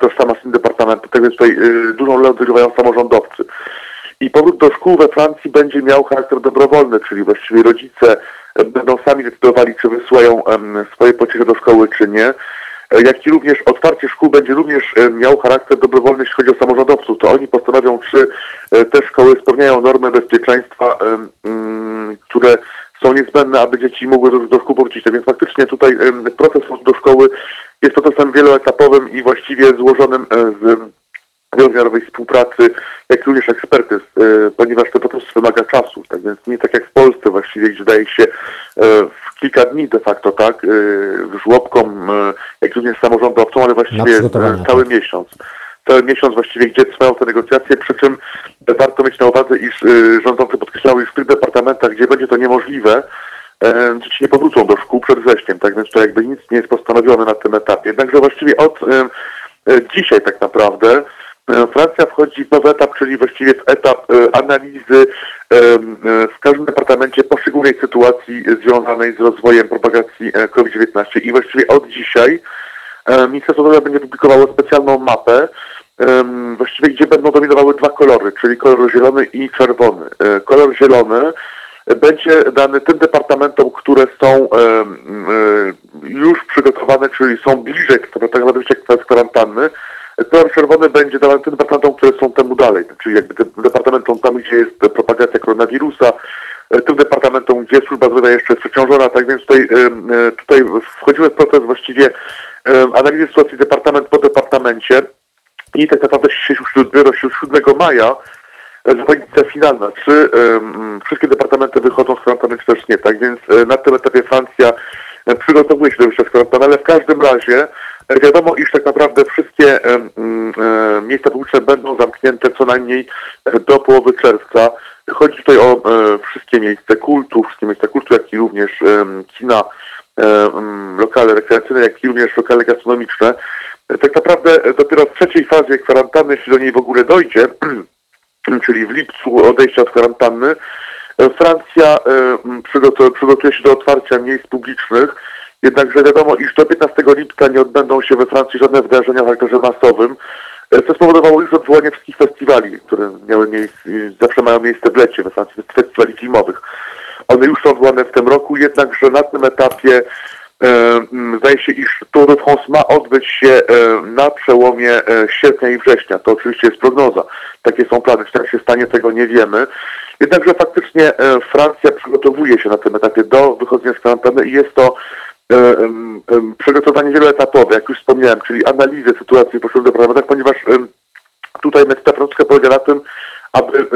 [SPEAKER 5] tożsama z tym departamentem, tak więc tutaj dużą rolę odgrywają samorządowcy. I powrót do szkół we Francji będzie miał charakter dobrowolny, czyli właściwie rodzice e, będą sami decydowali, czy wysyłają swoje pociechy do szkoły, czy nie. E, Jak i również otwarcie szkół będzie również e, miał charakter dobrowolny, jeśli chodzi o samorządowców. To oni postanowią, czy e, te szkoły spełniają normy bezpieczeństwa, mm, które są niezbędne, aby dzieci mogły do, do szkół powrócić. Tak więc faktycznie tutaj proces do szkoły jest procesem wieloetapowym i właściwie złożonym z wielowymiarowej współpracy, jak również ekspertyz, e, ponieważ to proces wymaga czasu. Tak więc nie tak jak w Polsce właściwie, gdzie daje się e, w kilka dni de facto, tak, e, żłobkom, jak również samorządowcom, ale właściwie cały
[SPEAKER 2] tak.
[SPEAKER 5] miesiąc. Cały miesiąc właściwie, gdzie trwają te negocjacje, przy czym warto mieć na uwadze, iż y, rządzący podkreślały, iż w tych departamentach, gdzie będzie to niemożliwe, dzieci nie powrócą do szkół przed wrześniem, tak więc to jakby nic nie jest postanowione na tym etapie. Jednakże właściwie od dzisiaj tak naprawdę Francja wchodzi w nowy etap, czyli właściwie w etap e, analizy e, e, w każdym departamencie poszczególnej sytuacji związanej z rozwojem propagacji e, COVID-19 i właściwie od dzisiaj Ministerstwo Zdrowia będzie publikowało specjalną mapę, właściwie gdzie będą dominowały dwa kolory, czyli kolor zielony i czerwony. Kolor zielony będzie dany tym departamentom, które są już przygotowane, czyli są bliżej tak naprawdę kwarantanny. Kolor czerwony będzie departamentom, które są temu dalej, czyli jakby departamentom tam, gdzie jest propagacja koronawirusa, e, tym departamentom, gdzie służba zdrowia jeszcze jest przeciążona, tak więc tutaj, em, e, tutaj wchodzimy w proces właściwie analizy sytuacji departament po departamencie. I tak naprawdę się już dopiero się 7 maja e, decyzja finalna, czy wszystkie departamenty wychodzą z kwarantanny, czy też nie. Tak więc e, na tym etapie Francja e, przygotowuje się do wyjścia z kwarantanny, ale w każdym razie e, wiadomo, iż tak naprawdę wszystkie miejsca publiczne będą zamknięte co najmniej e, do połowy czerwca. Chodzi tutaj o e, wszystkie miejsca kultu, wszystkie miejsca kultu, jak i również kina, e, lokale rekreacyjne, jak i również lokale gastronomiczne. Tak naprawdę dopiero w trzeciej fazie kwarantanny, jeśli do niej w ogóle dojdzie, czyli w lipcu odejścia od kwarantanny, Francja przygotuje się do otwarcia miejsc publicznych, jednakże wiadomo, iż do 15 lipca nie odbędą się we Francji żadne wydarzenia o charakterze masowym, e, co spowodowało już odwołanie wszystkich festiwali, które miały miejsce, zawsze mają miejsce w lecie we Francji, festiwali filmowych. One już są odwołane w tym roku, jednakże na tym etapie e, zdaje się, iż Tour de France ma odbyć się e, na przełomie sierpnia i września. To oczywiście jest prognoza. Takie są plany. Czy tak się stanie, tego nie wiemy. Jednakże faktycznie Francja przygotowuje się na tym etapie do wychodzenia z kwarantanny i jest to przygotowanie wieloetapowe, jak już wspomniałem, czyli analizę sytuacji w poszczególnych departamentach, ponieważ tutaj metoda francuska polega na tym, aby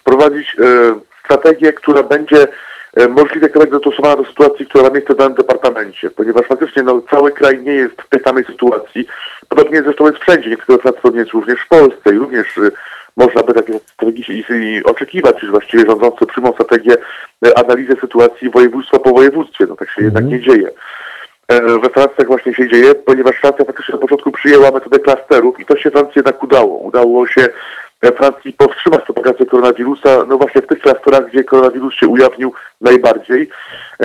[SPEAKER 5] wprowadzić e, strategię, która będzie e, możliwie korekt dostosowana do sytuacji, która ma miejsce w danym departamencie, ponieważ faktycznie no, cały kraj nie jest w tej samej sytuacji. Podobnie zresztą jest wszędzie, niektóre jest również w Polsce i również e, można by takie strategii oczekiwać, że właściwie rządzący przyjmą strategię e, analizy sytuacji województwa po województwie. No tak się jednak nie dzieje. E, We Francji tak właśnie się dzieje, ponieważ Francja faktycznie na początku przyjęła metodę klasterów i to się Francji jednak udało. Udało się e, Francji powstrzymać propagację koronawirusa, no właśnie w tych klasterach, gdzie koronawirus się ujawnił najbardziej.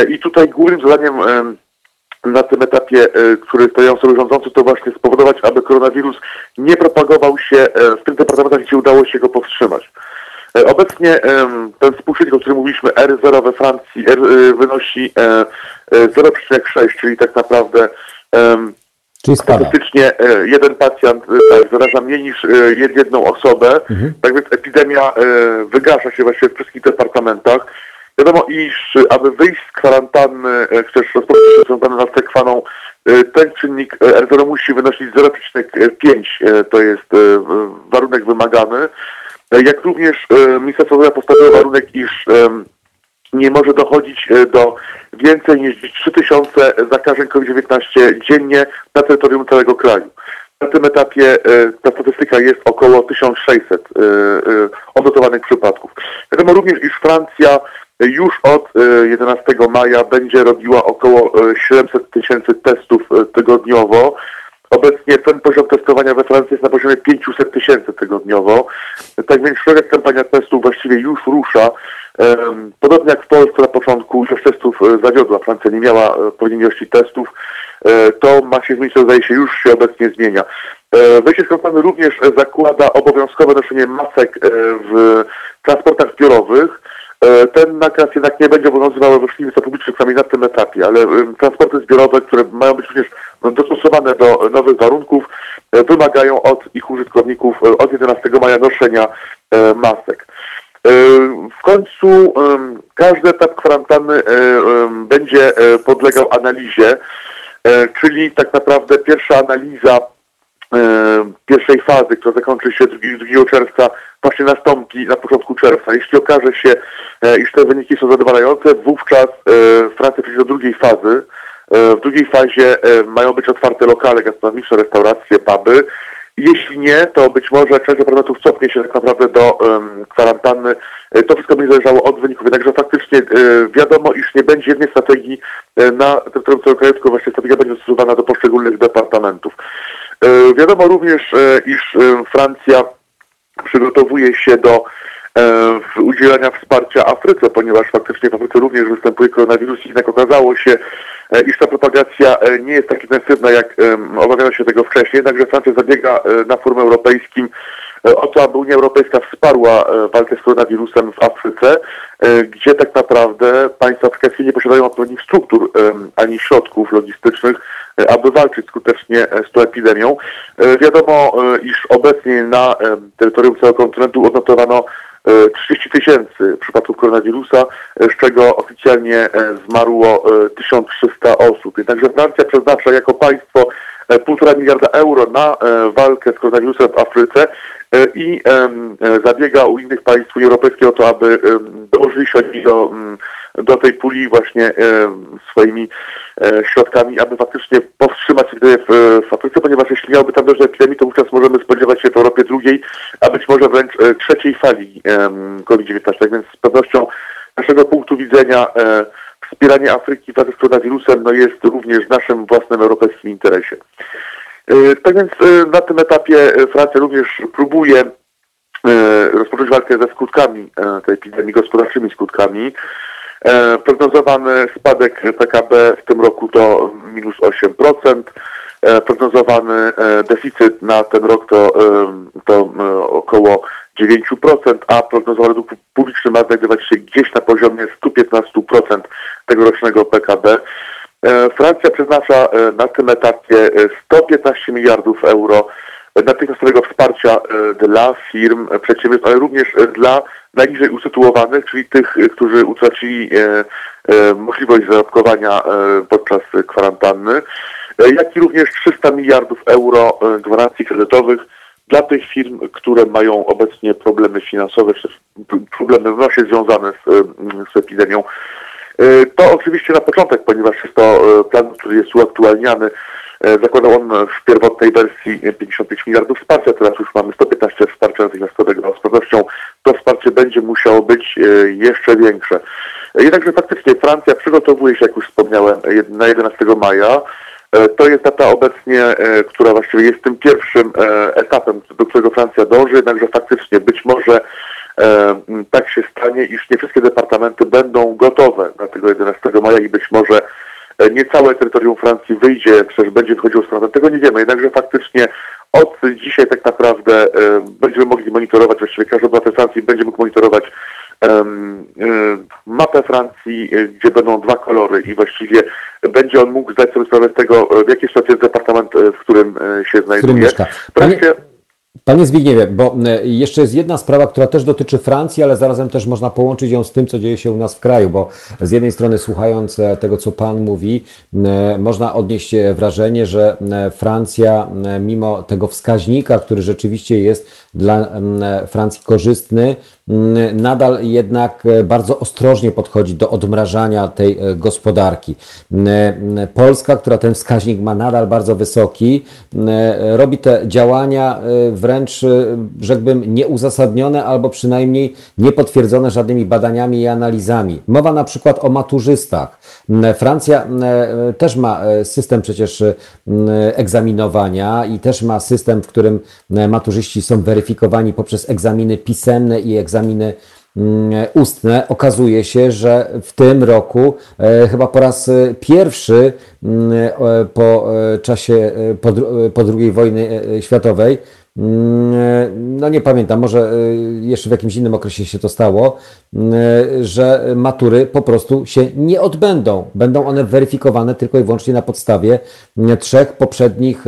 [SPEAKER 5] I tutaj głównym zadaniem em, na tym etapie, e, który stoją sobie rządzący, to właśnie spowodować, aby koronawirus nie propagował się e, w tych departamentach, gdzie udało się go powstrzymać. E, Obecnie ten współczynnik, o którym mówiliśmy, R0 we Francji R, wynosi e, e, 0,6, czyli tak naprawdę
[SPEAKER 2] Czyli
[SPEAKER 5] statystycznie jeden pacjent tak, zaraża mniej niż jed- jedną osobę, tak więc epidemia wygasza się właściwie w wszystkich departamentach. Wiadomo, iż aby wyjść z kwarantanny, czy też rozpocząć się kwarantannę na stekwaną, e, ten czynnik e, R0 musi wynosić 0,5, e, to jest warunek wymagany. Jak również Ministerstwo Zdrowia postawiło warunek, iż nie może dochodzić do więcej niż 3000 zakażeń COVID-19 dziennie na terytorium całego kraju. Na tym etapie ta statystyka jest około 1600 e, e, odnotowanych przypadków. Wiadomo również, iż Francja już od e, 11 maja będzie robiła około e, 700 tysięcy testów e, tygodniowo. Obecnie ten poziom testowania we Francji jest na poziomie 500 tysięcy tygodniowo. Tak więc szeroka kampania testów właściwie już rusza. Podobnie jak w Polsce na początku ilość testów e, zawiodła. Francja nie miała e, odpowiedniej ilości testów. E, To ma się zmienić, to zdaje się już się obecnie zmienia. E, Wejście skąpany również e, zakłada obowiązkowe noszenie masek e, w transportach zbiorowych. E, Ten nakaz jednak nie będzie obowiązywał we wszystkich publicznych, przynajmniej na tym etapie, ale em, transporty zbiorowe, które mają być również no, dostosowane do nowych warunków, e, wymagają od ich użytkowników e, od 11 maja noszenia e, masek. E, W końcu każdy etap kwarantanny e, będzie e, podlegał analizie, e, czyli tak naprawdę pierwsza analiza e, pierwszej fazy, która zakończy się 2, 2 czerwca, właśnie nastąpi na początku czerwca. Jeśli okaże się, e, iż te wyniki są zadowalające, wówczas e, Francja przejdzie do drugiej fazy. E, W drugiej fazie mają być otwarte lokale gastronomiczne, restauracje, puby. Jeśli nie, to być może część aparatów cofnie się tak naprawdę do um, kwarantanny. To wszystko będzie zależało od wyników. Jednakże faktycznie e, wiadomo, iż nie będzie jednej strategii e, na terytorium całego kraju, właśnie strategia będzie dostosowana do poszczególnych departamentów. E, Wiadomo również, iż Francja przygotowuje się do e, udzielania wsparcia Afryce, ponieważ faktycznie w Afryce również występuje koronawirus i jednak okazało się, e, iż ta propagacja e, nie jest tak intensywna, jak obawiano się tego wcześniej, jednakże Francja zabiega e, na forum europejskim. E, o to, aby Unia Europejska wsparła e, walkę z koronawirusem w Afryce, gdzie tak naprawdę państwa afrykańskie nie posiadają odpowiednich struktur ani środków logistycznych, aby walczyć skutecznie e, z tą epidemią. E, Wiadomo, e, iż obecnie na terytorium całego kontynentu odnotowano e, 30 tysięcy przypadków koronawirusa, e, z czego oficjalnie e, zmarło e, 1300 osób. Jednakże Francja przeznacza jako państwo e, 1,5 miliarda euro na e, walkę z koronawirusem w Afryce e, i em, e, zabiega u innych państw Unii Europejskiej o to, aby dołożyli się oni do, mm, do tej puli właśnie swoimi e, środkami, aby faktycznie powstrzymać epidemię w, w Afryce, ponieważ jeśli miałoby tam dojść do epidemii, to wówczas możemy spodziewać się w Europie drugiej, a być może wręcz e, trzeciej fali em, COVID-19. Tak więc z pewnością naszego punktu widzenia e, wspieranie Afryki w walce z koronawirusem no, jest również w naszym własnym europejskim interesie. E, Tak więc e, na tym etapie e, Francja również próbuje rozpocząć walkę ze skutkami tej epidemii, gospodarczymi skutkami. Prognozowany spadek PKB w tym roku to minus 8%. E, Prognozowany deficyt na ten rok to, to około 9%, a prognozowany dług publiczny ma znajdować się gdzieś na poziomie 115% tegorocznego PKB. E, Francja przeznacza e, na tym etapie e, 115 miliardów euro natychmiastowego wsparcia e, dla firm, e, przedsiębiorstw, ale również e, dla najniżej usytuowanych, czyli tych, e, którzy utracili e, e, możliwość zarobkowania e, podczas kwarantanny, e, jak i również 300 miliardów euro e, gwarancji kredytowych dla tych firm, które mają obecnie problemy finansowe, czy problemy w nosie związane z, e, z epidemią. E, To oczywiście na początek, ponieważ jest to e, plan, który jest uaktualniany. E, Zakładał on w pierwotnej wersji e, 55 miliardów wsparcia, teraz już mamy 115 wsparcia natychmiastowego. Z pewnością to wsparcie będzie musiało być jeszcze większe. Jednakże faktycznie Francja przygotowuje się, jak już wspomniałem, na 11 maja. To jest data obecnie, która właściwie jest tym pierwszym etapem, do którego Francja dąży, jednakże faktycznie być może tak się stanie, iż nie wszystkie departamenty będą gotowe na tego 11 maja i być może e, nie całe terytorium Francji wyjdzie, też będzie wychodziło z frontem. Tego nie wiemy, jednakże faktycznie od dzisiaj tak naprawdę e, będziemy mogli monitorować, właściwie każdy obywatel Francji będzie mógł monitorować e, mapę Francji, e, gdzie będą dwa kolory i właściwie będzie on mógł zdać sobie sprawę z tego, e, w jakiej sytuacji jest departament, e, w którym e, się znajduje. Wreszcie,
[SPEAKER 2] Panie Zbigniewie, bo e, jeszcze jest jedna sprawa, która też dotyczy Francji, ale zarazem też można połączyć ją z tym, co dzieje się u nas w kraju, bo z jednej strony słuchając e, tego, co Pan mówi, e, można odnieść wrażenie, że Francja, mimo tego wskaźnika, który rzeczywiście jest dla Francji korzystny, nadal jednak bardzo ostrożnie podchodzi do odmrażania tej gospodarki. Polska, która ten wskaźnik ma nadal bardzo wysoki, robi te działania wręcz, rzekłbym, nieuzasadnione albo przynajmniej niepotwierdzone żadnymi badaniami i analizami. Mowa na przykład o maturzystach. Francja też ma system przecież egzaminowania i też ma system, w którym maturzyści są weryfikowani poprzez egzaminy pisemne i egzaminy mm, ustne. Okazuje się, że w tym roku e, chyba po raz pierwszy mm, e, po czasie, po, II wojny światowej no nie pamiętam, może y, jeszcze w jakimś innym okresie się to stało, y, że matury po prostu się nie odbędą. Będą one weryfikowane tylko i wyłącznie na podstawie y, trzech poprzednich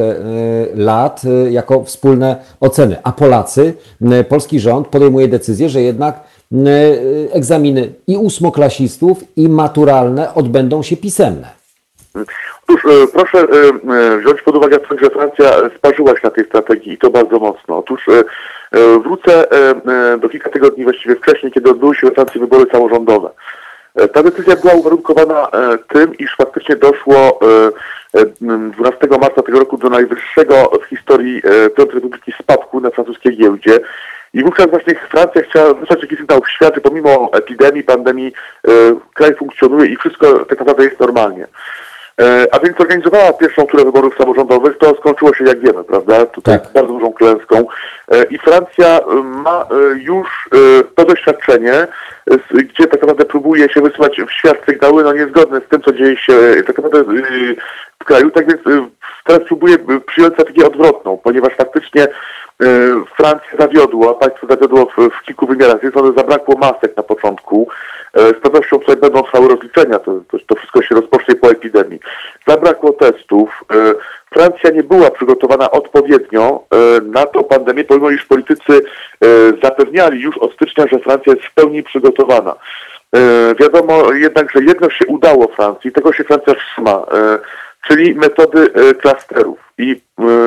[SPEAKER 2] lat jako wspólne oceny. A Polacy, polski rząd podejmuje decyzję, że jednak egzaminy i ósmoklasistów, i maturalne odbędą się pisemne.
[SPEAKER 5] Otóż e, proszę e, e, wziąć pod uwagę że Francja sparzyła się na tej strategii i to bardzo mocno. Otóż wrócę do kilka tygodni właściwie wcześniej, kiedy odbyły się we Francji wybory samorządowe. Ta decyzja była uwarunkowana tym, iż faktycznie doszło 12 marca tego roku do najwyższego w historii Piątej Republiki spadku na francuskiej giełdzie. I wówczas właśnie Francja chciała wysłać jakiś sygnał w świat, że pomimo epidemii, pandemii kraj funkcjonuje i wszystko tak naprawdę jest normalnie. E, a więc organizowała pierwszą turę wyborów samorządowych, to skończyło się jak wiemy, prawda? Tutaj tak. bardzo dużą klęską. E, I Francja ma e, już to doświadczenie, gdzie tak naprawdę próbuje się wysyłać w świat sygnały no, niezgodne z tym, co dzieje się tak naprawdę w kraju. Tak więc teraz próbuje przyjąć strategię odwrotną, ponieważ faktycznie Francja zawiodła, państwo zawiodło w, w kilku wymiarach. Jednej strony zabrakło masek na początku, z pewnością tutaj będą trwały rozliczenia, to, to, to wszystko się rozpocznie po epidemii. Zabrakło testów. E, Francja nie była przygotowana odpowiednio e, na tą pandemię, pomimo iż politycy zapewniali już od stycznia, że Francja jest w pełni przygotowana. Wiadomo jednak, że jedno się udało Francji, tego się Francja trzyma, czyli metody klasterów i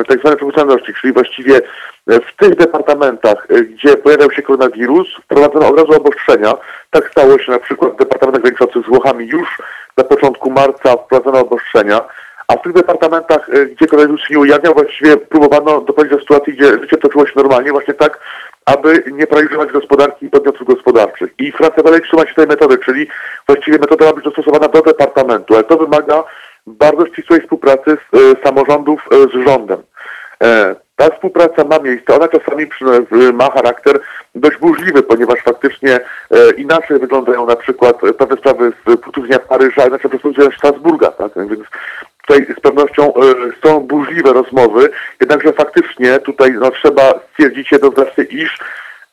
[SPEAKER 5] tak zwane proporcjonalności, czyli właściwie w tych departamentach, gdzie pojawiał się koronawirus, wprowadzono od razu obostrzenia, tak stało się na przykład w departamentach graniczących z Włochami. Już na początku marca wprowadzono obostrzenia, a w tych departamentach, e, gdzie koronawirus się nie ujawniał, właściwie próbowano doprowadzić do sytuacji, gdzie życie toczyło się normalnie, właśnie tak, aby nie paraliżować gospodarki i podmiotów gospodarczych. I Francja dalej trzyma się tej metody, czyli właściwie metoda ma być dostosowana do departamentu, ale to wymaga bardzo ścisłej współpracy z, y, samorządów y, z rządem. E, ta współpraca ma miejsce, ona czasami ma charakter dość burzliwy, ponieważ faktycznie e, inaczej wyglądają na przykład pewne sprawy z punktu widzenia Paryża, inaczej z punktu widzenia Strasburga, tak? Więc tutaj z pewnością e, są burzliwe rozmowy, jednakże faktycznie tutaj no, trzeba stwierdzić jednoznacznie, iż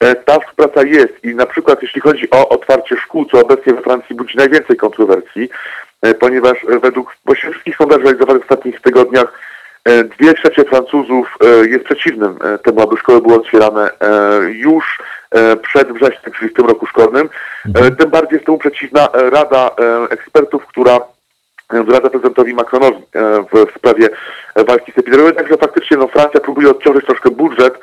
[SPEAKER 5] e, ta współpraca jest i na przykład jeśli chodzi o otwarcie szkół, co obecnie we Francji budzi najwięcej kontrowersji, ponieważ według wszystkich sondaży realizowanych w ostatnich tygodniach dwie trzecie Francuzów e, jest przeciwnym e, temu, aby szkoły były otwierane już przed wrześniem, czyli w tym roku szkolnym. Mhm. Tym bardziej jest temu przeciwna Rada Ekspertów, która doradza prezydentowi Macronowi w sprawie walki z epidemią. Także faktycznie no, Francja próbuje odciążyć troszkę budżet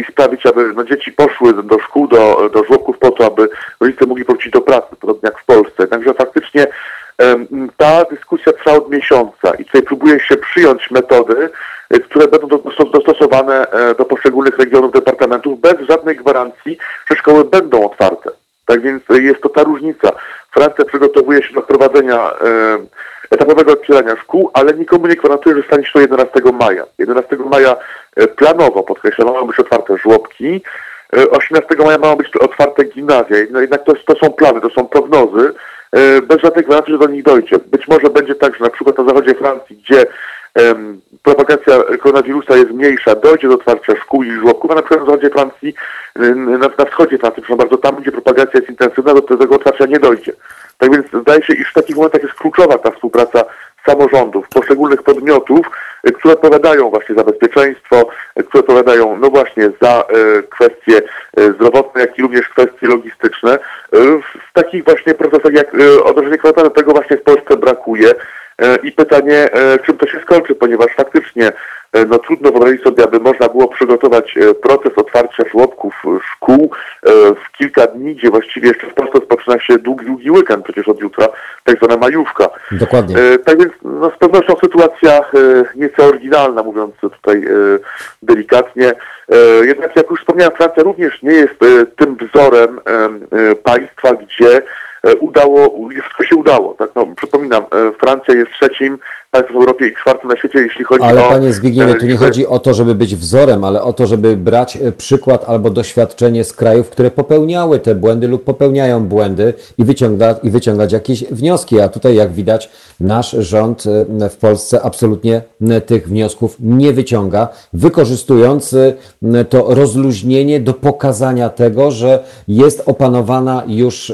[SPEAKER 5] i sprawić, aby no, dzieci poszły do szkół, do, do żłobków po to, aby rodzice mogli wrócić do pracy, podobnie jak w Polsce. Także faktycznie ta dyskusja trwa od miesiąca i tutaj próbuje się przyjąć metody, e, które będą dostosowane e, do poszczególnych regionów, departamentów bez żadnej gwarancji, że szkoły będą otwarte. Tak więc jest to ta różnica. Francja przygotowuje się do wprowadzenia etapowego otwierania szkół, ale nikomu nie gwarantuje, że stanie się to 11 maja. 11 maja e, planowo, podkreślam, mają być otwarte żłobki, 18 maja mają być otwarte gimnazja. No jednak to, to są plany, to są prognozy, bez żadnej gwarancji, że do nich dojdzie. Być może będzie tak, że na przykład na zachodzie Francji, gdzie um, propagacja koronawirusa jest mniejsza, dojdzie do otwarcia szkół i żłobków, a na przykład na zachodzie Francji, na, na wschodzie Francji, proszę bardzo, tam, gdzie propagacja jest intensywna, do tego otwarcia nie dojdzie. Tak więc zdaje się, iż w takich momentach jest kluczowa ta współpraca samorządów, poszczególnych podmiotów, e, które odpowiadają właśnie za bezpieczeństwo, e, które odpowiadają no właśnie za e, kwestie zdrowotne, jak i również kwestie logistyczne. W takich właśnie procesach jak odrożenie kwarantanny tego właśnie w Polsce brakuje. I pytanie, czym to się skończy, ponieważ faktycznie no trudno wyobrazić sobie, aby można było przygotować e, proces otwarcia żłobków e, szkół w kilka dni, gdzie właściwie jeszcze w Polsce rozpoczyna się długi, długi weekend przecież od jutra, tak zwana majówka.
[SPEAKER 2] Dokładnie.
[SPEAKER 5] Tak więc no, z pewnością sytuacja nieco oryginalna, mówiąc tutaj delikatnie. Jednak jak już wspomniałem, Francja również nie jest tym wzorem państwa, gdzie E, udało, wszystko się udało. Tak? No, przypominam, e, Francja jest trzecim państwem w Europie i czwartym na świecie, jeśli chodzi
[SPEAKER 2] ale,
[SPEAKER 5] o...
[SPEAKER 2] Ale panie Zbigniewie, tu nie chodzi o to, żeby być wzorem, ale o to, żeby brać e, przykład albo doświadczenie z krajów, które popełniały te błędy lub popełniają błędy i, wyciąga, i wyciągać jakieś wnioski. A tutaj, jak widać, nasz rząd w Polsce absolutnie tych wniosków nie wyciąga, wykorzystując to rozluźnienie do pokazania tego, że jest opanowana już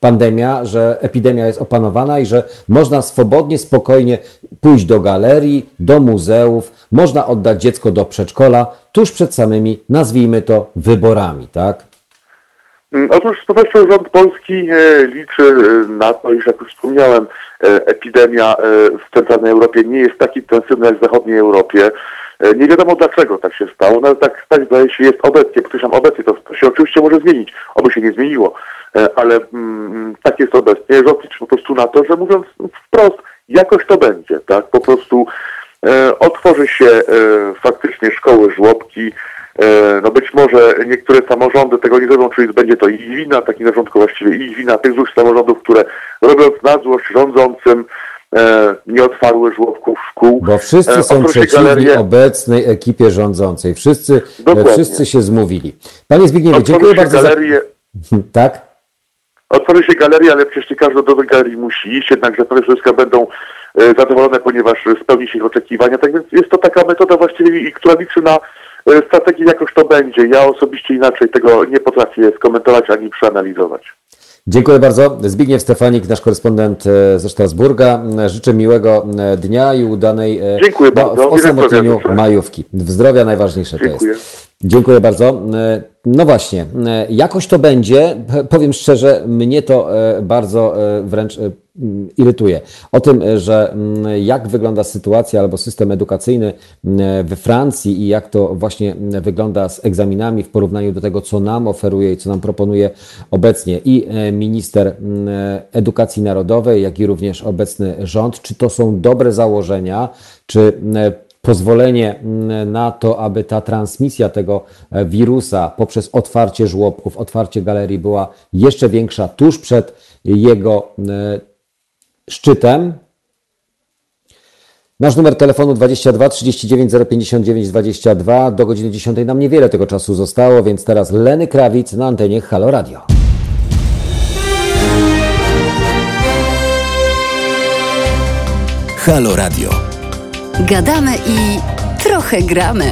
[SPEAKER 2] pandemia, że epidemia jest opanowana i że można swobodnie, spokojnie pójść do galerii, do muzeów, można oddać dziecko do przedszkola tuż przed samymi, nazwijmy to, wyborami, tak?
[SPEAKER 5] Mm, otóż z pewnością rząd polski e, liczy e, na to, iż jak już wspomniałem, e, epidemia w centralnej Europie nie jest tak intensywna jak w zachodniej Europie. Nie wiadomo dlaczego tak się stało, no tak, tak zdaje się jest obecnie, podkreślam obecnie, to, się oczywiście może zmienić, oby się nie zmieniło. E, ale mm, tak jest obecnie. Rząd po prostu na to, że mówiąc wprost, jakoś to będzie, tak? Po prostu e, otworzy się e, faktycznie szkoły, żłobki, e, no być może niektóre samorządy tego nie zrobią, czyli będzie to ich wina, taki narząd właściwie ich wina, tych złych samorządów, które robiąc na złość rządzącym, e, nie otwarły żłobków szkół.
[SPEAKER 2] Bo wszyscy e, są przeciwni galerie... obecnej ekipie rządzącej. Wszyscy, wszyscy się zmówili. Panie Zbigniewie, dziękuję bardzo
[SPEAKER 5] galerie...
[SPEAKER 2] za... Tak?
[SPEAKER 5] Otworzy się galeria, ale przecież nie każdy do tej galerii musi iść, jednakże prawie wszystkie będą e, zadowolone, ponieważ spełni się ich oczekiwania. Tak więc jest to taka metoda właściwie, która liczy na e, strategię, jakoś to będzie. Ja osobiście inaczej tego nie potrafię skomentować ani przeanalizować.
[SPEAKER 2] Dziękuję bardzo. Zbigniew Stefanik, nasz korespondent e, ze Strasburga. Życzę miłego dnia i udanej
[SPEAKER 5] Dziękuję no, bardzo.
[SPEAKER 2] w osamotnieniu majówki. Zdrowia najważniejsze
[SPEAKER 5] Dziękuję.
[SPEAKER 2] to jest. Dziękuję bardzo. E, no właśnie, e, jakoś to będzie. Powiem szczerze, mnie to e, bardzo wręcz irytuje. O tym, że jak wygląda sytuacja albo system edukacyjny we Francji i jak to właśnie wygląda z egzaminami w porównaniu do tego, co nam oferuje i co nam proponuje obecnie i minister edukacji narodowej, jak i również obecny rząd. Czy to są dobre założenia, czy pozwolenie na to, aby ta transmisja tego e, wirusa poprzez otwarcie żłobków, otwarcie galerii była jeszcze większa tuż przed jego e, szczytem. Nasz numer telefonu 22 39 059 22. Do godziny 10 nam niewiele tego czasu zostało, więc teraz Leny Krawic na antenie Halo Radio.
[SPEAKER 3] Halo Radio.
[SPEAKER 1] Gadamy i trochę gramy.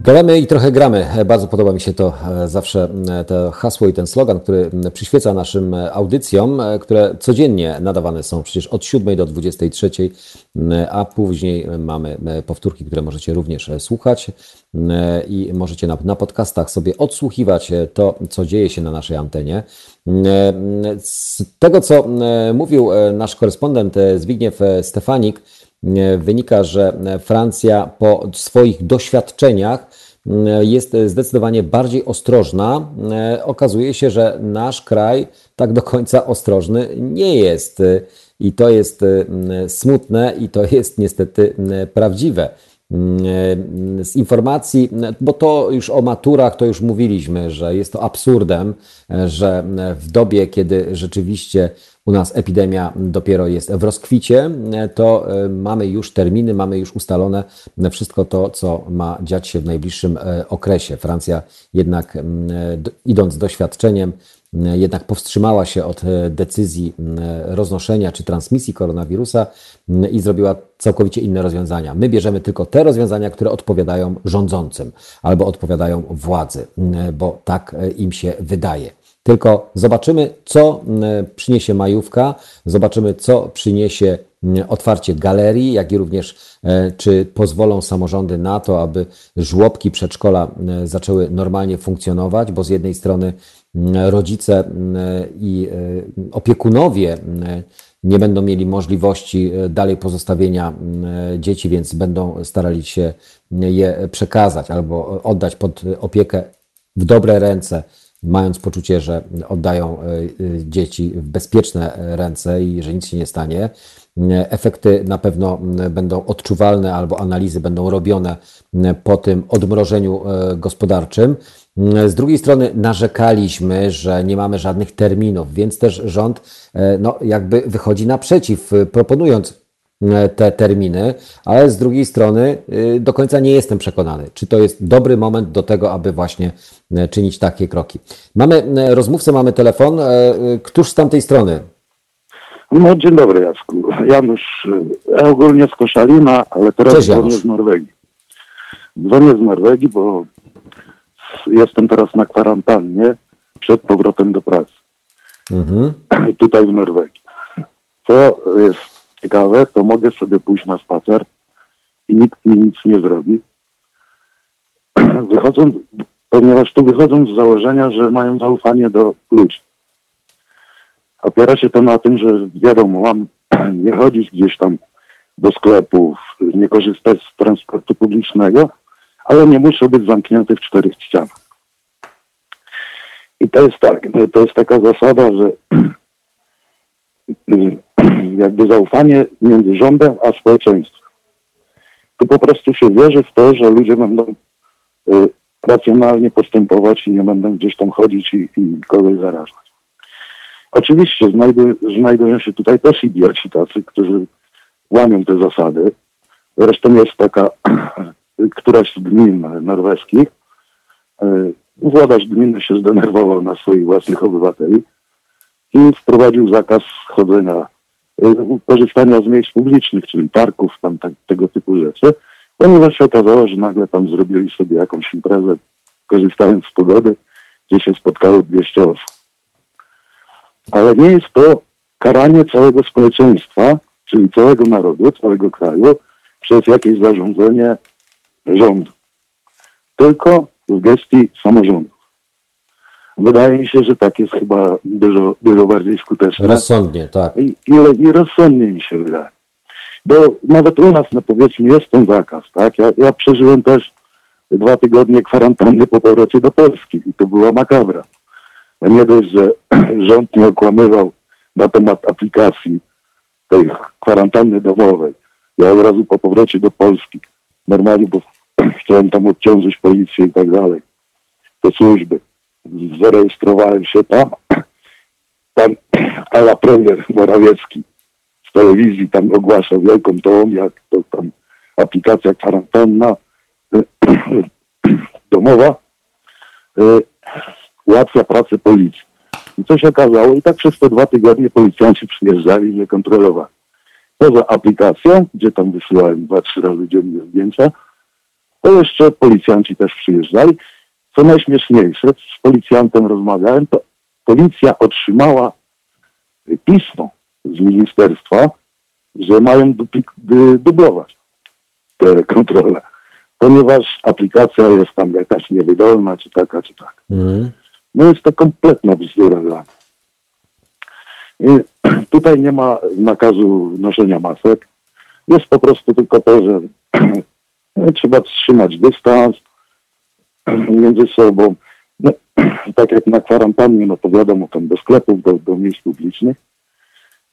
[SPEAKER 2] Gadamy i trochę gramy. Bardzo podoba mi się to e, zawsze e, to hasło i ten slogan, który przyświeca naszym audycjom, e, które codziennie nadawane są przecież od 7 do 23, a później mamy powtórki, które możecie również słuchać i możecie na, na podcastach sobie odsłuchiwać to, co dzieje się na naszej antenie. Z tego, co mówił nasz korespondent Zbigniew Stefanik, wynika, że Francja po swoich doświadczeniach jest zdecydowanie bardziej ostrożna. Okazuje się, że nasz kraj tak do końca ostrożny nie jest. I to jest smutne i to jest niestety prawdziwe. Z informacji, bo to już o maturach to już mówiliśmy, że jest to absurdem, że w dobie, kiedy rzeczywiście u nas epidemia dopiero jest w rozkwicie, to e, mamy już terminy, mamy już ustalone wszystko to, co ma dziać się w najbliższym e, okresie. Francja jednak e, idąc doświadczeniem, jednak powstrzymała się od decyzji roznoszenia czy transmisji koronawirusa i zrobiła całkowicie inne rozwiązania. My bierzemy tylko te rozwiązania, które odpowiadają rządzącym albo odpowiadają władzy, bo tak im się wydaje. tylko zobaczymy, co przyniesie majówka, zobaczymy, co przyniesie otwarcie galerii, jak i również e, czy pozwolą samorządy na to, aby żłobki, przedszkola e, zaczęły normalnie funkcjonować, bo z jednej strony rodzice i opiekunowie nie będą mieli możliwości dalej pozostawienia dzieci, więc będą starali się je przekazać albo oddać pod opiekę w dobre ręce mając poczucie, że oddają e, e, dzieci w bezpieczne ręce i że nic się nie stanie. Efekty na pewno będą odczuwalne albo analizy będą robione po tym odmrożeniu e, gospodarczym. Z drugiej strony narzekaliśmy, że nie mamy żadnych terminów, więc też rząd no, jakby wychodzi naprzeciw, proponując E, te terminy, ale z drugiej strony do końca nie jestem przekonany, czy to jest dobry moment do tego, aby właśnie e, czynić takie kroki. Mamy e, rozmówcę, mamy telefon. Któż z tamtej strony?
[SPEAKER 6] No, dzień dobry, Jacku. Janusz, ja ogólnie z Koszalina, ale teraz Cześć, dzwonię z Norwegii. Dzwonię z Norwegii, bo jestem teraz na kwarantannie przed powrotem do pracy. Mhm. Tutaj w Norwegii. To jest ciekawe, to mogę sobie pójść na spacer i nikt mi nic nie zrobi. Wychodząc, ponieważ tu wychodzą z założenia, że mają zaufanie do ludzi. Opiera się to na tym, że wiadomo, mam nie chodzić gdzieś tam do sklepów, nie korzystać z transportu publicznego, ale nie muszę być zamknięty w czterech ścianach. I to jest tak, to jest taka zasada, że jakby zaufanie między rządem a społeczeństwem. Tu po prostu się wierzy w to, że ludzie będą y, racjonalnie postępować i nie będą gdzieś tam chodzić i, i kogoś zarażać. Oczywiście znajdują, znajdują się tutaj też idioci tacy, którzy łamią te zasady. Zresztą jest taka któraś z gmin norweskich. Y, władarz gminy się zdenerwował na swoich własnych obywateli i wprowadził zakaz chodzenia korzystania z miejsc publicznych, czyli parków, tam tak, tego typu rzeczy, ponieważ się okazało, że nagle tam zrobili sobie jakąś imprezę, korzystając z pogody, gdzie się spotkało 200 osób. Ale nie jest to karanie całego społeczeństwa, czyli całego narodu, całego kraju, przez jakieś zarządzenie rządu. Tylko w gestii samorządu. Wydaje mi się, że tak jest chyba dużo, dużo bardziej skuteczne.
[SPEAKER 2] Rozsądnie, tak.
[SPEAKER 6] I, i, I rozsądnie mi się wydaje. Bo nawet u nas, no powiedzmy, jest ten zakaz, tak? Ja, ja przeżyłem też dwa tygodnie kwarantanny po powrocie do Polski i to była makabra. Nie dość, że rząd nie okłamywał na temat aplikacji tej kwarantanny domowej. Ja od razu po powrocie do Polski, normalnie, bo chciałem tam odciążyć policję i tak dalej, te służby zarejestrowałem się tam. Pan ala premier Morawiecki z telewizji tam ogłaszał wielką tą, jak to tam aplikacja kwarantanna domowa y, ułatwia pracę policji. I co się okazało? I tak przez te dwa tygodnie policjanci przyjeżdżali i mnie kontrolowali. Poza aplikacją, gdzie tam wysyłałem dwa, trzy razy dziennie zdjęcia, to jeszcze policjanci też przyjeżdżali co najśmieszniejsze, z policjantem rozmawiałem, to policja otrzymała pismo z ministerstwa, że mają dublować te kontrole, ponieważ aplikacja jest tam jakaś niewydolna, czy taka, czy taka. Mm. No jest to kompletna bzdura dla mnie. tutaj nie ma nakazu noszenia masek. Jest po prostu tylko to, że trzeba trzymać dystans, między sobą. No, tak jak na kwarantannie, no to wiadomo, tam do sklepów, do, do miejsc publicznych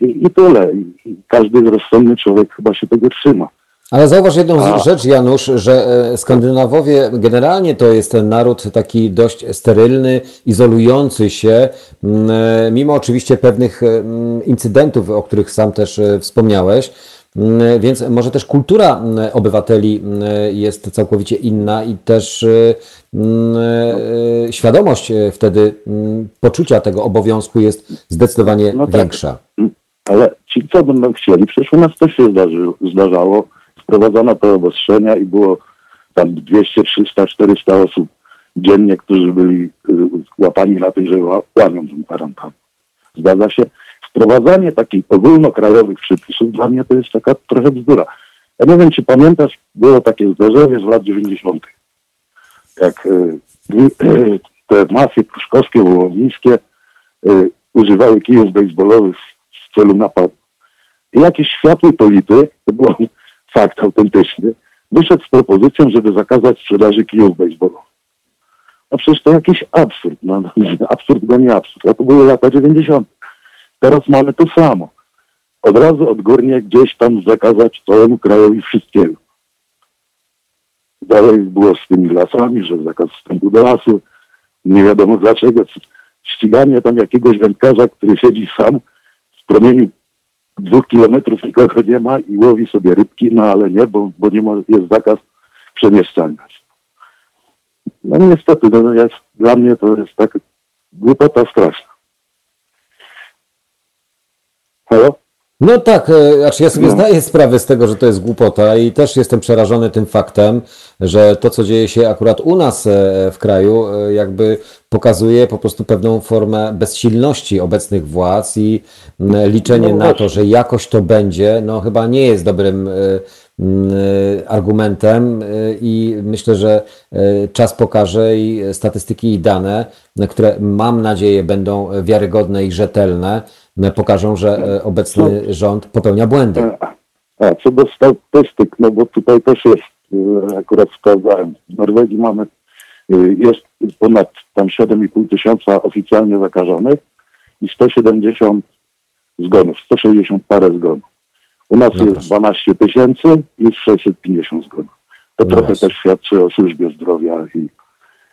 [SPEAKER 6] i, i tyle. I, I każdy rozsądny człowiek chyba się tego trzyma.
[SPEAKER 2] Ale zauważ jedną A. rzecz, Janusz, że e, Skandynawowie generalnie to jest ten naród taki dość sterylny, izolujący się, e, mimo oczywiście pewnych e, incydentów, o których sam też wspomniałeś. Mm, więc może też kultura mm, obywateli mm, jest całkowicie inna i też świadomość e, wtedy poczucia tego obowiązku jest zdecydowanie no tak. większa.
[SPEAKER 6] Ale ci, co będą chcieli, przecież u nas też się zdarzy, zdarzało, wprowadzono te obostrzenia i było tam 200, 300, 400 osób dziennie, którzy byli y, łapani na tej, że ła- łamią tę kwarantannę. Zgadza się? Wprowadzanie takich ogólnokrajowych przepisów dla mnie to jest taka trochę bzdura. Ja nie wiem, czy pamiętasz, było takie zdarzenie z lat 90. Jak y, te mafie pruszkowskie, wołowińskie y, używały kijów baseballowych w celu napadu. I jakiś światły polityk, to był fakt autentyczny, wyszedł z propozycją, żeby zakazać sprzedaży kijów baseballowych. No przecież to jakiś absurd. No, absurd go nie absurd. A to były lata 90. Teraz mamy to samo. Od razu odgórnie gdzieś tam zakazać całemu krajowi wszystkiego. Dalej było z tymi lasami, że zakaz wstępu do lasu. Nie wiadomo dlaczego. Ściganie tam jakiegoś wędkarza, który siedzi sam w promieniu dwóch kilometrów nikogo nie ma i łowi sobie rybki, no ale nie, bo, bo nie ma, jest zakaz przemieszczania się. No niestety, no, jest, dla mnie to jest tak głupota straszna. Halo?
[SPEAKER 2] No tak, e, znaczy ja sobie
[SPEAKER 6] No.
[SPEAKER 2] zdaję sprawę z tego, że to jest głupota i też jestem przerażony tym faktem, że to, co dzieje się akurat u nas e, w kraju, e, jakby pokazuje po prostu pewną formę bezsilności obecnych władz i liczenie
[SPEAKER 6] No
[SPEAKER 2] na to, że jakoś to będzie, no chyba nie jest dobrym argumentem e, i myślę, że e, czas pokaże i statystyki i dane, które mam nadzieję będą wiarygodne i rzetelne, pokażą, że obecny rząd popełnia błędy.
[SPEAKER 6] A, a co do statystyk, no bo tutaj też jest, y, akurat sprawdzałem, w Norwegii mamy, y, jest ponad tam 7,5 tysiąca oficjalnie zakażonych i 170 zgonów, 160 parę zgonów. U nas
[SPEAKER 2] No
[SPEAKER 6] jest
[SPEAKER 2] proszę.
[SPEAKER 6] 12 tysięcy i 650 zgonów. To
[SPEAKER 2] No
[SPEAKER 6] trochę
[SPEAKER 2] właśnie.
[SPEAKER 6] też świadczy o służbie zdrowia i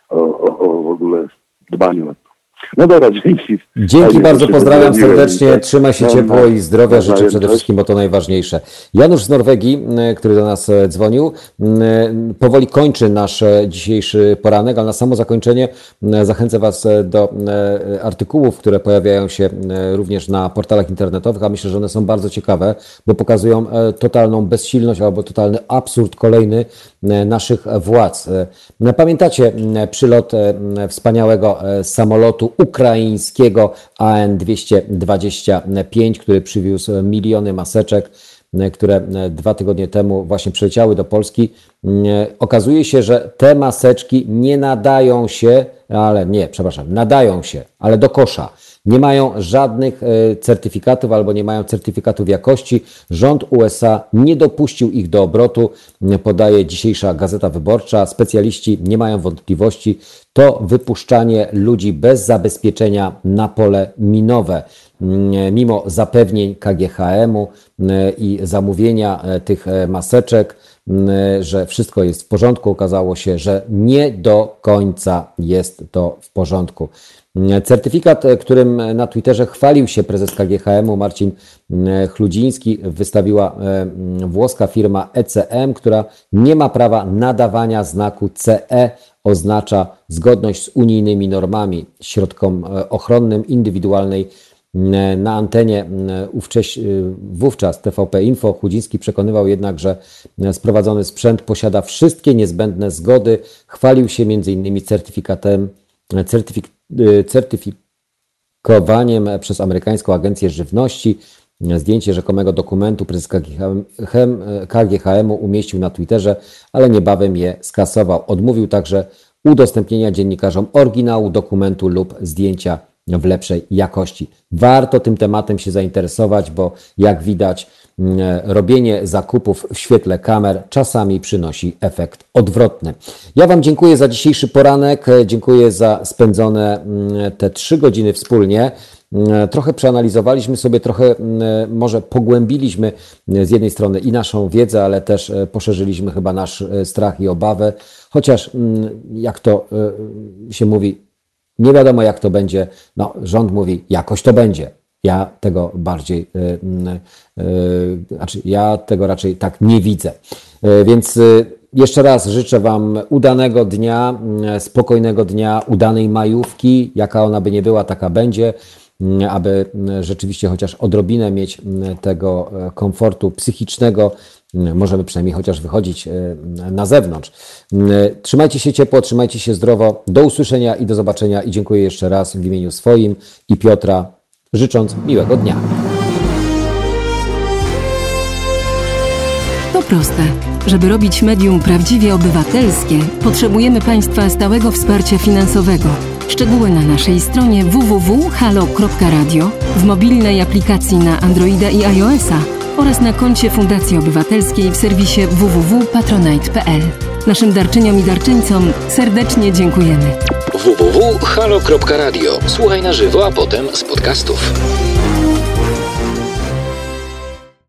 [SPEAKER 6] o, o, o w ogóle dbaniu o to. No dobra, dzięki.
[SPEAKER 2] Dzięki bardzo, pozdrawiam serdecznie, trzymaj się ciepło i zdrowia. życzę przede wszystkim, bo to najważniejsze. Janusz z Norwegii, m, który do nas e, dzwonił, m, powoli kończy nasz dzisiejszy poranek, ale na samo zakończenie zachęcę Was do artykułów, które pojawiają się również na portalach internetowych, a myślę, że one są bardzo ciekawe, bo pokazują totalną bezsilność albo totalny absurd kolejny naszych władz. E, Pamiętacie przylot e, wspaniałego e, samolotu ukraińskiego AN-225, który przywiózł miliony maseczek, e, które e, dwa tygodnie temu właśnie przyleciały do Polski. E, Okazuje się, że te maseczki nie nadają się, ale nie, przepraszam, nadają się, ale do kosza. Nie mają żadnych e, certyfikatów albo nie mają certyfikatów jakości. Rząd USA nie dopuścił ich do obrotu, podaje dzisiejsza Gazeta Wyborcza. Specjaliści nie mają wątpliwości. To wypuszczanie ludzi bez zabezpieczenia na pole minowe. Mimo zapewnień KGHM-u i zamówienia e, tych e, maseczek, że wszystko jest w porządku, okazało się, że nie do końca jest to w porządku. Certyfikat, e, którym na Twitterze chwalił się prezes KGHM-u Marcin mm, Chludziński, wystawiła e, włoska firma ECM, która nie ma prawa nadawania znaku CE, oznacza zgodność z unijnymi normami środkom e, ochronnym indywidualnej na antenie wówczas TVP Info Chudziński przekonywał jednak, że sprowadzony sprzęt posiada wszystkie niezbędne zgody. Chwalił się m.in. certyfikatem, certyfik, certyfikowaniem przez amerykańską agencję żywności. Zdjęcie rzekomego dokumentu prezes KGHM, umieścił na Twitterze, ale niebawem je skasował. Odmówił także udostępnienia dziennikarzom oryginału dokumentu lub zdjęcia w lepszej jakości. Warto tym tematem się zainteresować, bo jak widać, robienie zakupów w świetle kamer czasami przynosi efekt odwrotny. Ja Wam dziękuję za dzisiejszy poranek, e, dziękuję za spędzone mm, te trzy godziny wspólnie. Mm, Trochę przeanalizowaliśmy sobie, trochę mm, może pogłębiliśmy z jednej strony i naszą wiedzę, ale też e, poszerzyliśmy chyba nasz e, strach i obawę, chociaż mm, jak to e, się mówi, nie wiadomo jak to będzie. No, rząd mówi, jakoś to będzie. Ja tego bardziej, y, y, y, znaczy ja tego raczej tak nie widzę. Y, Więc jeszcze raz życzę Wam udanego dnia, y, spokojnego dnia, udanej majówki, jaka ona by nie była, taka będzie. mm, aby mm, rzeczywiście chociaż odrobinę mieć mm, tego e, komfortu psychicznego, mm, możemy przynajmniej chociaż wychodzić e, na zewnątrz. Mm, Trzymajcie się ciepło, trzymajcie się zdrowo. Do usłyszenia i do zobaczenia i dziękuję jeszcze raz w imieniu swoim i Piotra, życząc miłego dnia.
[SPEAKER 1] To proste. Żeby robić medium prawdziwie obywatelskie, potrzebujemy Państwa stałego wsparcia finansowego. Szczegóły na naszej stronie www.halo.radio, w mobilnej aplikacji na Androida i iOS-a oraz na koncie Fundacji Obywatelskiej w serwisie www.patronite.pl. Naszym darczyniom i darczyńcom serdecznie dziękujemy.
[SPEAKER 3] www.halo.radio. Słuchaj na żywo, a potem z podcastów.